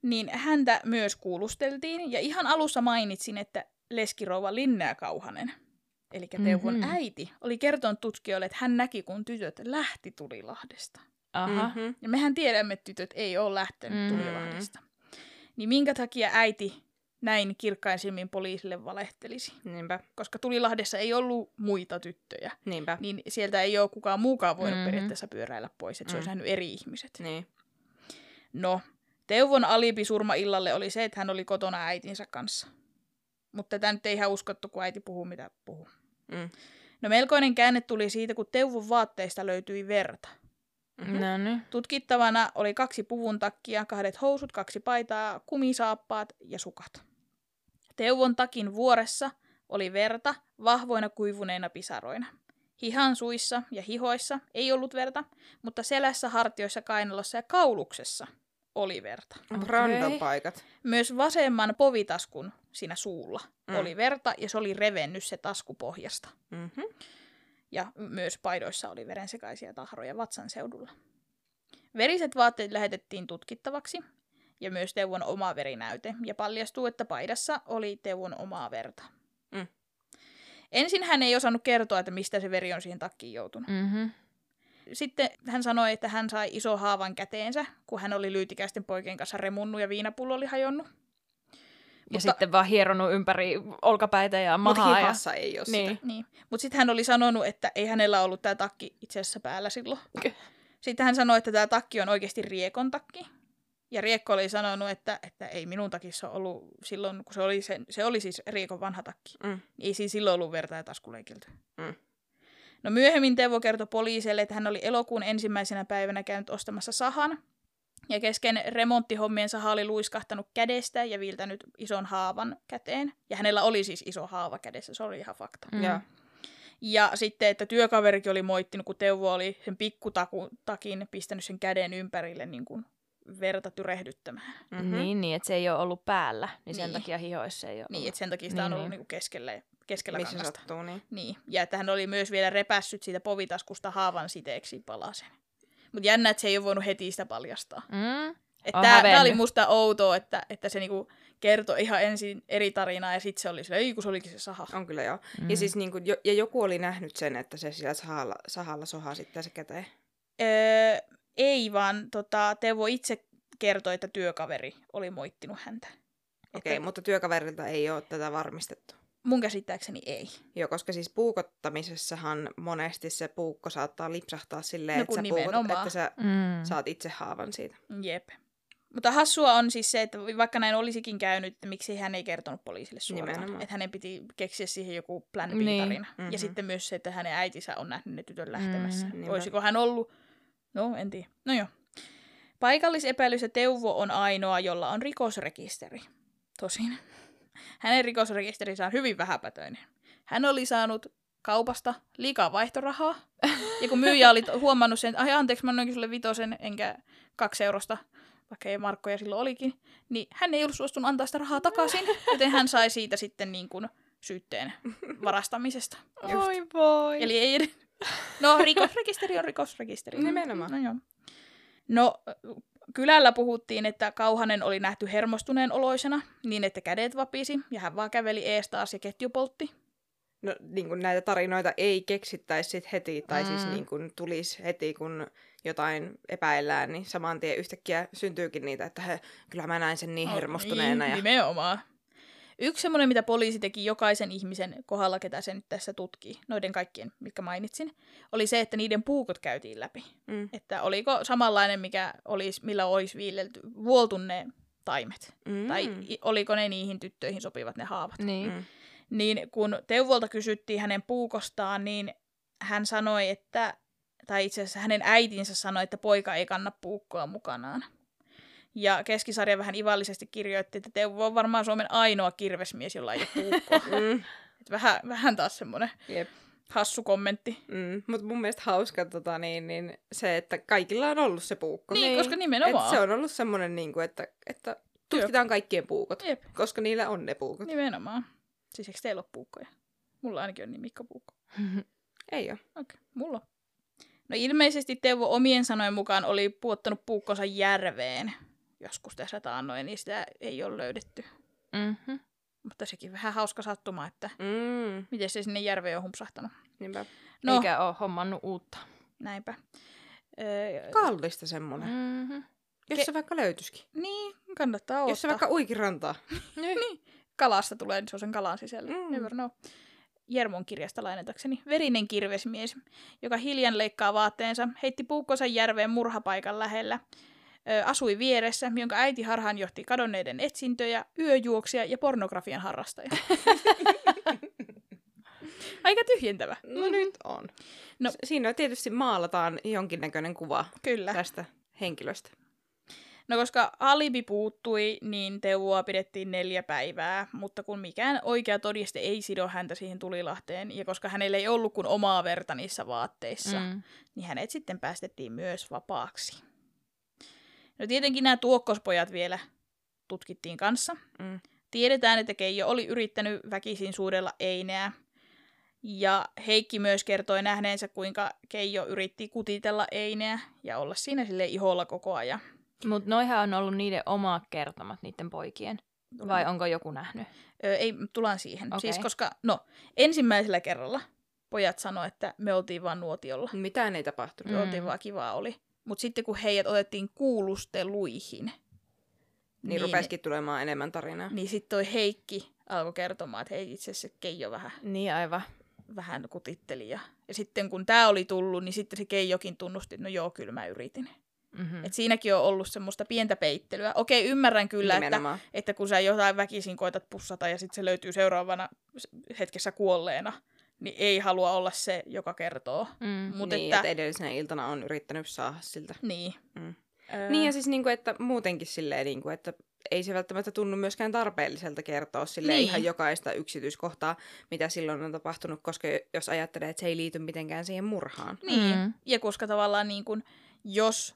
Niin häntä myös kuulusteltiin, ja ihan alussa mainitsin, että leskirouva Linnea Kauhanen, eli Teuvon Mhm. mm-hmm. äiti, oli kertonut tutkijoille, että hän näki, kun tytöt lähti Tulilahdesta. Aha. Mm-hmm. Ja mehän tiedämme, että tytöt ei ole lähtenyt Mm. mm. Tulilahdesta. Niin minkä takia äiti näin kirkkain silmin poliisille valehtelisi? Niinpä, Koska Tulilahdessa ei ollut muita tyttöjä, niinpä. niin sieltä ei ole kukaan muukaan voinut Mhm. mm-hmm. periaatteessa pyöräillä pois, että se Mm. olisi nähnyt eri ihmiset. Niin. No, Teuvon alibi surma illalle oli se, että hän oli kotona äitinsä kanssa. Mutta tätä nyt ei ihan uskottu, kun äiti puhuu mitä puhuu. Mm. No melkoinen käänne tuli siitä, kun Teuvon vaatteista löytyi verta. Mhm. No niin. Tutkittavana oli kaksi puvun takkia, kahdet housut, kaksi paitaa, kumisaappaat ja sukat. Teuvon takin vuoressa oli verta vahvoina kuivuneina pisaroina. Hihan suissa ja hihoissa ei ollut verta, mutta selässä, hartioissa, kainalossa ja kauluksessa oli verta. Okei. Random paikat. Myös vasemman povitaskun siinä suulla Mm. mm. oli verta ja se oli revennyt se tasku pohjasta. Mm-hmm. Ja myös paidoissa oli verensekaisia tahroja vatsan seudulla. Veriset vaatteet lähetettiin tutkittavaksi ja myös Teuvon oma verinäyte ja paljastuu, että paidassa oli Teuvon omaa verta. Mm. Ensin hän ei osannut kertoa, että mistä se veri on siihen takkiin joutunut. Mm-hmm. Sitten hän sanoi, että hän sai iso haavan käteensä, kun hän oli lyytikäisten poikien kanssa remunnut ja viinapullo oli hajonnut. Ja sitten vaan hieronut ympäri olkapäitä ja Mutta mahaa. Ja... hihassa ei ole Niin. sitä. Niin. Mutta sitten hän oli sanonut, että ei hänellä ollut tämä takki itse asiassa päällä silloin. Okei. Sitten hän sanoi, että tämä takki on oikeasti riekon takki. Ja Riekko oli sanonut, että, että ei minun takissa ollut silloin, kun se oli, se, se oli siis Riekon vanha takki. Mm. Ei siinä silloin ollut verta ja taskuleikiltä. Mm. No myöhemmin Teuvo kertoi poliisille, että hän oli elokuun ensimmäisenä päivänä käynyt ostamassa sahan. Ja kesken remonttihommien saha oli luiskahtanut kädestä ja viiltänyt ison haavan käteen. Ja hänellä oli siis iso haava kädessä, se oli ihan fakta. Mm. Joo. Ja sitten, että työkaverikin oli moittinut, kun Teuvo oli sen pikkutakin pistänyt sen käden ympärille niin kuin verta tyrehdyttämään. Mm-hmm. Niin, niin, että se ei ole ollut päällä, niin sen Niin. takia hihoissa ei ole Niin, ollut. että sen takia sitä on Niin, ollut niin. niin. Niin keskellä, keskellä Missä kangasta. sattuu, niin. Niin, ja että hän oli myös vielä repässyt siitä povitaskusta haavan siteeksi palasen. Mutta jännä, että se ei ole voinut heti sitä paljastaa. Mm? Tää oli musta outoa, että, että se niinku kertoi ihan ensin eri tarinaa ja sitten se oli silleen, ei kun se olikin se saha. On kyllä joo. Mm. Ja siis niinku, jo, ja joku oli nähnyt sen, että se sillä sahalla, sahalla sohaa sitten se käteen. Öö, ei vaan tota, Teuvo itse kertoi, että työkaveri oli moittinut häntä. Okei, Että mutta työkaverilta ei ole tätä varmistettu. Mun käsittääkseni ei. Joo, koska siis puukottamisessahan monesti se puukko saattaa lipsahtaa silleen, No että sä puukot, että sä Mm. saat itse haavan siitä. Jep. Mutta hassua on siis se, että vaikka näin olisikin käynyt, että miksi hän ei kertonut poliisille suoraan. Nimenomaan. Että hänen piti keksiä siihen joku plan Niin. B-tarina. Mhm. Ja sitten myös se, että hänen äitinsä on nähnyt ne tytön lähtemässä. Mm. Niinpä. Olisiko hän ollut? No, en tiedä. No joo. Paikallisepäilys ja Teuvo on ainoa, jolla on rikosrekisteri. Tosin. Hänen rikosrekisterinsä on hyvin vähäpätöinen. Hän oli saanut kaupasta liikaa vaihtorahaa. Ja kun myyjä oli huomannut sen, että ai anteeksi, mä annoinkin sulle vitosen, enkä kaksi eurosta, vaikka ei markkoja silloin olikin, niin hän ei ollut suostunut antaa sitä rahaa takaisin, joten hän sai siitä sitten niin kuin syytteen varastamisesta. Oi voi. Eli ei. No, rikosrekisteri on rikosrekisteri. Nimenomaan. No joo. No, kylällä puhuttiin, että Kauhanen oli nähty hermostuneen oloisena, niin että kädet vapisi, ja hän vaan käveli ees taas ja ketju poltti. No niin kuin näitä tarinoita ei keksittäisi sit heti, tai mm. siis Mm. niin kuin tulisi heti, kun jotain epäillään, niin saman tien yhtäkkiä syntyykin niitä, että he, kyllä mä näin sen niin hermostuneena. Niin, Ja... Nimenomaan. Yksi semmoinen, mitä poliisi teki jokaisen ihmisen kohdalla, ketä se nyt tässä tutkii, noiden kaikkien, mitkä mainitsin, oli se, että niiden puukot käytiin läpi. Mm. Että oliko samanlainen, mikä olisi, millä olisi viilelty, vuoltu ne taimet. Mm. Tai oliko ne niihin tyttöihin sopivat ne haavat. Niin. Mm. Niin kun Teuvolta kysyttiin hänen puukostaan, niin hän sanoi, että, tai itse asiassa hänen äitinsä sanoi, että poika ei kanna puukkoa mukanaan. Ja keskisarja vähän ivallisesti kirjoitti, että Teuvo on varmaan Suomen ainoa kirvesmies, jolla ei ole puukkoa. [laughs] Mm. Et vähän, vähän taas semmoinen Jep. hassu kommentti. Mm. Mutta mun mielestä hauska tota, niin, niin, se, että kaikilla on ollut se puukko. Niin, Niin. koska nimenomaan. Et se on ollut semmoinen, niin kuin, että, että tutkitaan kaikkien puukot, Jep, koska niillä on ne puukot. nimenomaan. Siis eikö teillä ole puukkoja? Mulla ainakin on niin Mikko puukko. [laughs] Ei ole. Okei, okay, mulla on. No ilmeisesti Teuvo omien sanojen mukaan oli puottanut puukkonsa järveen joskus tässä taannoin, niin sitä ei ole löydetty. Mm-hmm. Mutta sekin vähän hauska sattuma, että Mm. miten se sinne järveen on humpsahtanut. Niinpä. No, Eikä ole hommannut uutta. näinpä. Öö, Kallista semmoinen. Mm. Mm-hmm. Jos Ke- se vaikka löytyisikin. niin, kannattaa Jos se ottaa. vaikka uikin rantaa. [laughs] Niin. Kalasta tulee, niin se on sen kalan sisällä. Mm. Never know. Jermon kirjasta lainatakseni. Verinen kirvesmies, joka hiljan leikkaa vaatteensa, heitti puukkonsa järveen murhapaikan lähellä. Asui vieressä, jonka äiti harhaan johti kadonneiden etsintöjä, yöjuoksia ja pornografian harrastaja. [laughs] Aika tyhjentävä. No nyt on. No. Siinä tietysti maalataan jonkinnäköinen kuva Kyllä. tästä henkilöstä. No koska alibi puuttui, niin Teuvoa pidettiin neljä päivää, mutta kun mikään oikea todiste ei sido häntä siihen tulilahteen, ja koska hänellä ei ollut kuin omaa verta niissä vaatteissa, mm. Mm. niin hänet sitten päästettiin myös vapaaksi. No tietenkin nämä tuokkospojat vielä tutkittiin kanssa. Mm. Tiedetään, että Keijo oli yrittänyt väkisin suudella Eineä. Ja Heikki myös kertoi nähneensä, kuinka Keijo yritti kutitella Eineä ja olla siinä sille iholla koko ajan. Mutta noihän on ollut niiden omaa kertomat, niiden poikien. Vai onko joku nähnyt? Ö, ei, tullaan siihen. Okay. Siis koska, no, ensimmäisellä kerralla pojat sanoi, että me oltiin vaan nuotiolla. Mitään ei tapahtunut. Me Mm. oltiin vaan kivaa oli. Mutta sitten kun heidät otettiin kuulusteluihin, Niin, Niin. rupesikin tulemaan enemmän tarinaa. Niin sitten toi Heikki alkoi kertomaan, että hei itse asiassa se Keijo vähän, Niin aivan. vähän kutitteli. Ja, ja sitten kun tämä oli tullut, niin sitten se Keijokin tunnusti, että no joo, kyllä mä yritin. Mm-hmm. Et siinäkin on ollut semmoista pientä peittelyä. Okei, ymmärrän kyllä, että, Nimenomaan. että kun sä jotain väkisin koetat pussata ja sitten se löytyy seuraavana hetkessä kuolleena, niin ei halua olla se, joka kertoo. Mm. Mut niin, että, että edellisenä iltana on yrittänyt saada siltä. niin. Mm. Öö, Niin ja siis niinku, että muutenkin silleen, niinku, että ei se välttämättä tunnu myöskään tarpeelliselta kertoa sille Niin. ihan jokaista yksityiskohtaa, mitä silloin on tapahtunut, koska jos ajattelee, että se ei liity mitenkään siihen murhaan. Niin, Mm. ja koska tavallaan niin kun, jos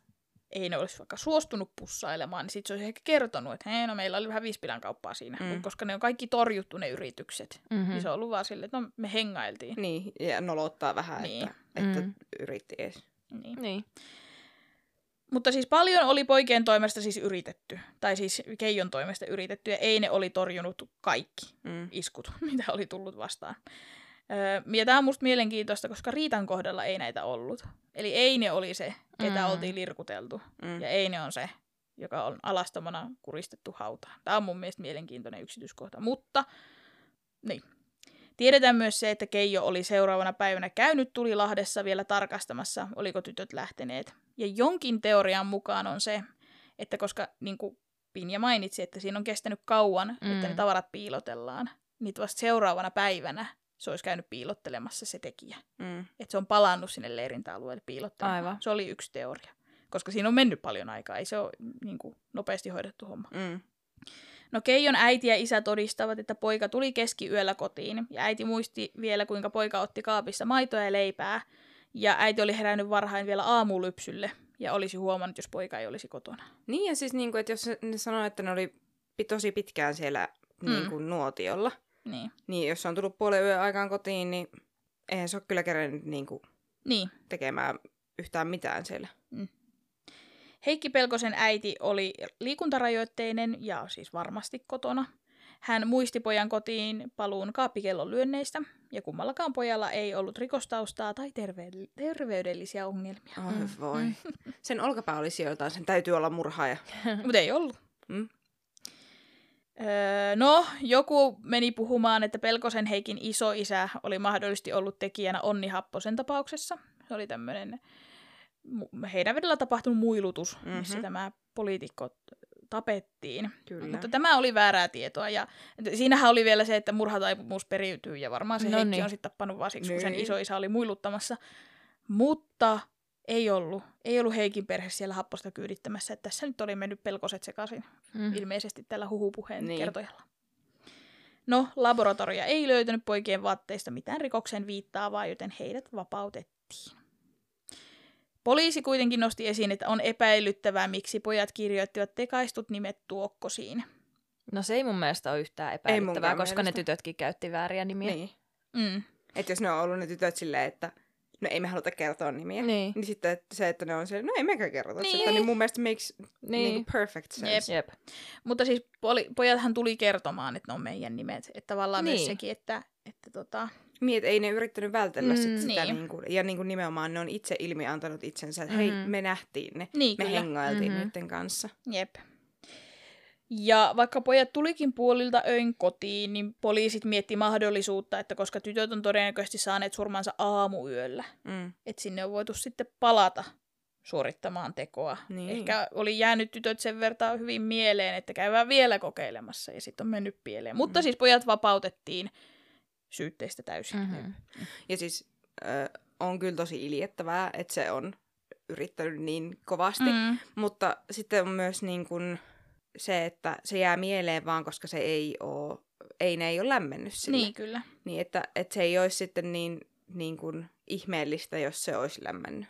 ei ne olisi vaikka suostunut pussailemaan, niin sitten se olisi ehkä kertonut, että hei, no meillä oli vähän vispilän kauppaa siinä. Mm. Koska ne on kaikki torjuttu ne yritykset, Mm-hmm. niin se on ollut vaan silleen, että no me hengailtiin. Niin, ja nolottaa vähän, Niin. että, että Mm. yritti edes. Niin. Niin. Mutta siis paljon oli poikien toimesta siis yritetty, tai siis Keijon toimesta yritetty, ja ei ne oli torjunut kaikki Mm. iskut, [laughs] mitä oli tullut vastaan. Öö, ja tämä on musta mielenkiintoista, koska Riitan kohdalla ei näitä ollut. Eli Eine oli se, ketä Mm. oltiin lirkuteltu, Mm. ja Eine on se, joka on alastomana kuristettu hautaan. Tämä on mun mielestä mielenkiintoinen yksityiskohta, mutta niin. Tiedetään myös se, että Keijo oli seuraavana päivänä käynyt Tulilahdessa vielä tarkastamassa, oliko tytöt lähteneet. Ja jonkin teorian mukaan on se, että koska niin kuin Pinja mainitsi, että siinä on kestänyt kauan, mm. että ne Mm. tavarat piilotellaan, niin vasta seuraavana päivänä se olisi käynyt piilottelemassa se tekijä. Mm. Että se on palannut sinne leirintäalueelle piilottelemaan. Aivan. Se oli yksi teoria. Koska siinä on mennyt paljon aikaa, ei se ole niin kuin, nopeasti hoidettu homma. Mm. No Keijon äiti ja isä todistavat, että poika tuli keskiyöllä kotiin, ja äiti muisti vielä, kuinka poika otti kaapissa maitoa ja leipää, ja äiti oli herännyt varhain vielä aamulypsylle, ja olisi huomannut, jos poika ei olisi kotona. Niin ja siis, niinku, että jos ne sanoo, että ne oli tosi pitkään siellä Mm. niin kuin nuotiolla, Niin. niin jos on tullut puolen yön aikaan kotiin, niin eihän se ole kyllä kerennyt niin kuin, niin. tekemään yhtään mitään siellä. Heikki Pelkosen äiti oli liikuntarajoitteinen ja siis varmasti kotona. Hän muisti pojan kotiin paluun kaappikellon lyönneistä, ja kummallakaan pojalla ei ollut rikostaustaa tai terve- terveydellisiä ongelmia. Oi Mm. voi. Sen olkapää oli sijoiltaan, sen täytyy olla murhaaja. Mutta ei ollut. Mm. Öö, no, joku meni puhumaan, että Pelkosen Heikin isoisä oli mahdollisesti ollut tekijänä Onni Happosen tapauksessa. Se oli tämmöinen heidän vedellä tapahtunut muilutus, mm-hmm. missä Mhm. tämä poliitikko tapettiin. Kyllä. Mutta tämä oli väärää tietoa ja siinähän oli vielä se, että murhataipumus periytyy ja varmaan se No Heikki niin. on sitten tappanut vaan siksi, kun sen Niin. isoisä oli muiluttamassa. Mutta ei ollut. Ei ollut Heikin perhe siellä happosta kyydittämässä. Että tässä nyt oli mennyt pelkoset sekaisin Mm. ilmeisesti tällä huhupuheen Niin. kertojalla. No, laboratoria ei löytänyt poikien vaatteista mitään rikoksen viittaavaa, joten heidät vapautettiin. Poliisi kuitenkin nosti esiin, että on epäilyttävää, miksi pojat kirjoittivat tekaistut nimet tuokkosiin. No se ei mun mielestä ole yhtään epäilyttävää, koska mielestä. ne tytötkin käytti vääriä nimiä. Niin. Mm. Että jos ne on ollut ne tytöt silleen, että no ei me haluta kertoa nimiä. Niin. Niin sitten että se, että ne on silleen, no ei mekään kerrota Niin. sitä, niin mun mielestä makes Niin. niin. Perfect sense. Jep. Mutta siis poli- pojathan tuli kertomaan, että ne on meidän nimet. Että tavallaan niin. myös sekin, että, että tota, Niin, että ei ne yrittänyt vältellä Mm, sit sitä. niin. Niin. Kuin, ja niin kuin nimenomaan ne on itse ilmiantanut itsensä, että hei, Mhm. me nähtiin ne. niin Me kyllä. hengailtiin Mhm. niiden kanssa. Jep. Ja vaikka pojat tulikin puolilta öin kotiin, niin poliisit mietti mahdollisuutta, että koska tytöt on todennäköisesti saaneet surmansa aamuyöllä, Mm. että sinne on voitu sitten palata suorittamaan tekoa. Niin. Ehkä oli jäänyt tytöt sen verran hyvin mieleen, että käydään vielä kokeilemassa ja sitten on mennyt pieleen. Mutta Mm. siis pojat vapautettiin syytteistä täysin. Mm-hmm. Ja siis äh, on kyllä tosi iljettävää, että se on yrittänyt niin kovasti. Mm. Mutta sitten on myös niin kuin se, että se jää mieleen vaan, koska se ei ole, ei ne ei ole lämmennyt sille. Niin kyllä. Niin, että, että se ei olisi sitten niin, niin kuin ihmeellistä, jos se olisi lämmennyt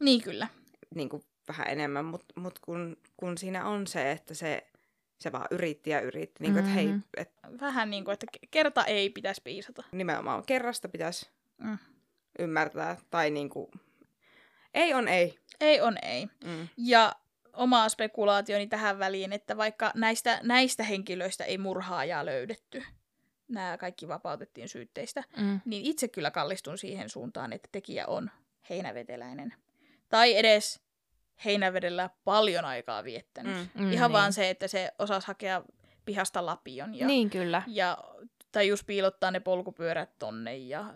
Niin kyllä. niin kuin vähän enemmän. Mutta mut kun, kun siinä on se, että se, se vaan yritti ja yritti, niin kuin, että hei, Mhm. et Vähän niin kuin, että ke- kerta ei pitäisi piisata. nimenomaan kerrasta pitäisi Mm. ymmärtää. Tai niin kuin, ei on ei. Ei on ei. Mm. Ja oma spekulaationi tähän väliin, että vaikka näistä, näistä henkilöistä ei murhaajaa löydetty, nämä kaikki vapautettiin syytteistä, Mm. niin itse kyllä kallistun siihen suuntaan, että tekijä on heinäveteläinen. Tai edes Heinävedellä paljon aikaa viettänyt. Mm. Mm, Mm, Ihan niin. vaan se, että se osasi hakea pihasta lapion ja, Niin kyllä. ja tai just piilottaa ne polkupyörät tonne ja,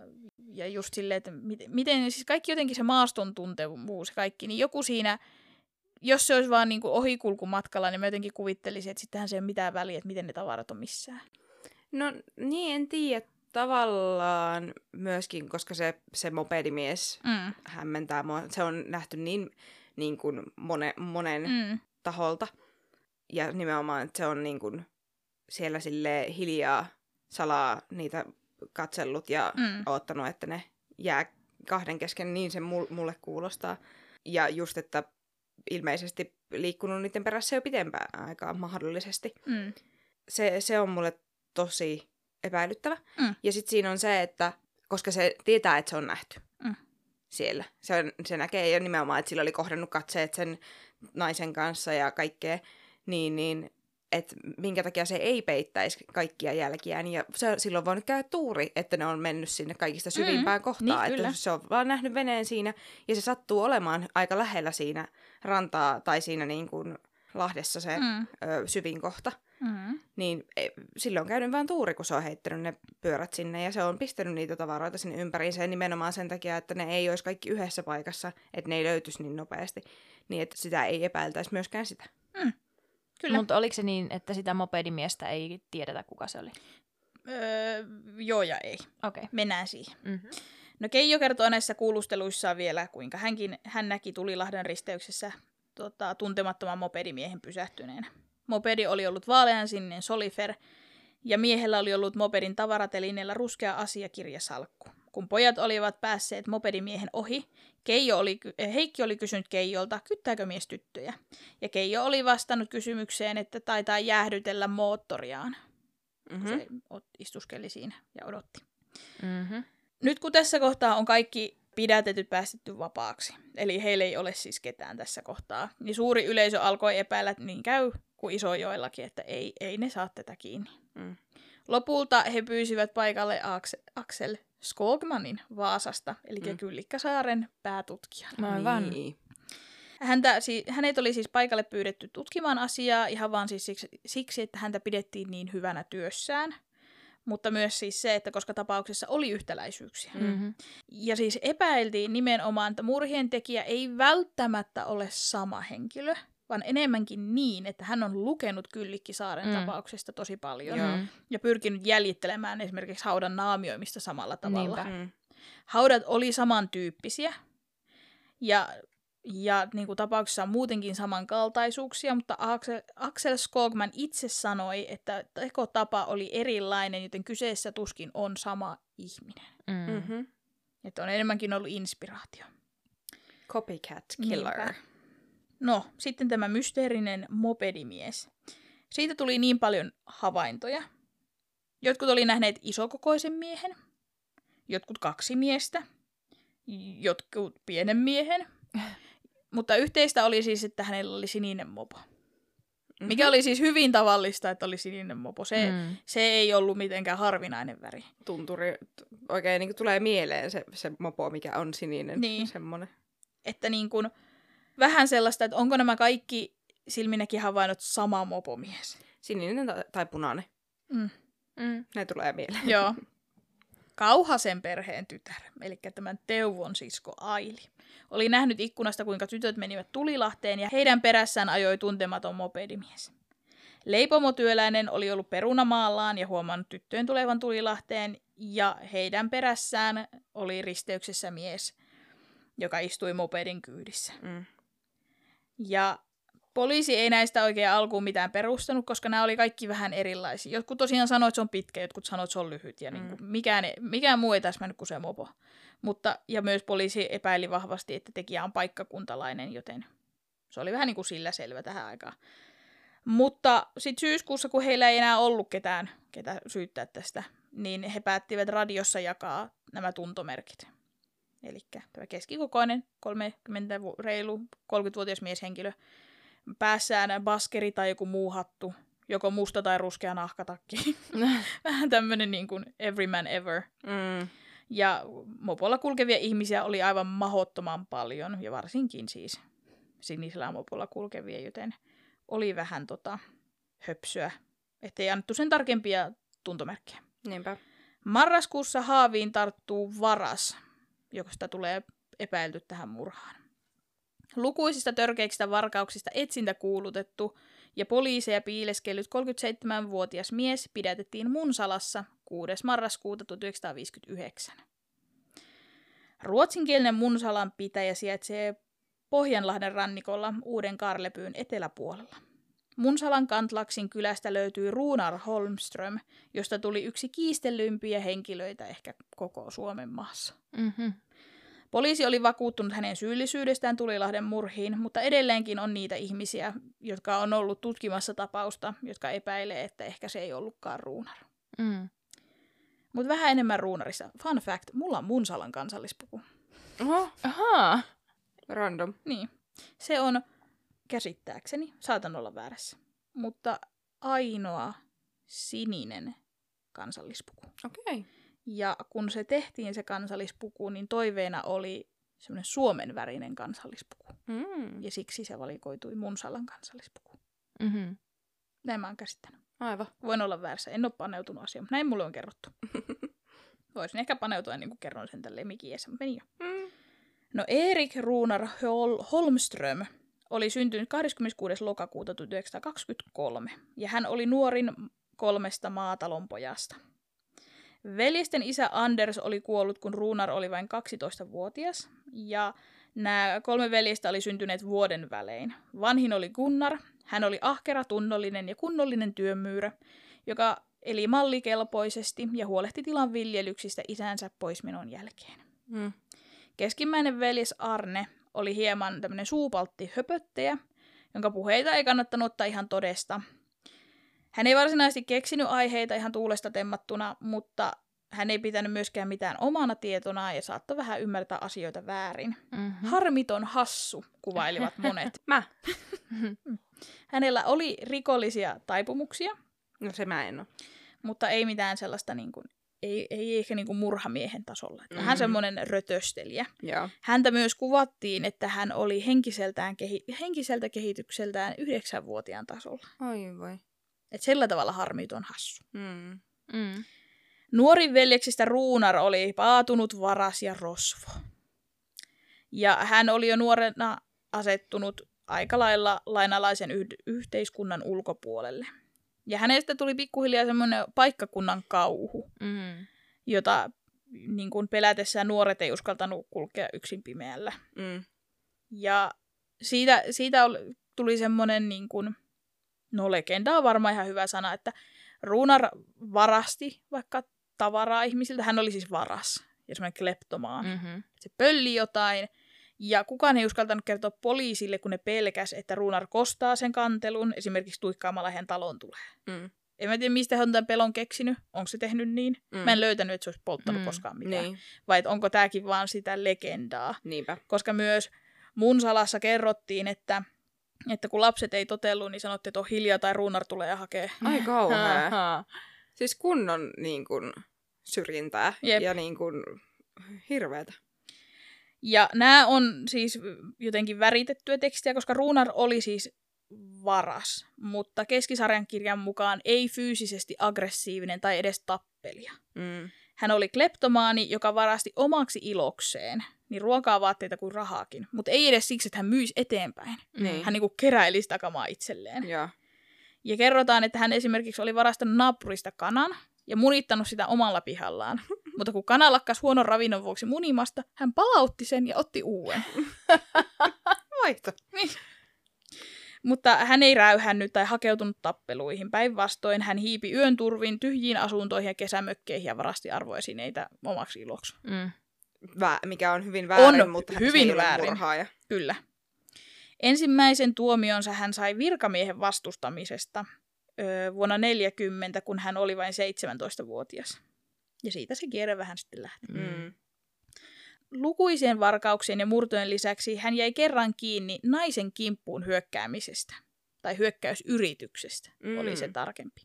ja just silleen, että miten, miten, siis kaikki jotenkin se maaston tuntevuus ja kaikki, niin joku siinä, jos se olisi vaan niin kuin ohikulkumatkalla, niin mä jotenkin kuvittelisin, että sittenhän se ei ole mitään väliä, että miten ne tavarat on missään. No niin, en tiedä. Tavallaan myöskin, koska se, se mopedimies Mm. hämmentää mua. Se on nähty niin, niin kuin mone, monen mm. Taholta. Ja nimenomaan, että se on niin kuin siellä sille hiljaa salaa niitä katsellut ja mm. Oottanut, että ne jää kahden kesken, niin se mul- mulle kuulostaa. Ja just, että ilmeisesti liikkunut niiden perässä jo pitempään aikaa mahdollisesti. Mm. Se, se on mulle tosi epäilyttävä. Mm. Ja sitten siinä on se, että koska se tietää, että se on nähty Mm. siellä. Se, on, se näkee jo nimenomaan, että sillä oli kohdannut katseet sen naisen kanssa ja kaikkea, niin, niin että minkä takia se ei peittäisi kaikkia jälkiään. Ja se, silloin voinut käydä tuuri, että ne on mennyt sinne kaikista syvimpään mm, kohtaan. niin, että kyllä. se on vaan nähnyt veneen siinä ja se sattuu olemaan aika lähellä siinä rantaa tai siinä niin kuin Lahdessa se mm. Ö, syvin kohta. Mm. Niin e, silloin on käynyt vaan tuuri, kun se on heittänyt ne pyörät sinne ja se on pistänyt niitä tavaroita sinne ympäriinsä nimenomaan sen takia, että ne ei olisi kaikki yhdessä paikassa, että ne ei löytyisi niin nopeasti. Niin, että sitä ei epäiltäisi myöskään sitä. Kyllä. Mutta oliko se niin, että sitä mopedimiestä ei tiedetä, kuka se oli? Öö, joo ja ei. Okei. Okay. Mennään siihen. Mm-hmm. No Keijo kertoo näissä kuulusteluissaan vielä, kuinka hänkin, hän näki Tulilahden risteyksessä tota, tuntemattoman mopedimiehen pysähtyneenä. Mopedi oli ollut vaaleansininen solifer, ja miehellä oli ollut mopedin tavaratelineellä ruskea asiakirjasalkku. Kun pojat olivat päässeet mopedimiehen ohi, Keijo oli, eh, Heikki oli kysynyt Keijolta, kyttääkö mies tyttöjä. Ja Keijo oli vastannut kysymykseen, että taitaa jäähdytellä moottoriaan. Mm-hmm. Se istuskeli siinä ja odotti. Mm-hmm. Nyt kun tässä kohtaa on kaikki pidätetyt päästetty vapaaksi, eli heillä ei ole siis ketään tässä kohtaa, niin suuri yleisö alkoi epäillä, että niin käy kuin Isojoellakin, että ei, ei ne saa tätä kiinni. Mm. Lopulta he pyysivät paikalle Aks- Axel Skogmanin Vaasasta, eli Mm. Kyllikkäsaaren päätutkijan. Aivan. Niin. Häntä, si- hänet oli siis paikalle pyydetty tutkimaan asiaa ihan vaan siis siksi, siksi, että häntä pidettiin niin hyvänä työssään, mutta myös siis se, että koska tapauksessa oli yhtäläisyyksiä. Mm-hmm. Ja siis epäiltiin nimenomaan, että murhien tekijä ei välttämättä ole sama henkilö, vaan enemmänkin niin, että hän on lukenut Kyllikkisaaren Mm. mm. tapauksesta tosi paljon Joo. Mm-hmm. ja pyrkinyt jäljittelemään esimerkiksi haudan naamioimista samalla tavalla. Niinpä. Mm. Haudat oli samantyyppisiä ja, ja niin kuin tapauksessa on muutenkin samankaltaisuuksia, mutta Axel, Axel Skogman itse sanoi, että tekotapa oli erilainen, joten kyseessä tuskin on sama ihminen. Mm-hmm. Mm-hmm. Että on enemmänkin ollut inspiraatio. Copycat killer. Niinpä. No, sitten tämä mysteerinen mopedimies. Siitä tuli niin paljon havaintoja. Jotkut oli nähneet isokokoisen miehen, jotkut kaksi miestä, jotkut pienen miehen. [laughs] Mutta yhteistä oli siis, että hänellä oli sininen mopo. Mikä oli siis hyvin tavallista, että oli sininen mopo. Se, Mm. se ei ollut mitenkään harvinainen väri. Tunturi, oikein niin tulee mieleen se, se mopo, mikä on sininen. Niin. Semmoinen. Että niin kuin, vähän sellaista, että onko nämä kaikki silminäkin havainnot sama mopomies. Sininen tai, punainen. Mm. Mm. Ne tulee mieleen. Joo. [laughs] Kauhasen perheen tytär, eli tämän Teuvon sisko Aili, oli nähnyt ikkunasta, kuinka tytöt menivät Tulilahteen ja heidän perässään ajoi tuntematon mopedimies. Leipomotyöläinen oli ollut perunamaallaan ja huomannut tyttöjen tulevan Tulilahteen ja heidän perässään oli risteyksessä mies, joka istui mopedin kyydissä. Mm. Ja poliisi ei näistä oikein alkuun mitään perustanut, koska nämä oli kaikki vähän erilaisia. Jotkut tosiaan sanoivat, että se on pitkä, jotkut sanoivat, että se on lyhyt. Ja Mm. niin kuin mikään, mikään muu ei täsmännyt kuin se mopo. Mutta, ja myös poliisi epäili vahvasti, että tekijä on paikkakuntalainen, joten se oli vähän niin kuin sillä selvä tähän aikaan. Mutta sitten syyskuussa, kun heillä ei enää ollut ketään, ketä syyttää tästä, niin he päättivät radiossa jakaa nämä tuntomerkit. Eli tämä keskikokoinen, 30 vu- reilu 30-vuotias mieshenkilö, päässään baskeri tai joku muu hattu, joko musta tai ruskea nahkatakki. [laughs] [laughs] Vähän tämmöinen niin kuin every man ever. Mm. Ja mopolla kulkevia ihmisiä oli aivan mahottoman paljon, ja varsinkin siis sinisellä mopolla kulkevia, joten oli vähän tota höpsyä, ettei annettu sen tarkempia tuntomerkkejä. Niinpä. Marraskuussa haaviin tarttuu varas, josta tulee epäilty tähän murhaan. Lukuisista törkeistä varkauksista etsintä kuulutettu ja poliiseja piileskellyt 37-vuotias mies pidätettiin Munsalassa 6. marraskuuta 1959. Ruotsinkielinen Munsalan pitäjä sijaitsee Pohjanlahden rannikolla Uuden Karlepyyn eteläpuolella. Munsalan Kantlaksin kylästä löytyy Ruunar Holmström, josta tuli yksi kiistellympiä henkilöitä ehkä koko Suomen maassa. Mm-hmm. Poliisi oli vakuuttunut hänen syyllisyydestään Tulilahden murhiin, mutta edelleenkin on niitä ihmisiä, jotka on ollut tutkimassa tapausta, jotka epäilee, että ehkä se ei ollutkaan Ruunar. Mm. Mutta vähän enemmän Ruunarissa. Fun fact, mulla on Munsalan kansallispuku. Oho, Ahaa. random. Niin. Se on käsittääkseni, saatan olla väärässä, mutta ainoa sininen kansallispuku. Okei. Okay. Ja kun se tehtiin se kansallispuku, niin toiveena oli semmoinen Suomen värinen kansallispuku. Mm. Ja siksi se valikoitui Munsalan kansallispuku. Mm-hmm. Näin mä oon käsittänyt. Aivan. Voin olla väärässä, en ole paneutunut asiaan, mutta näin mulle on kerrottu. [laughs] Voisin ehkä paneutua ennen kuin kerron sen tälle mikiessä, mutta meni jo. Mm. No Erik Runar Hol- Holmström oli syntynyt 26. lokakuuta 1923 ja hän oli nuorin kolmesta maatalonpojasta. Veljesten isä Anders oli kuollut, kun Runar oli vain 12-vuotias ja nämä kolme veljestä oli syntyneet vuoden välein. Vanhin oli Gunnar, hän oli ahkera, tunnollinen ja kunnollinen työmyyrä, joka eli mallikelpoisesti ja huolehti tilan viljelyksistä isänsä poismenon jälkeen. Mm. Keskimmäinen veljes Arne oli hieman tämmöinen suupaltti höpöttäjä, jonka puheita ei kannattanut ottaa ihan todesta. Hän ei varsinaisesti keksinyt aiheita ihan tuulesta temmattuna, mutta hän ei pitänyt myöskään mitään omana tietona ja saattoi vähän ymmärtää asioita väärin. Mm-hmm. Harmiton hassu, kuvailivat monet. [laughs] Mä. [laughs] Hänellä oli rikollisia taipumuksia, No se mä en oo. mutta ei mitään sellaista niin kuin, ei, ei ehkä niin kuin murhamiehen tasolla. Vähän Mhm. semmoinen rötöstelijä. Joo. Häntä myös kuvattiin, että hän oli henkiseltään kehi- henkiseltä kehitykseltään yhdeksänvuotiaan tasolla. Oi voi. Et sillä tavalla harmiton hassu. Mm. Mm. Nuorin veljeksistä Ruunar oli paatunut varas ja rosvo. Ja hän oli jo nuorena asettunut aika lailla lainalaisen yh- yhteiskunnan ulkopuolelle. Ja hänestä tuli pikkuhiljaa semmoinen paikkakunnan kauhu, Mm. jota niin kuin pelätessään nuoret ei uskaltanut kulkea yksin pimeällä. Mm. Ja siitä, siitä tuli semmoinen, niin kuin, no legenda on varmaan ihan hyvä sana, että Ruunar varasti vaikka tavaraa ihmisiltä. Hän oli siis varas ja semmoinen kleptomaan. Mm. Mm-hmm. Se pölli jotain ja kukaan ei uskaltanut kertoa poliisille, kun ne pelkäs, että Ruunar kostaa sen kantelun, esimerkiksi tuikkaamalla hän talon tulee. Mm. En mä tiedä, mistä hän on tämän pelon keksinyt. Onko se tehnyt niin? Mm. Mä en löytänyt, että se olisi polttanut Mm. koskaan mitään. Niin. Vai onko tämäkin vaan sitä legendaa? Niinpä. koska myös mun salassa kerrottiin, että, että kun lapset ei totellu, niin sanottiin, että on hiljaa tai ruunar tulee ja hakee. Ai kauhea. [laughs] Ahaa. Siis kunnon niin kun, syrjintää Jep. ja niin kun, hirveetä. Ja nämä on siis jotenkin väritettyä tekstiä, koska ruunar oli siis varas, mutta keskisarjan kirjan mukaan ei fyysisesti aggressiivinen tai edes tappelija. Mm. Hän oli kleptomaani, joka varasti omaksi ilokseen niin ruokaa, vaatteita kuin rahaakin, mutta ei edes siksi, että hän myisi eteenpäin. Niin. Hän niinku keräili sitä kamaa itselleen. Joo. Ja kerrotaan, että hän esimerkiksi oli varastanut naapurista kanan ja munittanut sitä omalla pihallaan. [laughs] Mutta kun kana lakkas huonon ravinnon vuoksi munimasta, hän palautti sen ja otti uuden. [laughs] Vaihto. Mutta hän ei räyhännyt tai hakeutunut tappeluihin. Päinvastoin hän hiipi yön turvin tyhjiin asuntoihin ja kesämökkeihin ja varasti arvoesineitä omaksi iloksi. Mm. Vä- mikä on hyvin väärin, On mutta hyvin se ei väärin. ole murhaaja. Kyllä. Ensimmäisen tuomionsa hän sai virkamiehen vastustamisesta öö, vuonna 40, kun hän oli vain 17-vuotias. Ja siitä se kierre vähän sitten lähti. Mm. Lukuisien varkauksien ja murtojen lisäksi hän jäi kerran kiinni naisen kimppuun hyökkäämisestä. Tai hyökkäysyrityksestä, Mm. mm. oli se tarkempi.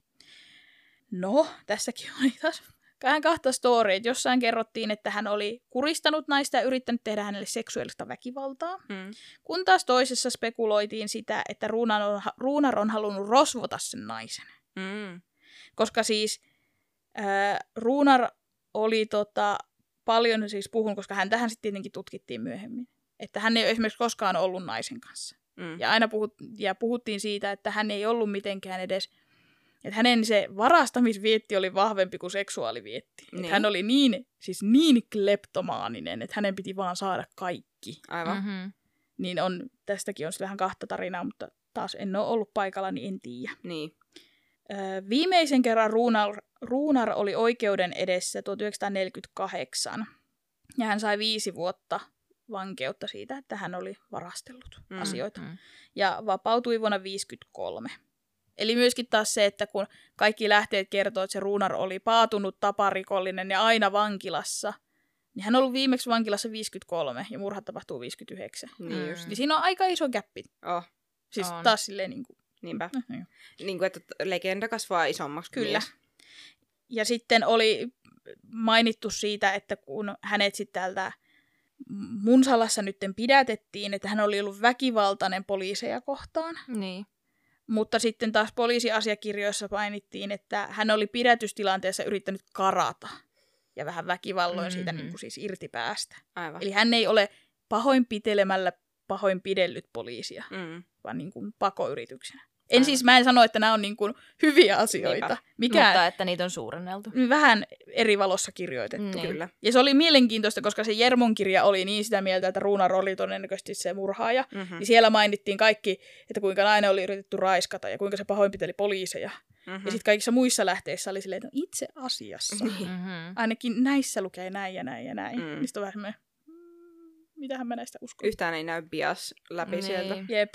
No, tässäkin oli taas Hän kahta storya. Jossain kerrottiin, että hän oli kuristanut naista ja yrittänyt tehdä hänelle seksuaalista väkivaltaa. Mm. Kun taas toisessa spekuloitiin sitä, että Ruunar on, Ruunar on halunnut rosvota sen naisen. Mm. Koska siis ää, Ruunar oli tota, paljon siis puhunut, koska hän tähän sitten tietenkin tutkittiin myöhemmin. Että hän ei ole esimerkiksi koskaan ollut naisen kanssa. Mm. Ja aina puhut, ja puhuttiin siitä, että hän ei ollut mitenkään edes, että hänen se varastamisvietti oli vahvempi kuin seksuaalivietti. Niin. Että hän oli niin, siis niin kleptomaaninen, että hänen piti vaan saada kaikki. Aivan. Mm-hmm. Niin on, tästäkin on sitten vähän kahta tarinaa, mutta taas en ole ollut paikalla, niin en tiedä. Niin. Viimeisen kerran Ruunar, Ruunar oli oikeuden edessä 1948. Ja hän sai viisi vuotta vankeutta siitä, että hän oli varastellut Mm, asioita. mm. Ja vapautui vuonna 1953. Eli myöskin taas se, että kun kaikki lähteet kertoo, että se Ruunar oli paatunut taparikollinen ja aina vankilassa, niin hän on ollut viimeksi vankilassa 53 ja murhat tapahtuu 59. Niin Mm. just. Niin siinä on aika iso käppi. Oh. Siis On. taas silleen niin kuin, Niinpä. no, joo. Niin kuin, että legenda kasvaa isommaksi Kyllä. mies. Ja sitten oli mainittu siitä, että kun hänet sitten täältä Munsalassa nytten pidätettiin, että hän oli ollut väkivaltainen poliiseja kohtaan. Niin. Mutta sitten taas poliisiasiakirjoissa mainittiin, että hän oli pidätystilanteessa yrittänyt karata ja vähän väkivalloin siitä Mhm. niin kuin siis irti päästä. Aivan. Eli hän ei ole pahoinpitelemällä pahoinpidellyt poliisia, Mm. vaan niin kuin pakoyrityksenä. En siis, mä en sano, että nämä on niin kuin hyviä asioita. Niinpä. Mikä Mutta että niitä on suurenneltu. vähän eri valossa kirjoitettu. Niin. Kyllä. Ja se oli mielenkiintoista, koska se Jermon kirja oli niin sitä mieltä, että Ruunar oli todennäköisesti se murhaaja. Mm-hmm. Niin siellä mainittiin kaikki, että kuinka nainen oli yritetty raiskata ja kuinka se pahoinpiteli poliiseja. Mm-hmm. Ja sitten kaikissa muissa lähteissä oli silleen, että no itse asiassa. Mm-hmm. Ainakin näissä lukee näin ja näin ja näin. Mm. Mm. Niistä on vähän semmoinen, mm, mitähän mä näistä uskon. Yhtään ei näy bias läpi Niin. sieltä. Jep.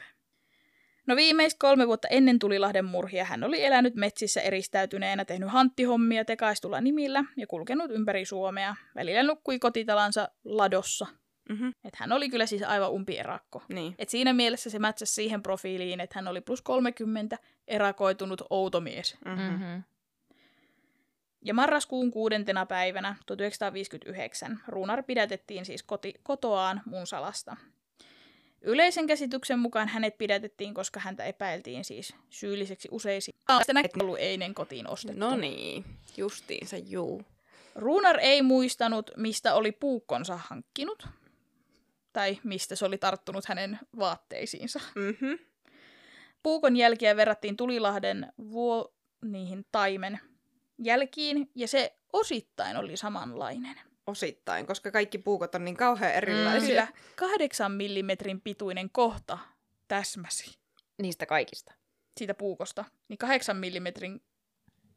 No viimeistä kolme vuotta ennen Tulilahden murhia hän oli elänyt metsissä eristäytyneenä, tehnyt hanttihommia tekaistulla nimillä ja kulkenut ympäri Suomea. Välillä nukkui kotitalansa ladossa. Mm-hmm. Et hän oli kyllä siis aivan umpierakko. Niin. Et siinä mielessä se mätsäsi siihen profiiliin, että hän oli plus 30 erakoitunut outo mies. Mm-hmm. Mm-hmm. Ja marraskuun kuudentena päivänä 1959 Ruunar pidätettiin siis koti, kotoaan Munsalasta. Yleisen käsityksen mukaan hänet pidätettiin, koska häntä epäiltiin siis syylliseksi useisiin. Näkyy ollut einen kotiin ostettu. No niin, justiinsa juu. Ruunar ei muistanut, mistä oli puukkonsa hankkinut. Tai mistä se oli tarttunut hänen vaatteisiinsa. Mm-hmm. Puukon jälkiä verrattiin Tulilahden vuo niihin taimen jälkiin, ja se osittain oli samanlainen. Osittain, koska kaikki puukot on niin kauhean erilaisia. Kyllä, kahdeksan millimetrin pituinen kohta täsmäsi Niistä kaikista. siitä puukosta. Niin kahdeksan millimetrin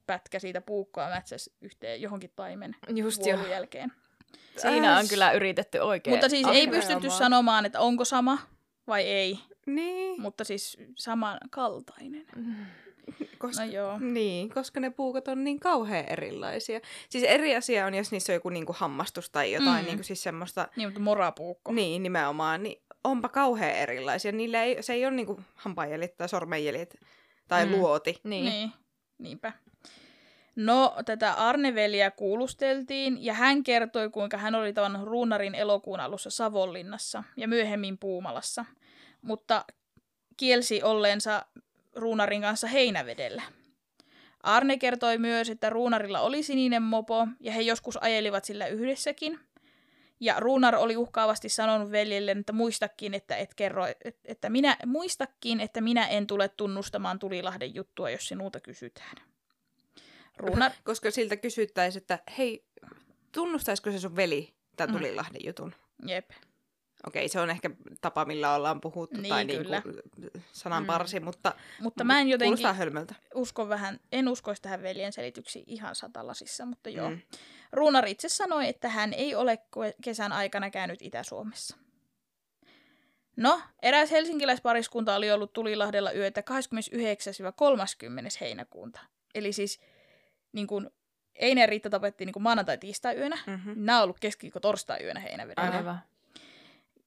pätkä siitä puukkoa mätsäsi yhteen johonkin taimen Just jo. jälkeen. Siinä on kyllä yritetty oikein. Mutta siis ei pystytty vaan. sanomaan, että onko sama vai ei. Niin, Mutta siis samankaltainen. [laughs] koska, No joo. niin, koska ne puukot on niin kauhean erilaisia. Siis eri asia on, jos niissä on joku niinku hammastus tai jotain, Mm. niinku siis semmoista, Niin, mutta morapuukko. niin nimenomaan, niin onpa kauhean erilaisia. Niillä ei, se ei ole niinku hampaajäljet tai sormenjäljet tai Mm. luoti. Niin. Niin, niinpä. No, tätä Arneveliä kuulusteltiin, ja hän kertoi, kuinka hän oli tavannut Ruunarin elokuun alussa Savonlinnassa ja myöhemmin Puumalassa, mutta kielsi olleensa Ruunarin kanssa heinävedellä. Arne kertoi myös, että Ruunarilla oli sininen mopo, ja he joskus ajelivat sillä yhdessäkin. Ja Ruunar oli uhkaavasti sanonut veljelleen, että muistakin, että et kerro, et- että minä, muistakin, että minä en tule tunnustamaan Tulilahden juttua, jos sinulta kysytään. Ruunar, [laughs] Koska siltä kysyttäisiin, että hei, tunnustaisiko se sun veli tämän Mm. Tulilahden jutun? jep. Okei, se on ehkä tapa, millä ollaan puhuttu, Niin, tai kyllä. niinku sananparsi, mm. mutta Mutta mä en jotenkin hölmöltä. usko vähän, en uskoisi tähän veljen selityksiin ihan satalasissa, mutta joo. Mm. Ruunar itse sanoi, että hän ei ole kesän aikana käynyt Itä-Suomessa. No, eräs helsinkiläispariskunta oli ollut Tulilahdella yötä 29-30. heinäkuuta. Eli siis niin kun, Eine ja Riitta tapettiin niin maanantai-tiistai-yönä. Mm-hmm. Nämä on ollut keskiviikko-torstai-yönä heinävedellä. Aivan.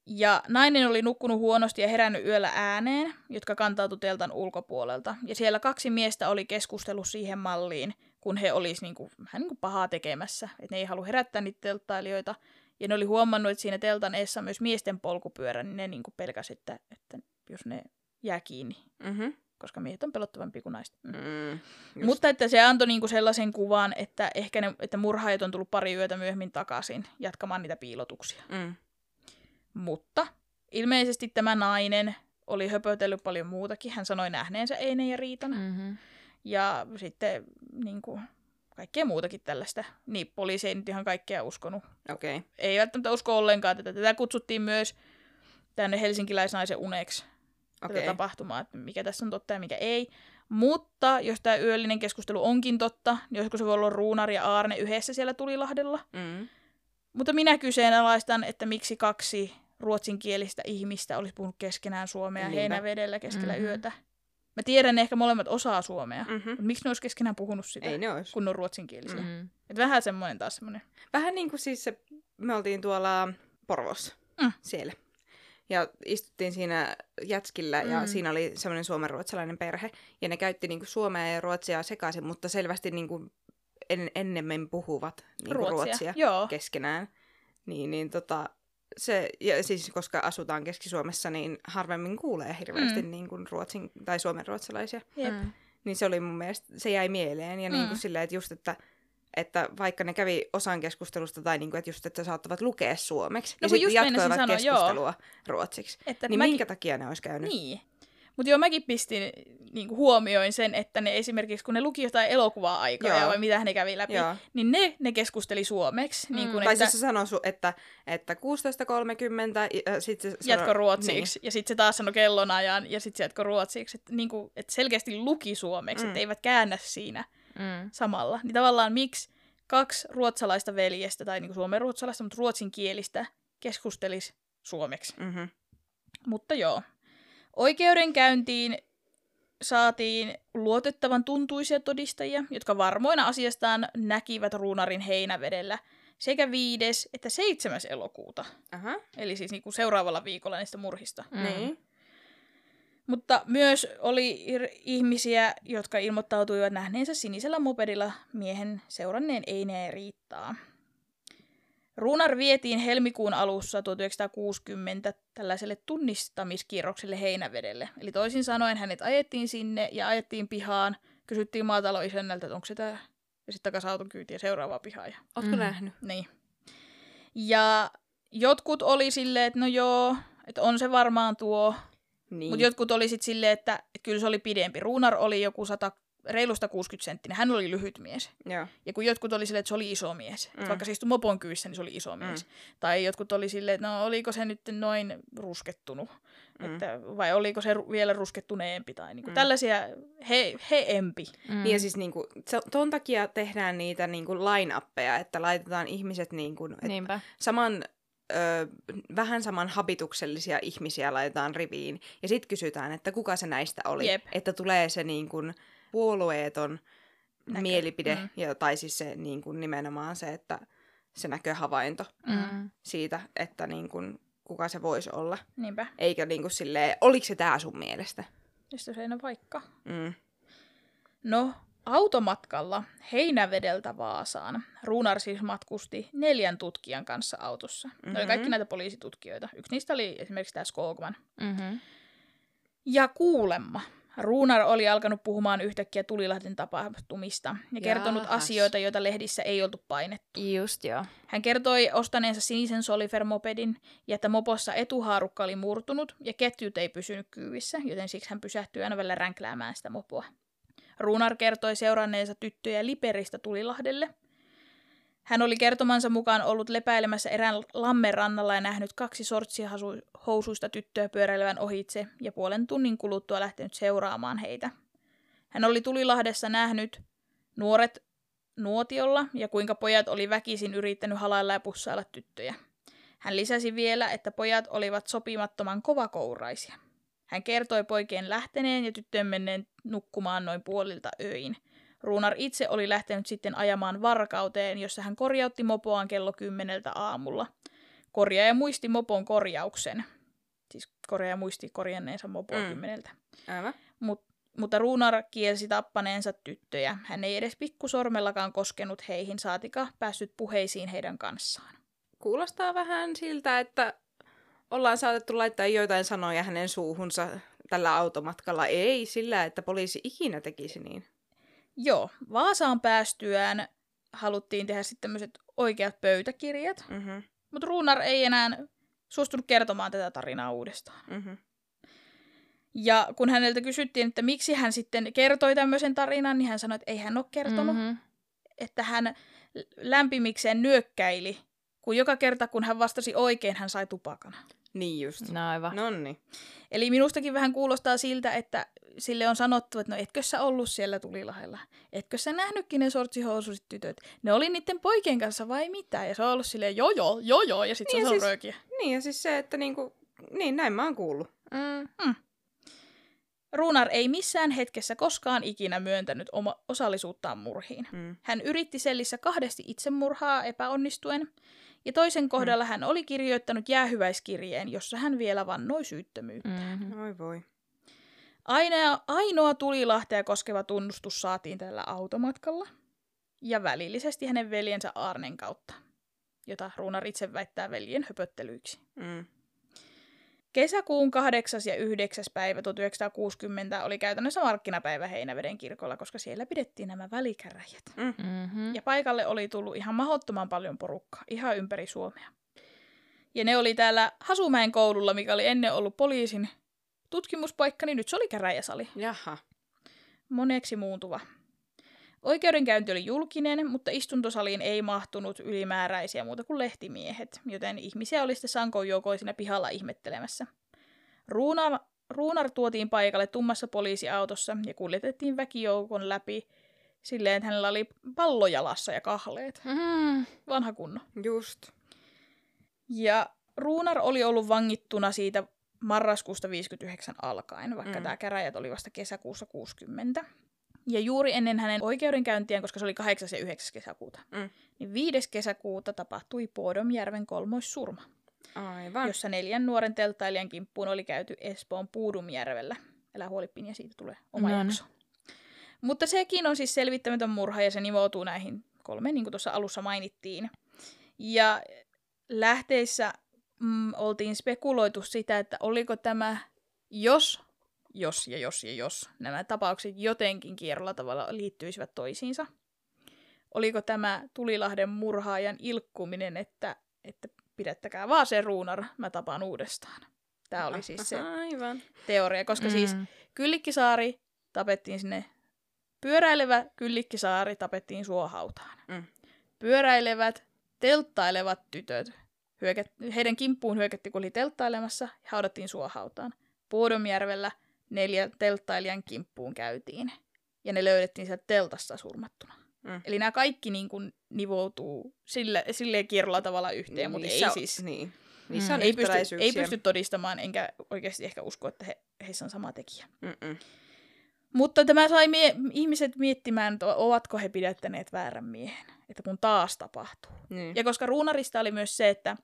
Ja nainen oli nukkunut huonosti ja herännyt yöllä ääneen, jotka kantautui teltan ulkopuolelta. Ja siellä kaksi miestä oli keskustellut siihen malliin, kun he olisi niinku, vähän niinku pahaa tekemässä. Että ne ei halua herättää niitä telttailijoita. Ja ne oli huomannut, että siinä teltan eessä on myös miesten polkupyörä, niin ne niinku pelkäsi, että, että jos ne jää kiinni, Mhm. koska miehet on pelottavampia kuin naiset. Mm. Mm. Just. Mutta että se antoi niinku sellaisen kuvan, että ehkä ne, että murhaajat on tullut pari yötä myöhemmin takaisin jatkamaan niitä piilotuksia. Mm. Mutta ilmeisesti tämä nainen oli höpötellyt paljon muutakin. Hän sanoi nähneensä Einen ja Riitan. Mm. Mm-hmm. Ja sitten niin kuin, kaikkea muutakin tällaista. Niin poliisi ei nyt ihan kaikkea uskonut. Okay. Ei välttämättä usko ollenkaan tätä. Tätä kutsuttiin myös tänne helsinkiläisnaisen uneksi tätä Okei. tapahtumaa, että mikä tässä on totta ja mikä ei. Mutta jos tämä yöllinen keskustelu onkin totta, niin olisiko se voi olla Ruunar ja Aarne yhdessä siellä Tulilahdella? Mm. Mutta minä kyseenalaistan, että miksi kaksi ruotsinkielistä ihmistä olisi puhunut keskenään suomea Niinpä. heinävedellä keskellä Mhm. yötä. Mä tiedän, ne ehkä molemmat osaa suomea, Mhm. mutta miksi ne olisi keskenään puhunut sitä, Ei ne olisi. kun ne on ruotsinkielisiä? Mm. Mm. Et vähän semmoinen taas semmoinen. Vähän niin kuin siis se, me oltiin tuolla Porvossa Mm. siellä. Ja istuttiin siinä jätskillä ja Mm. siinä oli semmoinen suomenruotsalainen perhe. Ja ne käytti niinku suomea ja ruotsia sekaisin, mutta selvästi niinku en, ennemmin puhuvat niinku ruotsia. ruotsia Joo. keskenään. Niin, niin tota, se, ja siis koska asutaan Keski-Suomessa, niin harvemmin kuulee hirveästi Mm. mm. niin kuin ruotsin tai suomenruotsalaisia. Jep. Mm. Niin se oli mun mielestä, se jäi mieleen. Ja mm. niin Mm. kuin silleen, että just, että, että vaikka ne kävi osan keskustelusta, tai niin kuin, että just, että saattavat lukea suomeksi, No ja kun sitten jatkoivat sanoa, joo. keskustelua ruotsiksi. Että Niin mäkin- minkä takia ne olisi käynyt? Niin. Mutta joo, mäkin pistin niin huomioin sen, että ne esimerkiksi, kun ne luki jotain elokuvaa aikaa Joo. vai mitä ne kävi läpi, Joo. niin ne, ne keskusteli suomeksi. Niin kun, Tai että siis se sanoi, su- että, että 16.30, ja sitten se sanoi, jatko ruotsiksi, ja sitten se taas sanoi kellonajan, ja sitten se jatko ruotsiksi. Että niin kuin, et selkeästi luki suomeksi, Mm. että eivät käännä siinä Mm. samalla. Niin tavallaan miksi kaksi ruotsalaista veljestä, tai niin suomen ruotsalaista, mutta ruotsinkielistä, keskustelisi suomeksi. Niin. Mm-hmm. Mutta joo. Oikeudenkäyntiin saatiin luotettavan tuntuisia todistajia, jotka varmoina asiastaan näkivät ruunarin heinävedellä sekä 5. että 7. elokuuta. Aha. Eli siis niinku seuraavalla viikolla niistä murhista. Mm. Niin. Mutta myös oli ihmisiä, jotka ilmoittautuivat nähneensä sinisellä mopedilla miehen seuranneen Eineen Riittaa. Ruunar vietiin helmikuun alussa 1960 tällaiselle tunnistamiskierrokselle Heinävedelle. Eli toisin sanoen hänet ajettiin sinne ja ajettiin pihaan. Kysyttiin maataloisännältä, että onko se tämä. Ja sitten takaisin auton kyytiä seuraavaa pihaa. Ja Ootko Mm. nähnyt? niin. Ja jotkut oli silleen, että no joo, että on se varmaan tuo. Niin. Mutta jotkut oli sitten silleen, että, että kyllä se oli pidempi. Ruunar oli joku 100, reilusta 60 senttinen. Hän oli lyhyt mies. Joo. Ja kun jotkut oli silleen, että se oli iso mies. Mm. Vaikka se istui mopon kyyssä, niin se oli iso mies. Mm. Tai jotkut oli silleen, että no oliko se nyt noin ruskettunut. Mm. Että, vai oliko se ru- vielä ruskettuneempi. Tai niinku mm. Mm. tällaisia he, he empi. Mm. Niin ja siis niinku, se- ton takia tehdään niitä niinku line-appeja, että laitetaan ihmiset niinku, et Niinpä. saman, ö, vähän saman habituksellisia ihmisiä laitetaan riviin. Ja sitten kysytään, että kuka se näistä oli. Jep. Että tulee se niinku, puolueeton Näkö. mielipide, Mm. ja, tai siis se niinku, nimenomaan se, että se näköhavainto Mm. siitä, että niinku, kuka se voisi olla. Niinpä. Eikä niinku silleen, oliko se tää sun mielestä? Mistä se ei vaikka. Mm. No, automatkalla Heinävedeltä Vaasaan Ruunar siis matkusti neljän tutkijan kanssa autossa. Mm-hmm. Ne oli Mhm. kaikki näitä poliisitutkijoita. Yksi niistä oli esimerkiksi tämä Skogman. Mm-hmm. Ja kuulemma. Ruunar oli alkanut puhumaan yhtäkkiä Tulilahden tapahtumista ja kertonut Jaahas. asioita, joita lehdissä ei oltu painettu. Just joo. Hän kertoi ostaneensa sinisen Solifer-mopedin ja että mopossa etuhaarukka oli murtunut ja ketjut ei pysynyt kyyvissä, joten siksi hän pysähtyi aina välillä ränkläämään sitä mopoa. Ruunar kertoi seuranneensa tyttöjä Liperistä Tulilahdelle. Hän oli kertomansa mukaan ollut lepäilemässä erään lammen rannalla ja nähnyt kaksi sortsia hasu- housuista tyttöä pyöräilevän ohitse ja puolen tunnin kuluttua lähtenyt seuraamaan heitä. Hän oli Tulilahdessa nähnyt nuoret nuotiolla ja kuinka pojat oli väkisin yrittänyt halailla ja pussailla tyttöjä. Hän lisäsi vielä, että pojat olivat sopimattoman kovakouraisia. Hän kertoi poikien lähteneen ja tyttöjen menneen nukkumaan noin puolilta öin. Ruunar itse oli lähtenyt sitten ajamaan varkauteen, jossa hän korjautti mopoaan kello kymmeneltä aamulla. Korjaaja muisti mopon korjauksen. Siis korjaaja muisti korjanneensa mopoa Mm. kymmeneltä. Aivan. Mut Mutta Ruunar kielsi tappaneensa tyttöjä. Hän ei edes pikkusormellakaan koskenut heihin, saatika päässyt puheisiin heidän kanssaan. Kuulostaa vähän siltä, että ollaan saatettu laittaa joitain sanoja hänen suuhunsa tällä automatkalla. Ei sillä, että poliisi ikinä tekisi niin. Joo, Vaasaan päästyään haluttiin tehdä sitten tämmöiset oikeat pöytäkirjat, Mm-hmm. mutta Ruunar ei enää suostunut kertomaan tätä tarinaa uudestaan. Mm-hmm. Ja kun häneltä kysyttiin, että miksi hän sitten kertoi tämmöisen tarinan, niin hän sanoi, että ei hän ole kertonut, mm-hmm. Mhm. että hän lämpimikseen nyökkäili, kun joka kerta kun hän vastasi oikein, hän sai tupakan. Niin just. No aivan. Nonni. Eli minustakin vähän kuulostaa siltä, että sille on sanottu, että no etkö sä ollut siellä Tulilahella? Etkö sä nähnytkin ne sortsihousuiset tytöt? Ne oli niiden poikien kanssa vai mitä? Ja se on ollut silleen joo joo, joo joo, ja sitten Niin, se on ja siis- röökiä. Niin ja siis se, että niinku, niin näin mä oon kuullut. Mm. Ruunar ei missään hetkessä koskaan ikinä myöntänyt oma osallisuuttaan murhiin. Mm. Hän yritti sellissä kahdesti itsemurhaa epäonnistuen, ja toisen kohdalla hän oli kirjoittanut jäähyväiskirjeen, jossa hän vielä vannoi syyttömyyttä. Mm-hmm. Oi voi. Ainoa, ainoa tulilahtea koskeva tunnustus saatiin tällä automatkalla, ja välillisesti hänen veljensä Arnen kautta, jota Ruunar itse väittää veljen höpöttelyiksi. Mm. Kesäkuun 8. ja 9. päivä 1960 oli käytännössä markkinapäivä Heinäveden kirkolla, koska siellä pidettiin nämä välikäräjät. Mm-hmm. Ja paikalle oli tullut ihan mahdottoman paljon porukkaa, ihan ympäri Suomea. Ja ne oli täällä Hasumäen koululla, mikä oli ennen ollut poliisin tutkimuspaikka, niin nyt se oli käräjäsali. Jaha. Moneksi muuntuva. Oikeudenkäynti oli julkinen, mutta istuntosaliin ei mahtunut ylimääräisiä muuta kuin lehtimiehet, joten ihmisiä oli sitten siinä pihalla ihmettelemässä. Ruunar, Ruunar tuotiin paikalle tummassa poliisiautossa ja kuljetettiin väkijoukon läpi silleen, että hänellä oli pallo jalassa ja kahleet. Mm-hmm. Vanha kunno. Just. Ja Ruunar oli ollut vangittuna siitä marraskuusta 59 alkaen, vaikka Mm. tämä käräjät oli vasta kesäkuussa 60. Ja juuri ennen hänen oikeudenkäyntiään, koska se oli 8. ja 9. kesäkuuta, Mm. niin 5. kesäkuuta tapahtui Puodomjärven kolmoissurma, Aivan. jossa neljän nuoren telttailijan kimppuun oli käyty Espoon Puudumjärvellä. Älä huoli, Pinja, siitä tulee oma No niin. jakso. Mutta sekin on siis selvittämätön murha ja se nivoutuu näihin kolmeen, niin kuin tuossa alussa mainittiin. Ja lähteissä mm, oltiin spekuloitu sitä, että oliko tämä, jos, jos ja jos ja jos nämä tapaukset jotenkin kierrolla tavalla liittyisivät toisiinsa. Oliko tämä Tulilahden murhaajan ilkkuminen, että, että pidättäkää vaan se ruunar, mä tapaan uudestaan. Tämä oli siis se [laughs] Aivan. teoria, koska siis Mm. Kyllikkisaari tapettiin sinne, pyöräilevä Kyllikkisaari tapettiin suohautaan. Mm. Pyöräilevät, telttailevat tytöt, hyökät, heidän kimppuun hyökättiin, kun oli telttailemassa, ja haudattiin suohautaan. Puodomjärvellä neljä telttailijan kimppuun käytiin, ja ne löydettiin sieltä teltasta surmattuna. Mm. Eli nämä kaikki niin kuin nivoutuu sille, silleen kierrolla tavalla yhteen, mutta ei on- siis Niin. Niissä on ei pysty, ei pysty todistamaan, enkä oikeasti ehkä usko, että he, heissä on sama tekijä. Mm-mm. Mutta tämä sai mie- ihmiset miettimään, ovatko he pidättäneet väärän miehen, että kun taas tapahtuu. Niin. Ja koska Ruunarista oli myös se, että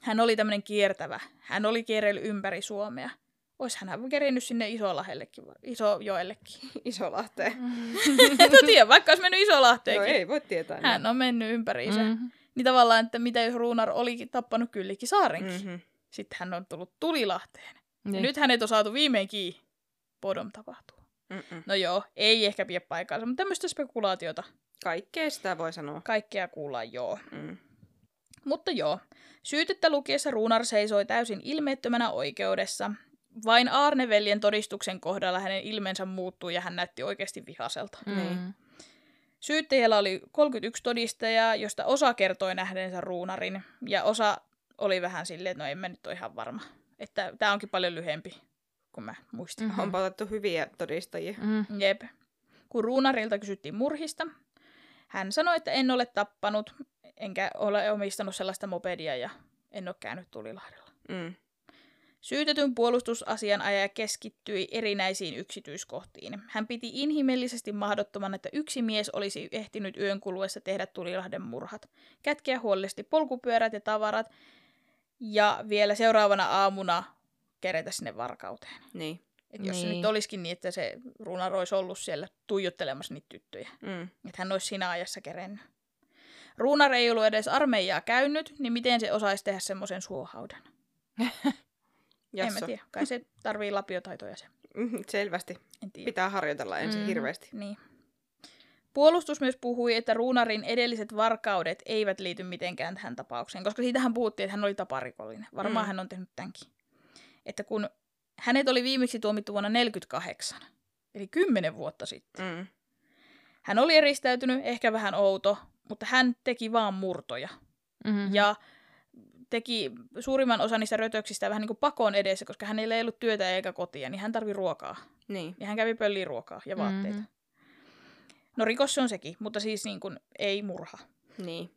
hän oli tämmöinen kiertävä, hän oli kierrellyt ympäri Suomea. Ois hän kerinyt sinne Isolahellekin, Isojoellekin. [laughs] Isolahteen. [laughs] en tiedä, vaikka olisi mennyt No Isolahteenkin. ei voi tietää. hän on mennyt ympäriinsä. Mm. Mm-hmm. Niin tavallaan, että mitä jos Ruunar olikin tappanut Kyllikki Saarenkin. Mm. Mm-hmm. Sitten hän on tullut Tulilahteen. Ja Niin. nyt hänet on saatu viimeinkin. Podom tapahtuu. Mm-mm. No joo, ei ehkä pidä paikkaansa, mutta tämmöistä spekulaatiota. Kaikkea sitä voi sanoa. Kaikkea kuullaan joo. Mm. Mutta joo, syytettä lukiessa Ruunar seisoi täysin ilmeettömänä oikeudessa. Vain Arneveljen todistuksen kohdalla hänen ilmeensä muuttui ja hän näytti oikeasti vihaselta. Mm. Syyttäjällä oli 31 todistajaa, josta osa kertoi nähneensä Ruunarin ja osa oli vähän silleen, että no en mä nyt ole ihan varma. Että tämä onkin paljon lyhempi kuin mä muistin. Mhm. On otettu hyviä todistajia. Mm. Jep. Kun Ruunarilta kysyttiin murhista, hän sanoi, että en ole tappanut, enkä ole omistanut sellaista mopedia ja en ole käynyt Tulilahdella. Mm. Syytetyn puolustusasianajaja keskittyi erinäisiin yksityiskohtiin. Hän piti inhimillisesti mahdottoman, että yksi mies olisi ehtinyt yön kuluessa tehdä Tulilahden murhat, kätkeä huolellisesti polkupyörät ja tavarat ja vielä seuraavana aamuna kerätä sinne varkauteen. Niin. Että jos se Niin. nyt olisikin niin, että se Runar olisi ollut siellä tuijottelemassa niitä tyttöjä. Mm. Että hän olisi siinä ajassa kerennyt. Runar ei ollut edes armeijaa käynyt, niin miten se osaisi tehdä semmoisen suohaudan? [laughs] En mä tiedä. Kai se tarvii lapiotaitoja se. Mhm, Selvästi. En tiedä. Pitää harjoitella ensin Mhm. hirveästi. Niin. Puolustus myös puhui, että Ruunarin edelliset varkaudet eivät liity mitenkään tähän tapaukseen, koska siitähän puhuttiin, että hän oli taparikollinen. Varmaan Mm. hän on tehnyt tämänkin. Että kun hänet oli viimeksi tuomittu vuonna 48, eli 10 vuotta sitten. Mm. Hän oli eristäytynyt, ehkä vähän outo, mutta hän teki vaan murtoja. Mm-hmm. Ja teki suurimman osan niistä rötöksistä vähän niin kuin pakon edessä, koska hänellä ei ollut työtä eikä kotia, niin hän tarvi ruokaa. Niin. Ja hän kävi pölliin ruokaa ja vaatteita. Mhm. No rikos se on sekin, mutta siis niin kuin ei murha. Niin.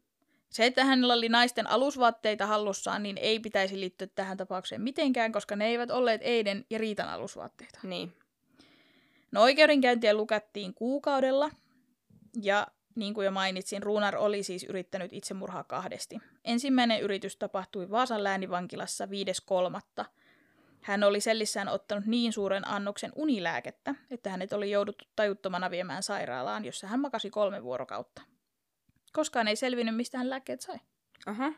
Se, että hänellä oli naisten alusvaatteita hallussaan, niin ei pitäisi liittyä tähän tapaukseen mitenkään, koska ne eivät olleet Eiden ja Riitan alusvaatteita. Niin. No oikeudenkäyntiä lukattiin kuukaudella, ja niin kuin jo mainitsin, Ruunar oli siis yrittänyt itsemurhaa kahdesti. Ensimmäinen yritys tapahtui Vaasan läänivankilassa 5.3. Hän oli sellissään ottanut niin suuren annoksen unilääkettä, että hänet oli jouduttu tajuttomana viemään sairaalaan, jossa hän makasi kolme vuorokautta. Koskaan ei selvinnyt, mistä hän lääkkeet sai. Aha.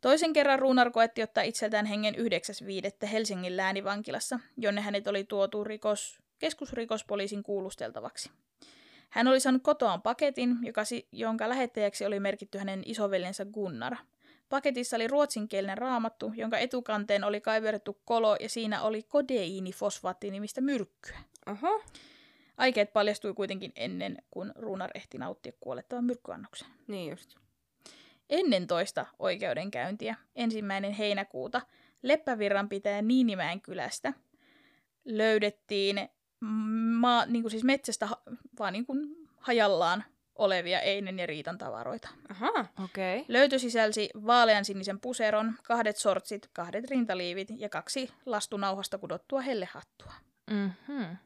Toisen kerran Ruunar koetti ottaa itseltään hengen 9.5. Helsingin läänivankilassa, jonne hänet oli tuotu rikos, keskusrikospoliisin kuulusteltavaksi. Hän oli saanut kotoaan paketin, joka, si- jonka lähettäjäksi oli merkitty hänen isoveljensä Gunnar. Paketissa oli ruotsinkielinen raamattu, jonka etukanteen oli kaiverrettu kolo ja siinä oli kodeiinifosfaatti-nimistä myrkkyä. Aha. Aikeet paljastui kuitenkin ennen kuin Ruunar ehti nauttia kuolettavan myrkkyannoksen. Niin just. Ennen toista oikeudenkäyntiä, ensimmäinen heinäkuuta, Leppävirran pitäjä Niinimäen kylästä löydettiin maa, niin kuin siis metsästä ha- vaan niin kuin hajallaan olevia Einen ja Riitan tavaroita. Aha. Okei. Okay. Löytö sisälsi vaaleansinisen puseron, kahdet sortsit, kahdet rintaliivit ja kaksi lastunauhasta kudottua hellehattua. Mm-hmm.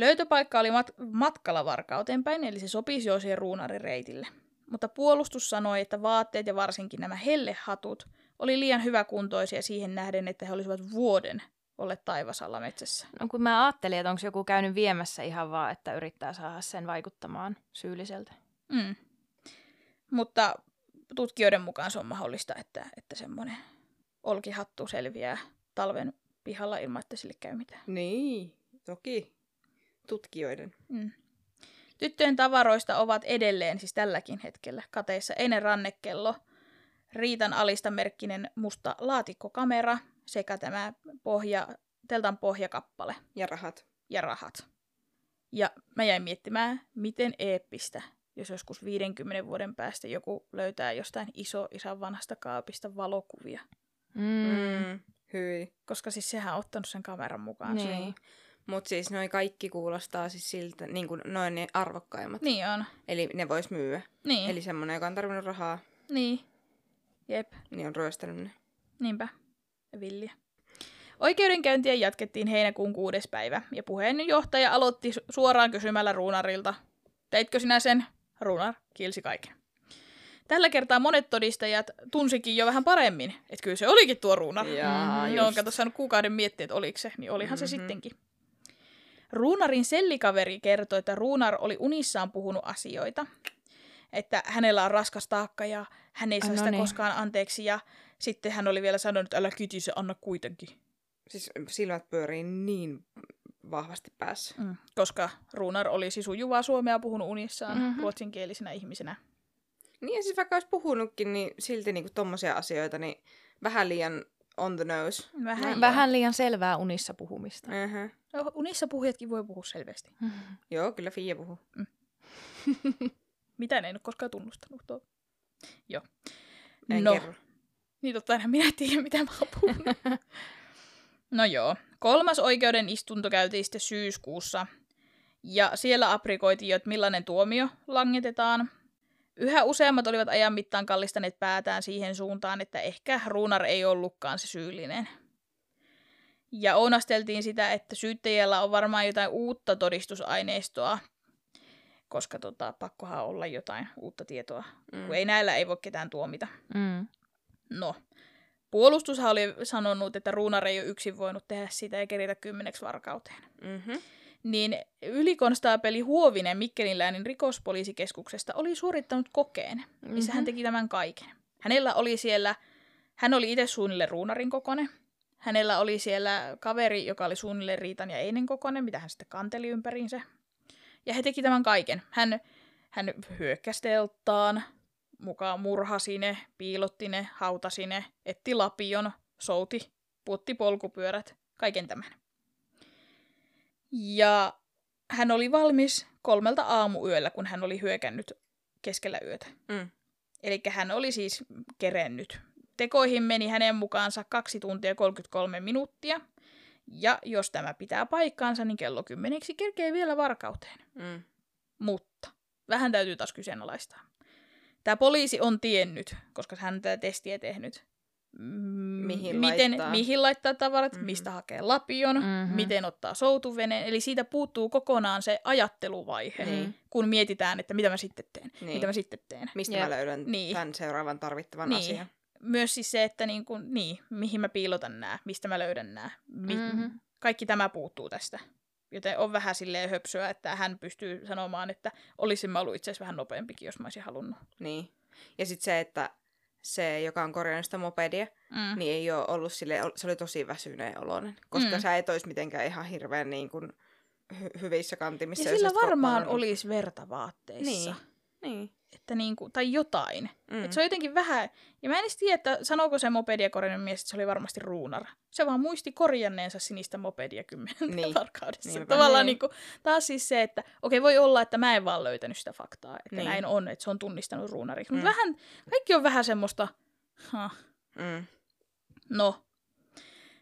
Löytöpaikka oli mat- matkalla varkauteen päin, eli se sopisi jo siihen ruunarin reitille. Mutta puolustus sanoi, että vaatteet ja varsinkin nämä hellehatut oli liian hyväkuntoisia siihen nähden, että he olisivat vuoden olleet taivasalla metsässä. No kun mä ajattelin, että onko joku käynyt viemässä ihan vaan, että yrittää saada sen vaikuttamaan syylliseltä. Mm. Mutta tutkijoiden mukaan se on mahdollista, että, että semmoinen olkihattu selviää talven pihalla ilman, että sille käy mitään. Niin. Toki. Tutkijoiden. Mm. Tyttöjen tavaroista ovat edelleen, siis tälläkin hetkellä, kateissa Einen rannekello, Riitan alista merkkinen musta laatikkokamera sekä tämä pohja, teltan pohjakappale Ja rahat. ja rahat. Ja mä jäin miettimään, miten eeppistä, jos joskus 50 vuoden päästä joku löytää jostain iso isän vanhasta kaapista valokuvia. Mm. Mm. Hyi. Koska siis sehän on ottanut sen kameran mukaan. Niin. Mutta siis noin kaikki kuulostaa siis siltä, niin kuin noin ne arvokkaimmat. Niin on. Eli ne vois myyä. Niin. Eli semmonen, joka on tarvinnut rahaa, Niin. Jep. niin on ryöstänyt ne. Niinpä. Villiä. Oikeudenkäyntiä jatkettiin heinäkuun kuudes päivä, ja puheenjohtaja aloitti su- suoraan kysymällä Ruunarilta. Teitkö sinä sen? Ruunar kielsi kaiken. Tällä kertaa monet todistajat tunsikin jo vähän paremmin, että kyllä se olikin tuo Ruunar. Jaa, Mm, just. ne on kato saanut kuukauden miettiä, että oliko se, niin olihan mm-hmm. se sittenkin. Ruunarin sellikaveri kertoi, että Ruunar oli unissaan puhunut asioita, että hänellä on raskas taakka ja hän ei saa no sitä niin. koskaan anteeksi. Ja sitten hän oli vielä sanonut, että älä kyti se, anna kuitenkin. Siis silmät pyörii niin vahvasti päässä. Mm. Koska Ruunar oli sujuvaa suomea puhunut unissaan Mhm. mm-hmm. ruotsinkielisenä ihmisenä. Niin ja siis vaikka olisi puhunutkin, niin silti niinku tommosia asioita, niin vähän liian on the nose. Vähän. Vähän liian selvää unissa puhumista. Uh-huh. No, unissa puhujatkin voi puhua selvästi. Joo, kyllä Fia puhuu. [laughs] Mitä ne en ole koskaan tunnustanut. Tuo. Joo. En no, kerro. Niin totta, enhän minä tiedä, mitä mä oon puhunut. [laughs] no joo. Kolmas oikeuden istunto käytiin sitten syyskuussa. Ja siellä aprikoitiin jo, että millainen tuomio langetetaan. Yhä useammat olivat ajan mittaan kallistaneet päätään siihen suuntaan, että ehkä Ruunar ei ollutkaan se syyllinen. Ja ounasteltiin sitä, että syyttäjällä on varmaan jotain uutta todistusaineistoa, koska tota, pakkohan olla jotain uutta tietoa, Mm. kun ei näillä ei voi ketään tuomita. Mm. No, Puolustushan oli sanonut, että Ruunar ei ole yksin voinut tehdä sitä ja keritä kymmeneksi varkauteen. Mm-hmm. Niin ylikonstaapeli Huovinen Mikkelin läänin rikospoliisikeskuksesta oli suorittanut kokeen, missä hän Mhm. teki tämän kaiken. Hänellä oli siellä, hän oli itse suunnilleen Ruunarin kokonen. Hänellä oli siellä kaveri, joka oli suunnilleen Riitan ja Einen kokonen, mitä hän sitten kanteli ympäriinsä. Ja he teki tämän kaiken. Hän, hän hyökkäsi telttaan, mukaan murhasi ne, piilotti ne, hautasi ne, etti lapion, souti, puotti polkupyörät, kaiken tämän. Ja hän oli valmis kolmelta aamuyöllä, kun hän oli hyökännyt keskellä yötä. Mm. Eli hän oli siis kerennyt. Tekoihin meni hänen mukaansa 2 tuntia 33 minuuttia. Ja jos tämä pitää paikkaansa, niin kello kymmeneksi kerkee vielä varkauteen. Mm. Mutta vähän täytyy taas kyseenalaistaa. Tämä poliisi on tiennyt, koska hän tätä testiä tehnyt, Mihin miten, laittaa. mihin laittaa tavarat, Mhm. mm-hmm. mistä hakee lapion, Mhm. mm-hmm. miten ottaa soutuveneen. Eli siitä puuttuu kokonaan se ajatteluvaihe, Niin. kun mietitään, että mitä mä sitten teen, Niin. mitä mä sitten teen. Mistä Jep. mä löydän Niin. tämän seuraavan tarvittavan Niin. asian? Myös siis se, että niin kuin, niin, mihin mä piilotan nämä, mistä mä löydän nämä. Mi- Mhm. mm-hmm. Kaikki tämä puuttuu tästä. Joten on vähän silleen höpsöä, että hän pystyy sanomaan, että olisin mä ollut itse asiassa vähän nopeampikin, jos mä olisin halunnut. Niin. Ja sitten se, että se, joka on korjannut sitä mopedia, Mm. niin ei ole ollut sille, se oli tosi väsyneen oloinen. Koska Mm. sä et olisi mitenkään ihan hirveän niin kuin, hy- hyvissä kantimissa. Ja sillä varmaan olisi verta vaatteissa. Niin. Niin. Että niinku, tai jotain. Mm. Mm. Et se on jotenkin vähän... Ja mä en edes tiedä, että sanooko se mopedia korjannut mies, että se oli varmasti ruunar. Se vaan muisti korjanneensa sinistä mopedia kymmentä Niin. varkaudessa. Niinpä. Tavallaan Niin. niinku, taas siis se, että okei voi olla, että mä en vaan löytänyt sitä faktaa, että Niin. näin on, että se on tunnistanut ruunariksi. Mm. Mutta vähän, kaikki on vähän semmoista... Huh. Mm. No.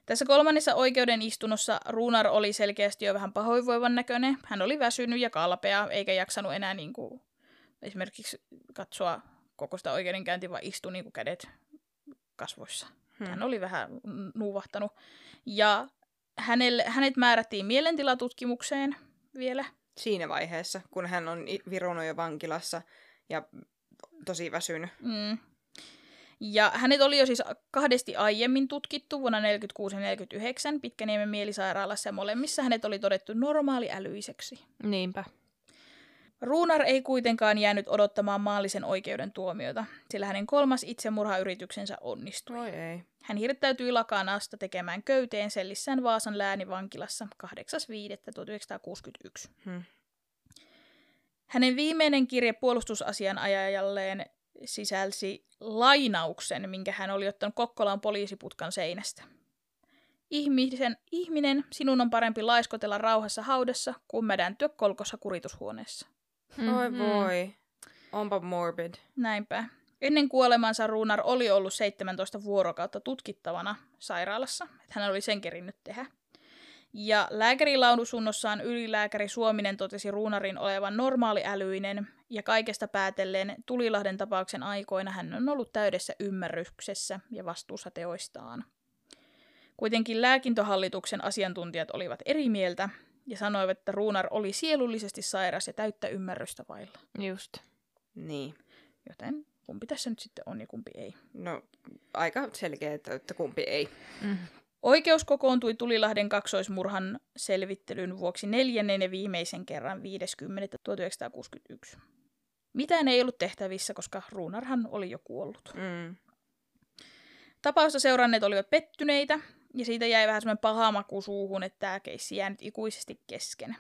Tässä kolmannessa oikeuden istunnossa Ruunar oli selkeästi jo vähän pahoinvoivan näköinen. Hän oli väsynyt ja kalpea, eikä jaksanut enää niin kuin, esimerkiksi katsoa koko sitä oikeudenkäyntiä, vaan istui niin kuin kädet kasvoissa. Hmm. Hän oli vähän nuuvahtanut. Ja hänelle, hänet määrättiin mielentilatutkimukseen vielä. Siinä vaiheessa, kun hän on virunut jo vankilassa ja tosi väsynyt. Mm. Ja hänet oli jo siis kahdesti aiemmin tutkittu vuonna 1946 ja 1949 Pitkäniemen mielisairaalassa ja molemmissa hänet oli todettu normaaliälyiseksi. Niinpä. Ruunar ei kuitenkaan jäänyt odottamaan maallisen oikeuden tuomiota, sillä hänen kolmas itsemurhayrityksensä onnistui. Voi ei. Hän hirttäytyi Lakanasta tekemään köyteen sellissään Vaasan läänivankilassa 8.5.1961. Hmm. Hänen viimeinen kirje puolustusasianajajalleen sisälsi lainauksen, minkä hän oli ottanut Kokkolan poliisiputkan seinästä. Ihmisen, ihminen, sinun on parempi laiskotella rauhassa haudassa kuin mädäntyä kolkossa kuritushuoneessa. Voi Mhm. voi. Onpa morbid. Näinpä. Ennen kuolemansa Ruunar oli ollut 17 vuorokautta tutkittavana sairaalassa, että hän oli sen kerinnyt tehdä. Ja lääkärilausunnossaan ylilääkäri Suominen totesi Ruunarin olevan normaaliälyinen ja kaikesta päätellen Tulilahden tapauksen aikoina hän on ollut täydessä ymmärryksessä ja vastuussa teoistaan. Kuitenkin lääkintohallituksen asiantuntijat olivat eri mieltä ja sanoivat, että Ruunar oli sielullisesti sairas ja täyttä ymmärrystä vailla. Just. Niin. Joten kumpi tässä nyt sitten on ja kumpi ei. No, aika selkeä, että, että kumpi ei. Mm. Oikeus kokoontui Tulilahden kaksoismurhan selvittelyn vuoksi neljännen ja viimeisen kerran 50.1961. Mitään ei ollut tehtävissä, koska Ruunarhan oli jo kuollut. Mm. Tapausta seuranneet olivat pettyneitä, ja siitä jäi vähän semmoinen paha maku suuhun, että tämä keissi jää nyt ikuisesti kesken.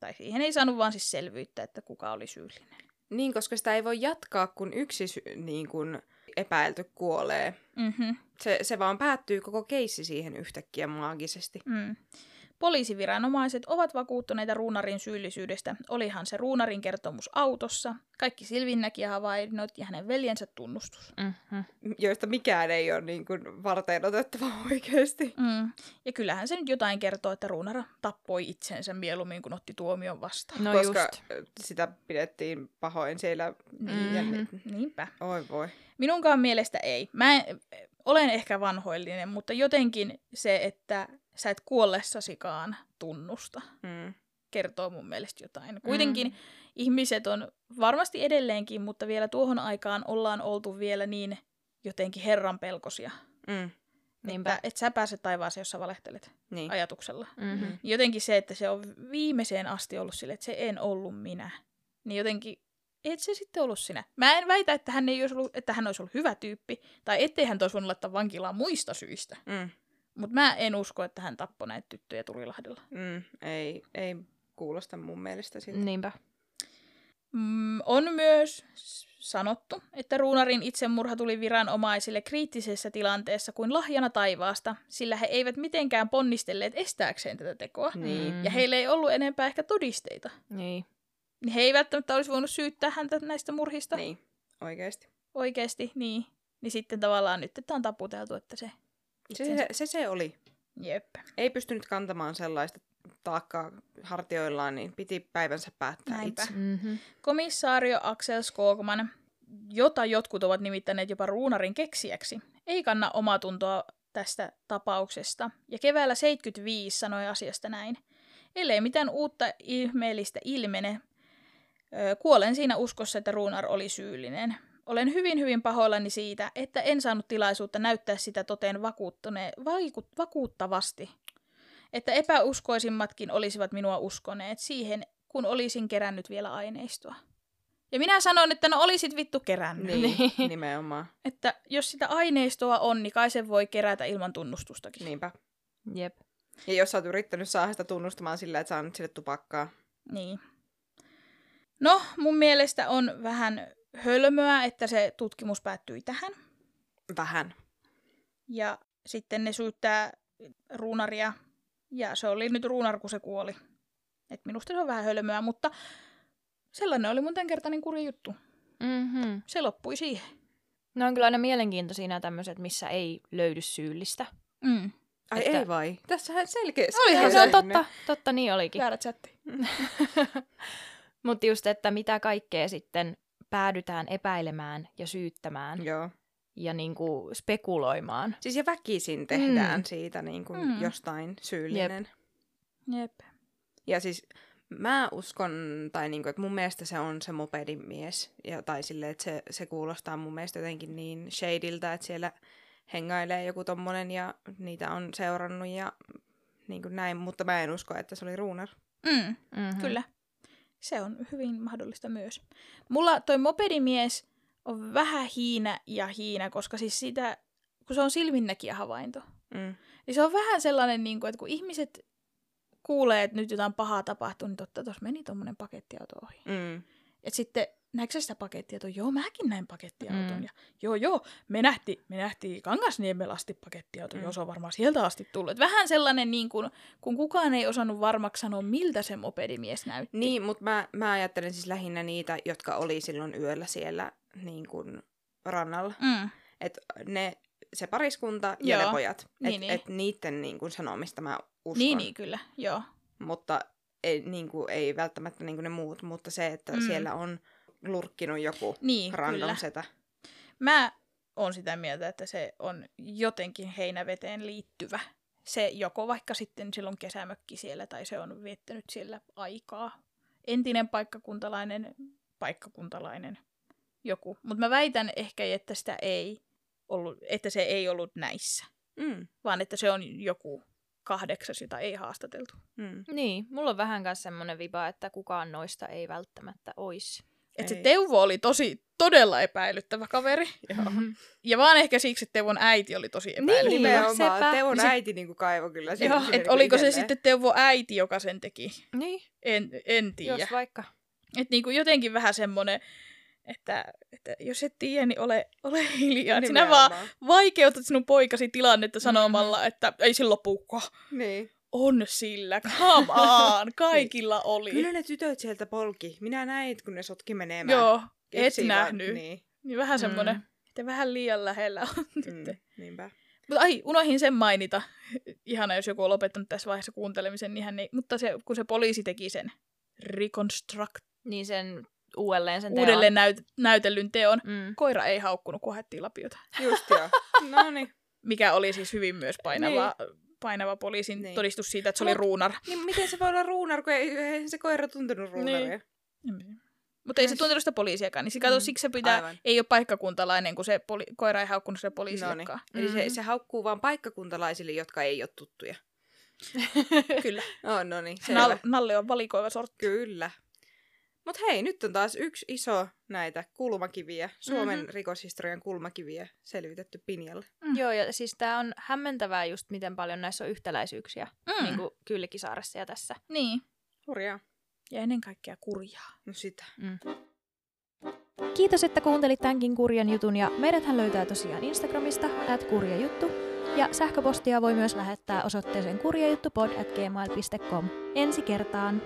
Tai siihen ei saanut vaan siis selvyyttä, että kuka oli syyllinen. Niin, koska sitä ei voi jatkaa, kun yksi sy- niin kun epäilty kuolee. Mhm. Se, se vaan päättyy koko keissi siihen yhtäkkiä maagisesti. Mm. Poliisiviranomaiset ovat vakuuttuneita Ruunarin syyllisyydestä. Olihan se Ruunarin kertomus autossa, kaikki silminnäkijähavainnot ja hänen veljensä tunnustus. Mm-hmm. Joista mikään ei ole niin kun varteen otettava [laughs] oikeasti. Mm. Ja kyllähän se nyt jotain kertoo, että Ruunara tappoi itsensä mieluummin, kun otti tuomion vastaan. No koska just. sitä pidettiin pahoin siellä. Niin. Ja, Mhm. Niinpä. oi voi. Minunkaan mielestä ei. Mä en, olen ehkä vanhoillinen, mutta jotenkin se, että sä et kuollessasikaan tunnusta, Mm. kertoo mun mielestä jotain. Kuitenkin mm. ihmiset on varmasti edelleenkin, mutta vielä tuohon aikaan ollaan oltu vielä niin jotenkin herran pelkosia. Mm. Niinpä. Että et sä pääset taivaaseen, jos sä valehtelet Niin. ajatuksella. Mm-hmm. Jotenkin se, että se on viimeiseen asti ollut sille, että se en ollut minä. Niin jotenkin, et se sitten ollut sinä. Mä en väitä, että hän, ei olisi ollut, että hän olisi ollut hyvä tyyppi, tai ettei hän olisi voinut laittaa vankilaan muista syistä. Mm. Mutta mä en usko, että hän tappoi näitä tyttöjä Tulilahdella. Mm. Ei, ei kuulosta mun mielestä siltä. Niinpä. Mm, on myös sanottu, että Ruunarin itsemurha tuli viranomaisille kriittisessä tilanteessa kuin lahjana taivaasta, sillä he eivät mitenkään ponnistelleet estääkseen tätä tekoa. Niin. Mm. Ja heillä ei ollut enempää ehkä todisteita. Niin. Niin he ei välttämättä olisi voinut syyttää häntä näistä murhista Niin, oikeesti. oikeasti. Niin. niin sitten tavallaan nyt että on taputeltu, että se... Se, se, se, se oli. Jep. Ei pystynyt kantamaan sellaista taakkaa hartioillaan, niin piti päivänsä päättää Näinpä. itse. Mm-hmm. Komissaario Axel Skogman, jota jotkut ovat nimittäneet jopa ruunarin keksijäksi, ei kanna omatuntoa tästä tapauksesta, ja keväällä 75 sanoi asiasta näin. Ellei mitään uutta ihmeellistä ilmene, kuolen siinä uskossa, että Ruunar oli syyllinen. Olen hyvin hyvin pahoillani siitä, että en saanut tilaisuutta näyttää sitä toteen vakuuttune- vaikut- vakuuttavasti. Että epäuskoisimmatkin olisivat minua uskoneet siihen, kun olisin kerännyt vielä aineistoa. Ja minä sanon, että no olisit vittu kerännyt. Niin, [laughs] nimenomaan. Että jos sitä aineistoa on, niin kai se voi kerätä ilman tunnustustakin. Niinpä. Jep. Ja jos sä oot yrittänyt saada sitä tunnustamaan sillä, että sä annat sille tupakkaa. Niin. No, mun mielestä on vähän hölmöä, että se tutkimus päättyi tähän. Vähän. Ja sitten ne syyttää ruunaria. Ja se oli nyt ruunar, kun se kuoli. Et minusta se on vähän hölmöä, mutta sellainen oli mun tämänkertainen kurja juttu. Mm-hmm. Se loppui siihen. Ne on kyllä aina mielenkiintoisia nämä tämmöiset, missä ei löydy syyllistä. Mm. Ai Että- ei vai? Tässähän selkeästi. Olihan se on totta, totta niin olikin. Väärä chatti. [laughs] Mutta just, että mitä kaikkea sitten päädytään epäilemään ja syyttämään Joo. ja niinku spekuloimaan. Siis ja väkisin tehdään Mm. siitä niin kuin Mm. jostain syyllinen. Jep. Ja siis mä uskon, tai niin kuin, että mun mielestä se on se mopedin mies. Ja, tai silleen, että se, se kuulostaa mun mielestä jotenkin niin shadiltä, että siellä hengailee joku tommonen ja niitä on seurannut ja niin kuin näin. Mutta mä en usko, että se oli ruunar. Mm. Mm-hmm. Kyllä. Se on hyvin mahdollista myös. Mulla toi mopedimies on vähän hiinä ja hiinä, koska siis sitä, kun se on silminnäkijä havainto, Mm. niin se on vähän sellainen, niin kuin, että kun ihmiset kuulee, että nyt jotain pahaa tapahtuu, niin totta, tuossa meni tuommoinen pakettiauto ohi. Mm. Et sitten näetkö sitä pakettiautoa? Joo, mäkin näin pakettiauton. Mm. Ja, joo, joo, me nähtiin, me nähtiin Kangasniemellä asti pakettiauto. Mm. Joo, se on varmaan sieltä asti tullut. Et vähän sellainen, niin kuin, kun kukaan ei osannut varmaksi sanoa, miltä se mopedimies näytti. Niin, mutta mä, mä ajattelen siis lähinnä niitä, jotka oli silloin yöllä siellä niin kuin rannalla. Mm. Et ne, se pariskunta ja Joo. ne pojat. Niin, et, niin. et niiden niin kuin sanomista mä uskon. Niin, niin, kyllä, joo. Mutta ei, niin kuin, ei välttämättä niin kuin ne muut, mutta se, että Mm. siellä on lurkkinut joku Niin, random kyllä. setä. Mä oon sitä mieltä, että se on jotenkin heinäveteen liittyvä. Se joko vaikka sitten silloin kesämökki siellä tai se on viettänyt siellä aikaa. Entinen paikkakuntalainen, paikkakuntalainen joku. Mutta mä väitän ehkä, että sitä ei ollut, että se ei ollut näissä, Mm. vaan että se on joku kahdeksas, jota ei haastateltu. Mm. Niin, mulla on vähän myös semmoinen viba, että kukaan noista ei välttämättä ois. Että se. Teuvo oli tosi, todella epäilyttävä kaveri. Joo. Ja vaan ehkä siksi, että Teuvon äiti oli tosi epäilyttävä. Niin, sepä. Niin se- äiti niin kuin kaivo kyllä. Joo, et oliko se sitten Teuvo äiti, joka sen teki? Niin, En, en tiedä. jos vaikka. Et niinku jotenkin vähän semmoinen, että, että jos et tiedä, niin ole, ole hiljaa. Et Sinä vaan vaikeutat sinun poikasi tilannetta sanomalla, että ei sillä lopukaan. Niin. On sillä, come on, [laughs] kaikilla oli. Kyllä ne tytöt sieltä polki. Minä näin, kun ne sotki menemään. Joo, et Keksii vaan- nähnyt. Niin. Niin vähän semmoinen, Mm. että vähän liian lähellä on Mm. nyt. Niinpä. Mutta ai, unohin sen mainita. [laughs] Ihana, jos joku on lopettanut tässä vaiheessa kuuntelemisen, niin hän ei, mutta se, kun se poliisi teki sen reconstruct, Niin sen uudelleen sen teon. uudelleen näyt, näytellyn teon, Mm. koira ei haukkunut, kun haettiin lapiota. Just joo. [laughs] No niin. Mikä oli siis hyvin myös painava, painava poliisin Niin. todistus siitä, että se oli Mut- ruunar. Niin miten se voi olla ruunar, kun ei, ei se koira tuntenut ruunaria? Niin. Mutta ei se tuntenut sitä poliisiakaan, niin se kato, Mm, siksi se pitää, aivan. ei ole paikkakuntalainen, kun se poli- koira ei haukkunut sille No poliisillekaan. niin. Eli se, Mhm. se haukkuu vaan paikkakuntalaisille, jotka ei ole tuttuja. [laughs] Kyllä. No, no niin, Nal-. Nalle on valikoiva sortti. Kyllä. Mutta hei, nyt on taas yksi iso näitä kulmakiviä, Suomen Mhm. rikoshistorian kulmakiviä selvitetty Pinjalle. Mm. Joo, ja siis tämä on hämmentävää just, miten paljon näissä on yhtäläisyyksiä, Mm. mm. niin kuin Kyllikisaaressa ja tässä. Niin. Hurjaa. Ja ennen kaikkea kurjaa. No sitä. Mm. Kiitos, että kuuntelit tämänkin kurjan jutun, ja meidäthän löytää tosiaan Instagramista, at kurjajuttu, ja sähköpostia voi myös lähettää osoitteeseen kurjajuttupod at gmail.com. Ensi kertaan!